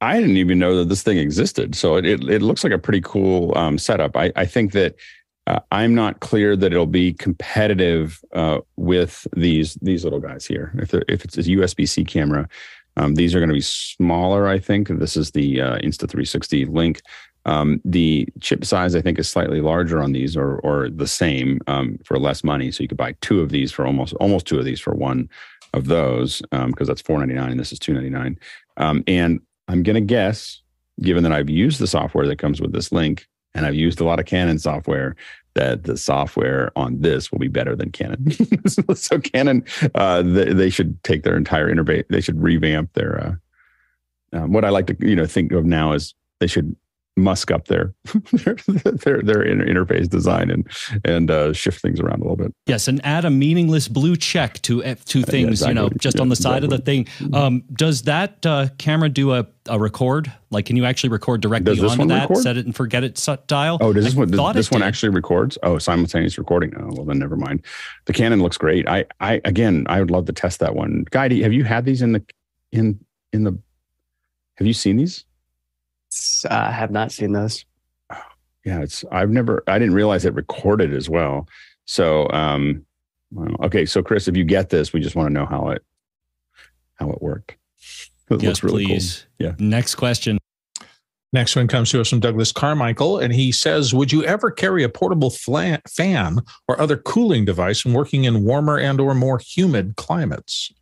I didn't even know that this thing existed. So it, it, it looks like a pretty cool um, setup. I, I think that uh, I'm not clear that it'll be competitive uh, with these these little guys here. If if it's a USB C camera, um, these are going to be smaller. I think this is the uh, Insta360 Link. Um, the chip size I think is slightly larger on these, or or the same um, for less money. So you could buy two of these for almost almost two of these for one of those because um, that's 499 and this is 299. Um, and I'm going to guess, given that I've used the software that comes with this link, and I've used a lot of Canon software that the software on this will be better than Canon. so, Canon, uh, they, they, should take their entire interface. They should revamp their. Uh, um, what I like to you know think of now is they should musk up their their their, their interface design and and uh, shift things around a little bit. Yes, and add a meaningless blue check to uh, two things. Yeah, exactly. You know, just yeah, on the side exactly. of the thing. Mm-hmm. Um, does that uh, camera do a, a record? Like, can you actually record directly onto that? Record? Set it and forget it style. Oh, does this I one? Does, this one did. actually records? Oh, simultaneous recording. Oh, well then never mind. The Canon looks great. I I again, I would love to test that one. Guy, have you had these in the in in the? Have you seen these? I uh, have not seen those. Yeah, it's I've never I didn't realize it recorded as well. So um well, okay, so Chris, if you get this, we just want to know how it how it worked. It yes, really please. Cool. Yeah. Next question. Next one comes to us from Douglas Carmichael, and he says, "Would you ever carry a portable flan- fan or other cooling device when working in warmer and/or more humid climates?"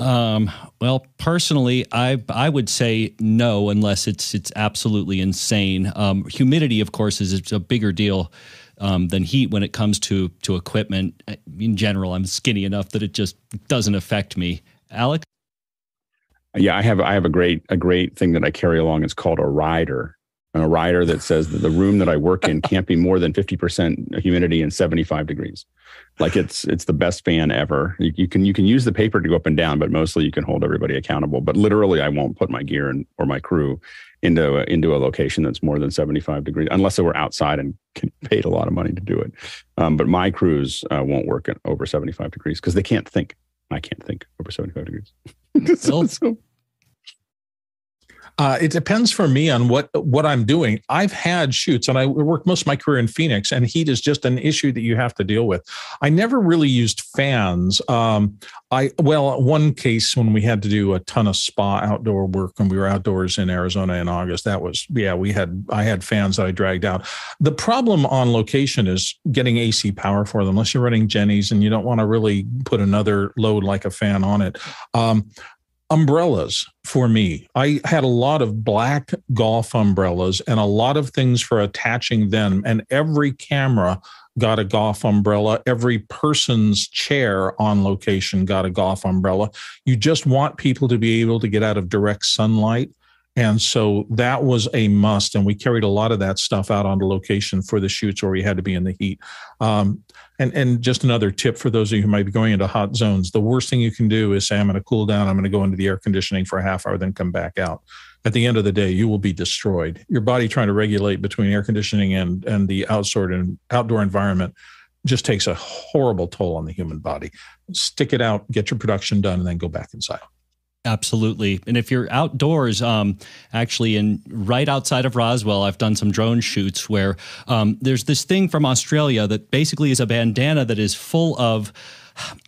Um, well, personally, I I would say no, unless it's it's absolutely insane. Um, humidity, of course, is, a bigger deal um, than heat when it comes to to equipment. In general, I'm skinny enough that it just doesn't affect me. Alex. Yeah, I have I have a great a great thing that I carry along. It's called a rider, a rider that says that the room that I work in can't be more than 50% humidity and 75 degrees. Like it's it's the best fan ever. You, you, can you can use the paper to go up and down, but mostly you can hold everybody accountable. But literally, I won't put my gear and or my crew into a, into a location that's more than 75 degrees, unless they were outside and paid a lot of money to do it. Um, but my crews uh, won't work at over 75 degrees because they can't think. I can't think over 75 degrees. so, so uh, it depends for me on what what I'm doing. I've had shoots, and I worked most of my career in Phoenix, and heat is just an issue that you have to deal with. I never really used fans. Um, I well, one case when we had to do a ton of spa outdoor work when we were outdoors in Arizona in August, that was yeah, we had I had fans that I dragged out. The problem on location is getting AC power for them, unless you're running gennies and you don't want to really put another load like a fan on it. Um, umbrellas for me. I had a lot of black golf umbrellas and a lot of things for attaching them. And every camera got a golf umbrella. Every person's chair on location got a golf umbrella. You just want people to be able to get out of direct sunlight. And so that was a must. And we carried a lot of that stuff out onto location for the shoots where we had to be in the heat. Um, and, and just another tip for those of you who might be going into hot zones the worst thing you can do is say, I'm going to cool down, I'm going to go into the air conditioning for a half hour, then come back out. At the end of the day, you will be destroyed. Your body trying to regulate between air conditioning and, and the outdoor and outdoor environment just takes a horrible toll on the human body. Stick it out, get your production done, and then go back inside. Absolutely. And if you're outdoors, um, actually, in right outside of Roswell, I've done some drone shoots where um, there's this thing from Australia that basically is a bandana that is full of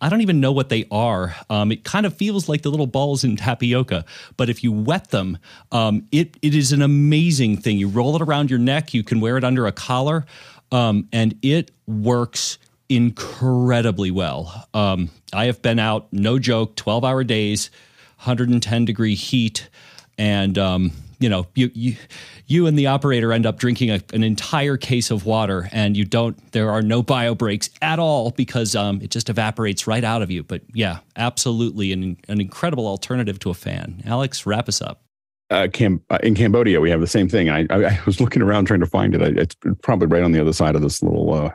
I don't even know what they are. Um, it kind of feels like the little balls in tapioca, but if you wet them, um, it it is an amazing thing. You roll it around your neck. You can wear it under a collar, um, and it works incredibly well. Um, I have been out, no joke, twelve hour days, 110 degree heat, and um, you know, you you you and the operator end up drinking a, an entire case of water, and you don't. There are no bio breaks at all because um, it just evaporates right out of you. But yeah, absolutely, an an incredible alternative to a fan. Alex, wrap us up. Uh, Cam- uh, in Cambodia, we have the same thing. I, I, I, was looking around trying to find it. I, it's probably right on the other side of this little uh,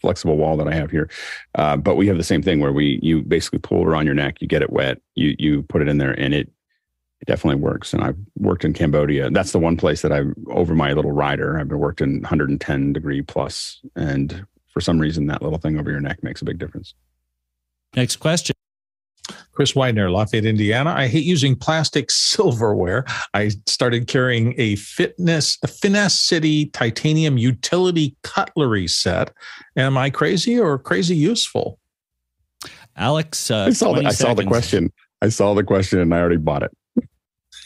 flexible wall that I have here. Uh, but we have the same thing where we you basically pull it around your neck, you get it wet, you you put it in there, and it it definitely works. And I've worked in Cambodia. That's the one place that I've over my little rider. I've been worked in 110 degree plus, and for some reason, that little thing over your neck makes a big difference. Next question. Chris Widener, Lafayette, Indiana. I hate using plastic silverware. I started carrying a fitness, a Finesse City titanium utility cutlery set. Am I crazy or crazy useful? Alex, uh, I saw the, I saw the question. I saw the question and I already bought it.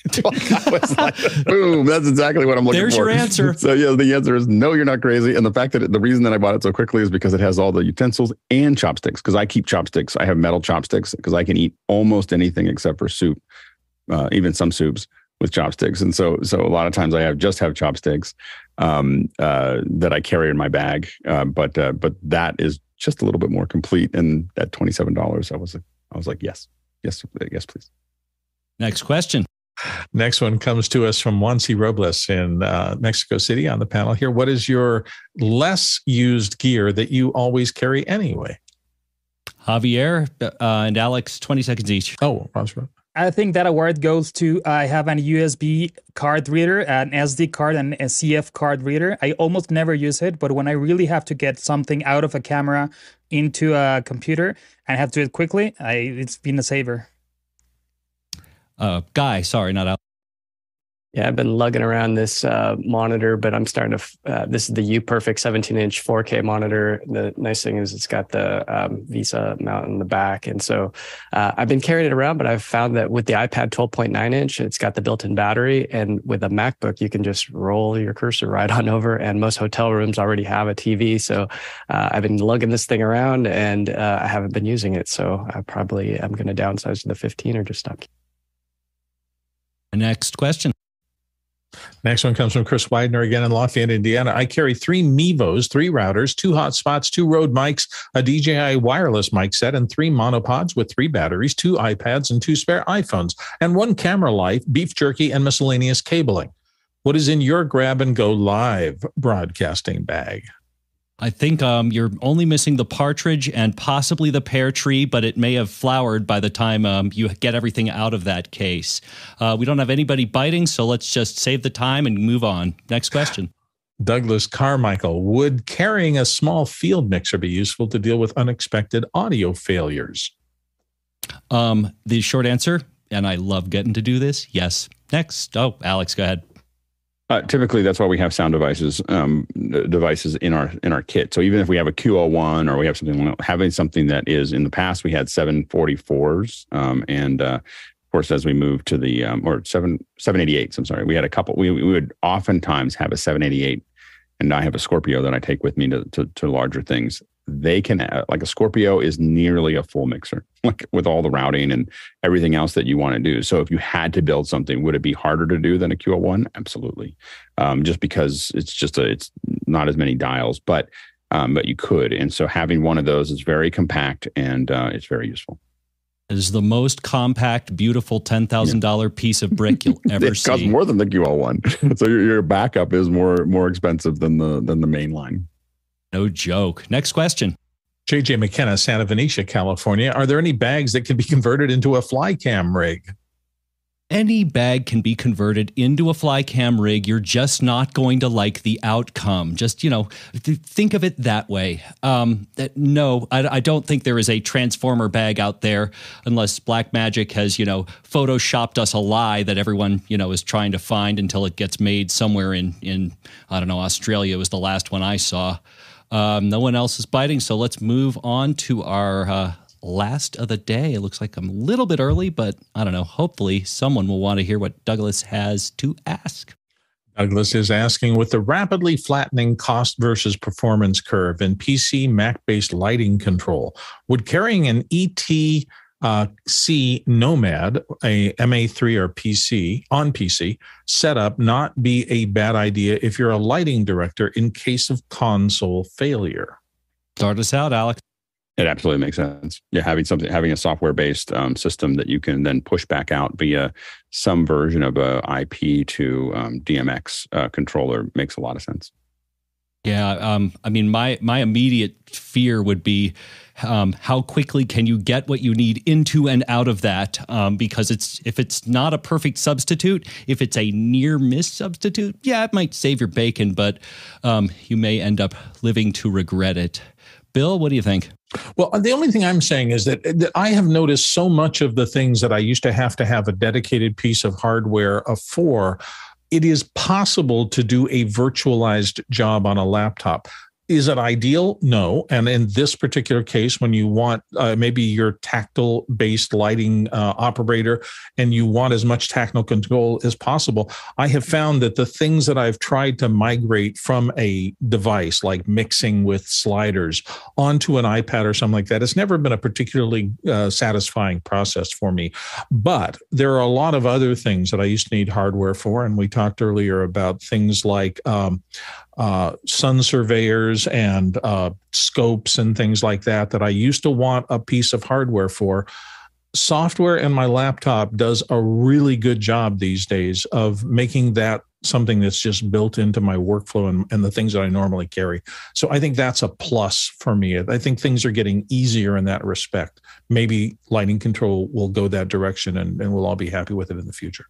like, boom, that's exactly what I'm looking There's for. There's your answer. So yeah, the answer is no, you're not crazy. And the fact that it, the reason that I bought it so quickly is because it has all the utensils and chopsticks. Because I keep chopsticks. I have metal chopsticks because I can eat almost anything except for soup, uh, even some soups with chopsticks. And so, so a lot of times I have just have chopsticks um, uh, that I carry in my bag. Uh, but uh, but that is just a little bit more complete. And at twenty seven dollars, I was I was like, yes, yes, yes, please. Next question. Next one comes to us from Juan C. Robles in uh, Mexico City on the panel here. What is your less used gear that you always carry anyway? Javier uh, and Alex, 20 seconds each. Oh, Roger. I think that award goes to I have an USB card reader, an SD card, and a CF card reader. I almost never use it, but when I really have to get something out of a camera into a computer and have to do it quickly, I, it's been a saver uh, guy. Sorry, not out. Yeah, I've been lugging around this uh, monitor, but I'm starting to. Uh, this is the UPERFECT 17 inch 4K monitor. The nice thing is it's got the um, VESA mount in the back, and so uh, I've been carrying it around. But I've found that with the iPad 12.9 inch, it's got the built-in battery, and with a MacBook, you can just roll your cursor right on over. And most hotel rooms already have a TV, so uh, I've been lugging this thing around, and uh, I haven't been using it. So I probably am going to downsize to the 15 or just stop. Next question. Next one comes from Chris Widener again in Lafayette, Indiana. I carry three Mevos, three routers, two hotspots, two Rode mics, a DJI wireless mic set, and three monopods with three batteries, two iPads, and two spare iPhones, and one camera light, beef jerky, and miscellaneous cabling. What is in your grab and go live broadcasting bag? I think um, you're only missing the partridge and possibly the pear tree, but it may have flowered by the time um, you get everything out of that case. Uh, we don't have anybody biting, so let's just save the time and move on. Next question. Douglas Carmichael, would carrying a small field mixer be useful to deal with unexpected audio failures? Um, the short answer, and I love getting to do this, yes. Next. Oh, Alex, go ahead. Uh, typically, that's why we have sound devices um, devices in our in our kit. So even if we have a QL1 or we have something having something that is in the past, we had 744s, um, and uh, of course, as we move to the um, or seven 788s, I'm sorry, we had a couple. We, we would oftentimes have a 788, and I have a Scorpio that I take with me to to, to larger things they can like a Scorpio is nearly a full mixer, like with all the routing and everything else that you want to do. So if you had to build something, would it be harder to do than a QL1? Absolutely, um, just because it's just a it's not as many dials, but um, but you could. And so having one of those is very compact and uh, it's very useful. It is the most compact, beautiful ten thousand yeah. dollar piece of brick you'll ever it see. It costs more than the QL one, so your, your backup is more more expensive than the than the main line. No joke. Next question. JJ McKenna, Santa Venetia, California. Are there any bags that can be converted into a fly cam rig? Any bag can be converted into a fly cam rig. You're just not going to like the outcome. Just, you know, think of it that way. Um, that, no, I, I don't think there is a transformer bag out there unless Blackmagic has, you know, photoshopped us a lie that everyone, you know, is trying to find until it gets made somewhere in, in I don't know, Australia was the last one I saw. Um, no one else is biting, so let's move on to our uh, last of the day. It looks like I'm a little bit early, but I don't know. Hopefully, someone will want to hear what Douglas has to ask. Douglas is asking with the rapidly flattening cost versus performance curve in PC Mac based lighting control, would carrying an ET uh, C Nomad, a MA3 or PC on PC setup, not be a bad idea if you're a lighting director in case of console failure? Start us out, Alex. It absolutely makes sense. Yeah, having something, having a software-based um, system that you can then push back out via some version of a IP to um, DMX uh, controller makes a lot of sense. Yeah, um, I mean, my my immediate fear would be um, how quickly can you get what you need into and out of that? Um, because it's if it's not a perfect substitute, if it's a near miss substitute, yeah, it might save your bacon, but um, you may end up living to regret it. Bill, what do you think? Well, the only thing I'm saying is that, that, I have noticed so much of the things that I used to have to have a dedicated piece of hardware for. It is possible to do a virtualized job on a laptop. Is it ideal? No. And in this particular case, when you want uh, maybe your tactile based lighting uh, operator and you want as much tactile control as possible, I have found that the things that I've tried to migrate from a device like mixing with sliders onto an iPad or something like that, it's never been a particularly uh, satisfying process for me. But there are a lot of other things that I used to need hardware for. And we talked earlier about things like um, uh, sun surveyors and uh, scopes and things like that that I used to want a piece of hardware for. Software in my laptop does a really good job these days of making that something that's just built into my workflow and, and the things that I normally carry. So I think that's a plus for me. I think things are getting easier in that respect. Maybe lighting control will go that direction and, and we'll all be happy with it in the future.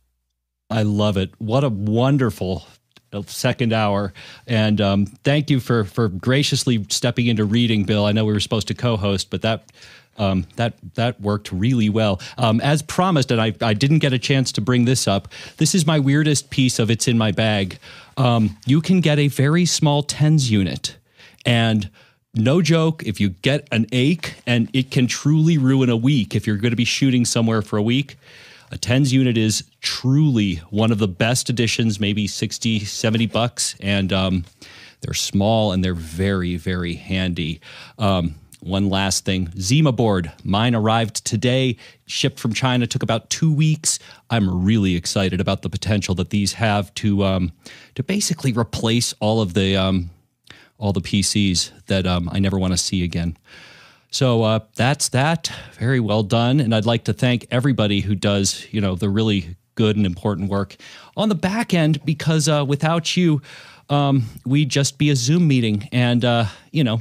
I love it. What a wonderful second hour. And um, thank you for for graciously stepping into reading, Bill. I know we were supposed to co-host, but that um, that that worked really well. Um, as promised, and I, I didn't get a chance to bring this up. This is my weirdest piece of it's in my bag. Um, you can get a very small tens unit, and no joke, if you get an ache, and it can truly ruin a week if you're going to be shooting somewhere for a week. A tens unit is truly one of the best editions, maybe 60, 70 bucks. And um, they're small and they're very, very handy. Um, one last thing ZimaBoard. Mine arrived today, shipped from China, took about two weeks. I'm really excited about the potential that these have to um, to basically replace all of the um, all the PCs that um, I never want to see again. So uh, that's that. Very well done. And I'd like to thank everybody who does, you know, the really good and important work on the back end because uh, without you, um, we'd just be a Zoom meeting. And, uh, you know,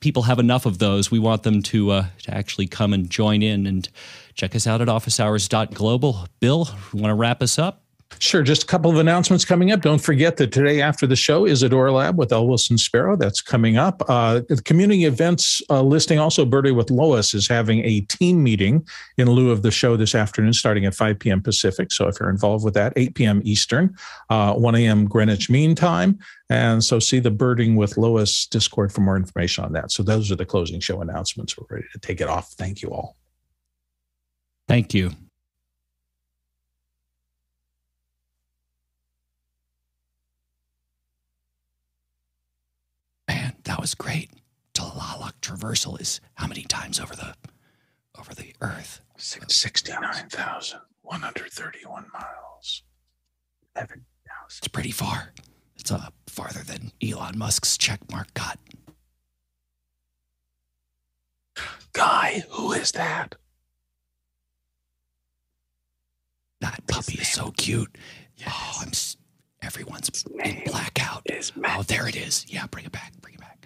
people have enough of those. We want them to, uh, to actually come and join in and check us out at officehours.global. Bill, want to wrap us up? Sure. Just a couple of announcements coming up. Don't forget that today after the show is Adora Lab with El Wilson Sparrow. That's coming up. Uh, the community events uh, listing also Birding with Lois is having a team meeting in lieu of the show this afternoon starting at 5 p.m. Pacific. So if you're involved with that, 8 p.m. Eastern, uh, 1 a.m. Greenwich Mean Time. And so see the Birding with Lois Discord for more information on that. So those are the closing show announcements. We're ready to take it off. Thank you all. Thank you. That was great. Tlaloc traversal is how many times over the over the Earth? Sixty-nine thousand one hundred thirty-one miles. Eleven thousand. It's pretty far. It's uh, farther than Elon Musk's check mark got. Guy, who is that? That puppy is so cute. Yes. Oh, I'm. Everyone's in blackout. oh, there it is. Yeah, bring it back. Bring it back.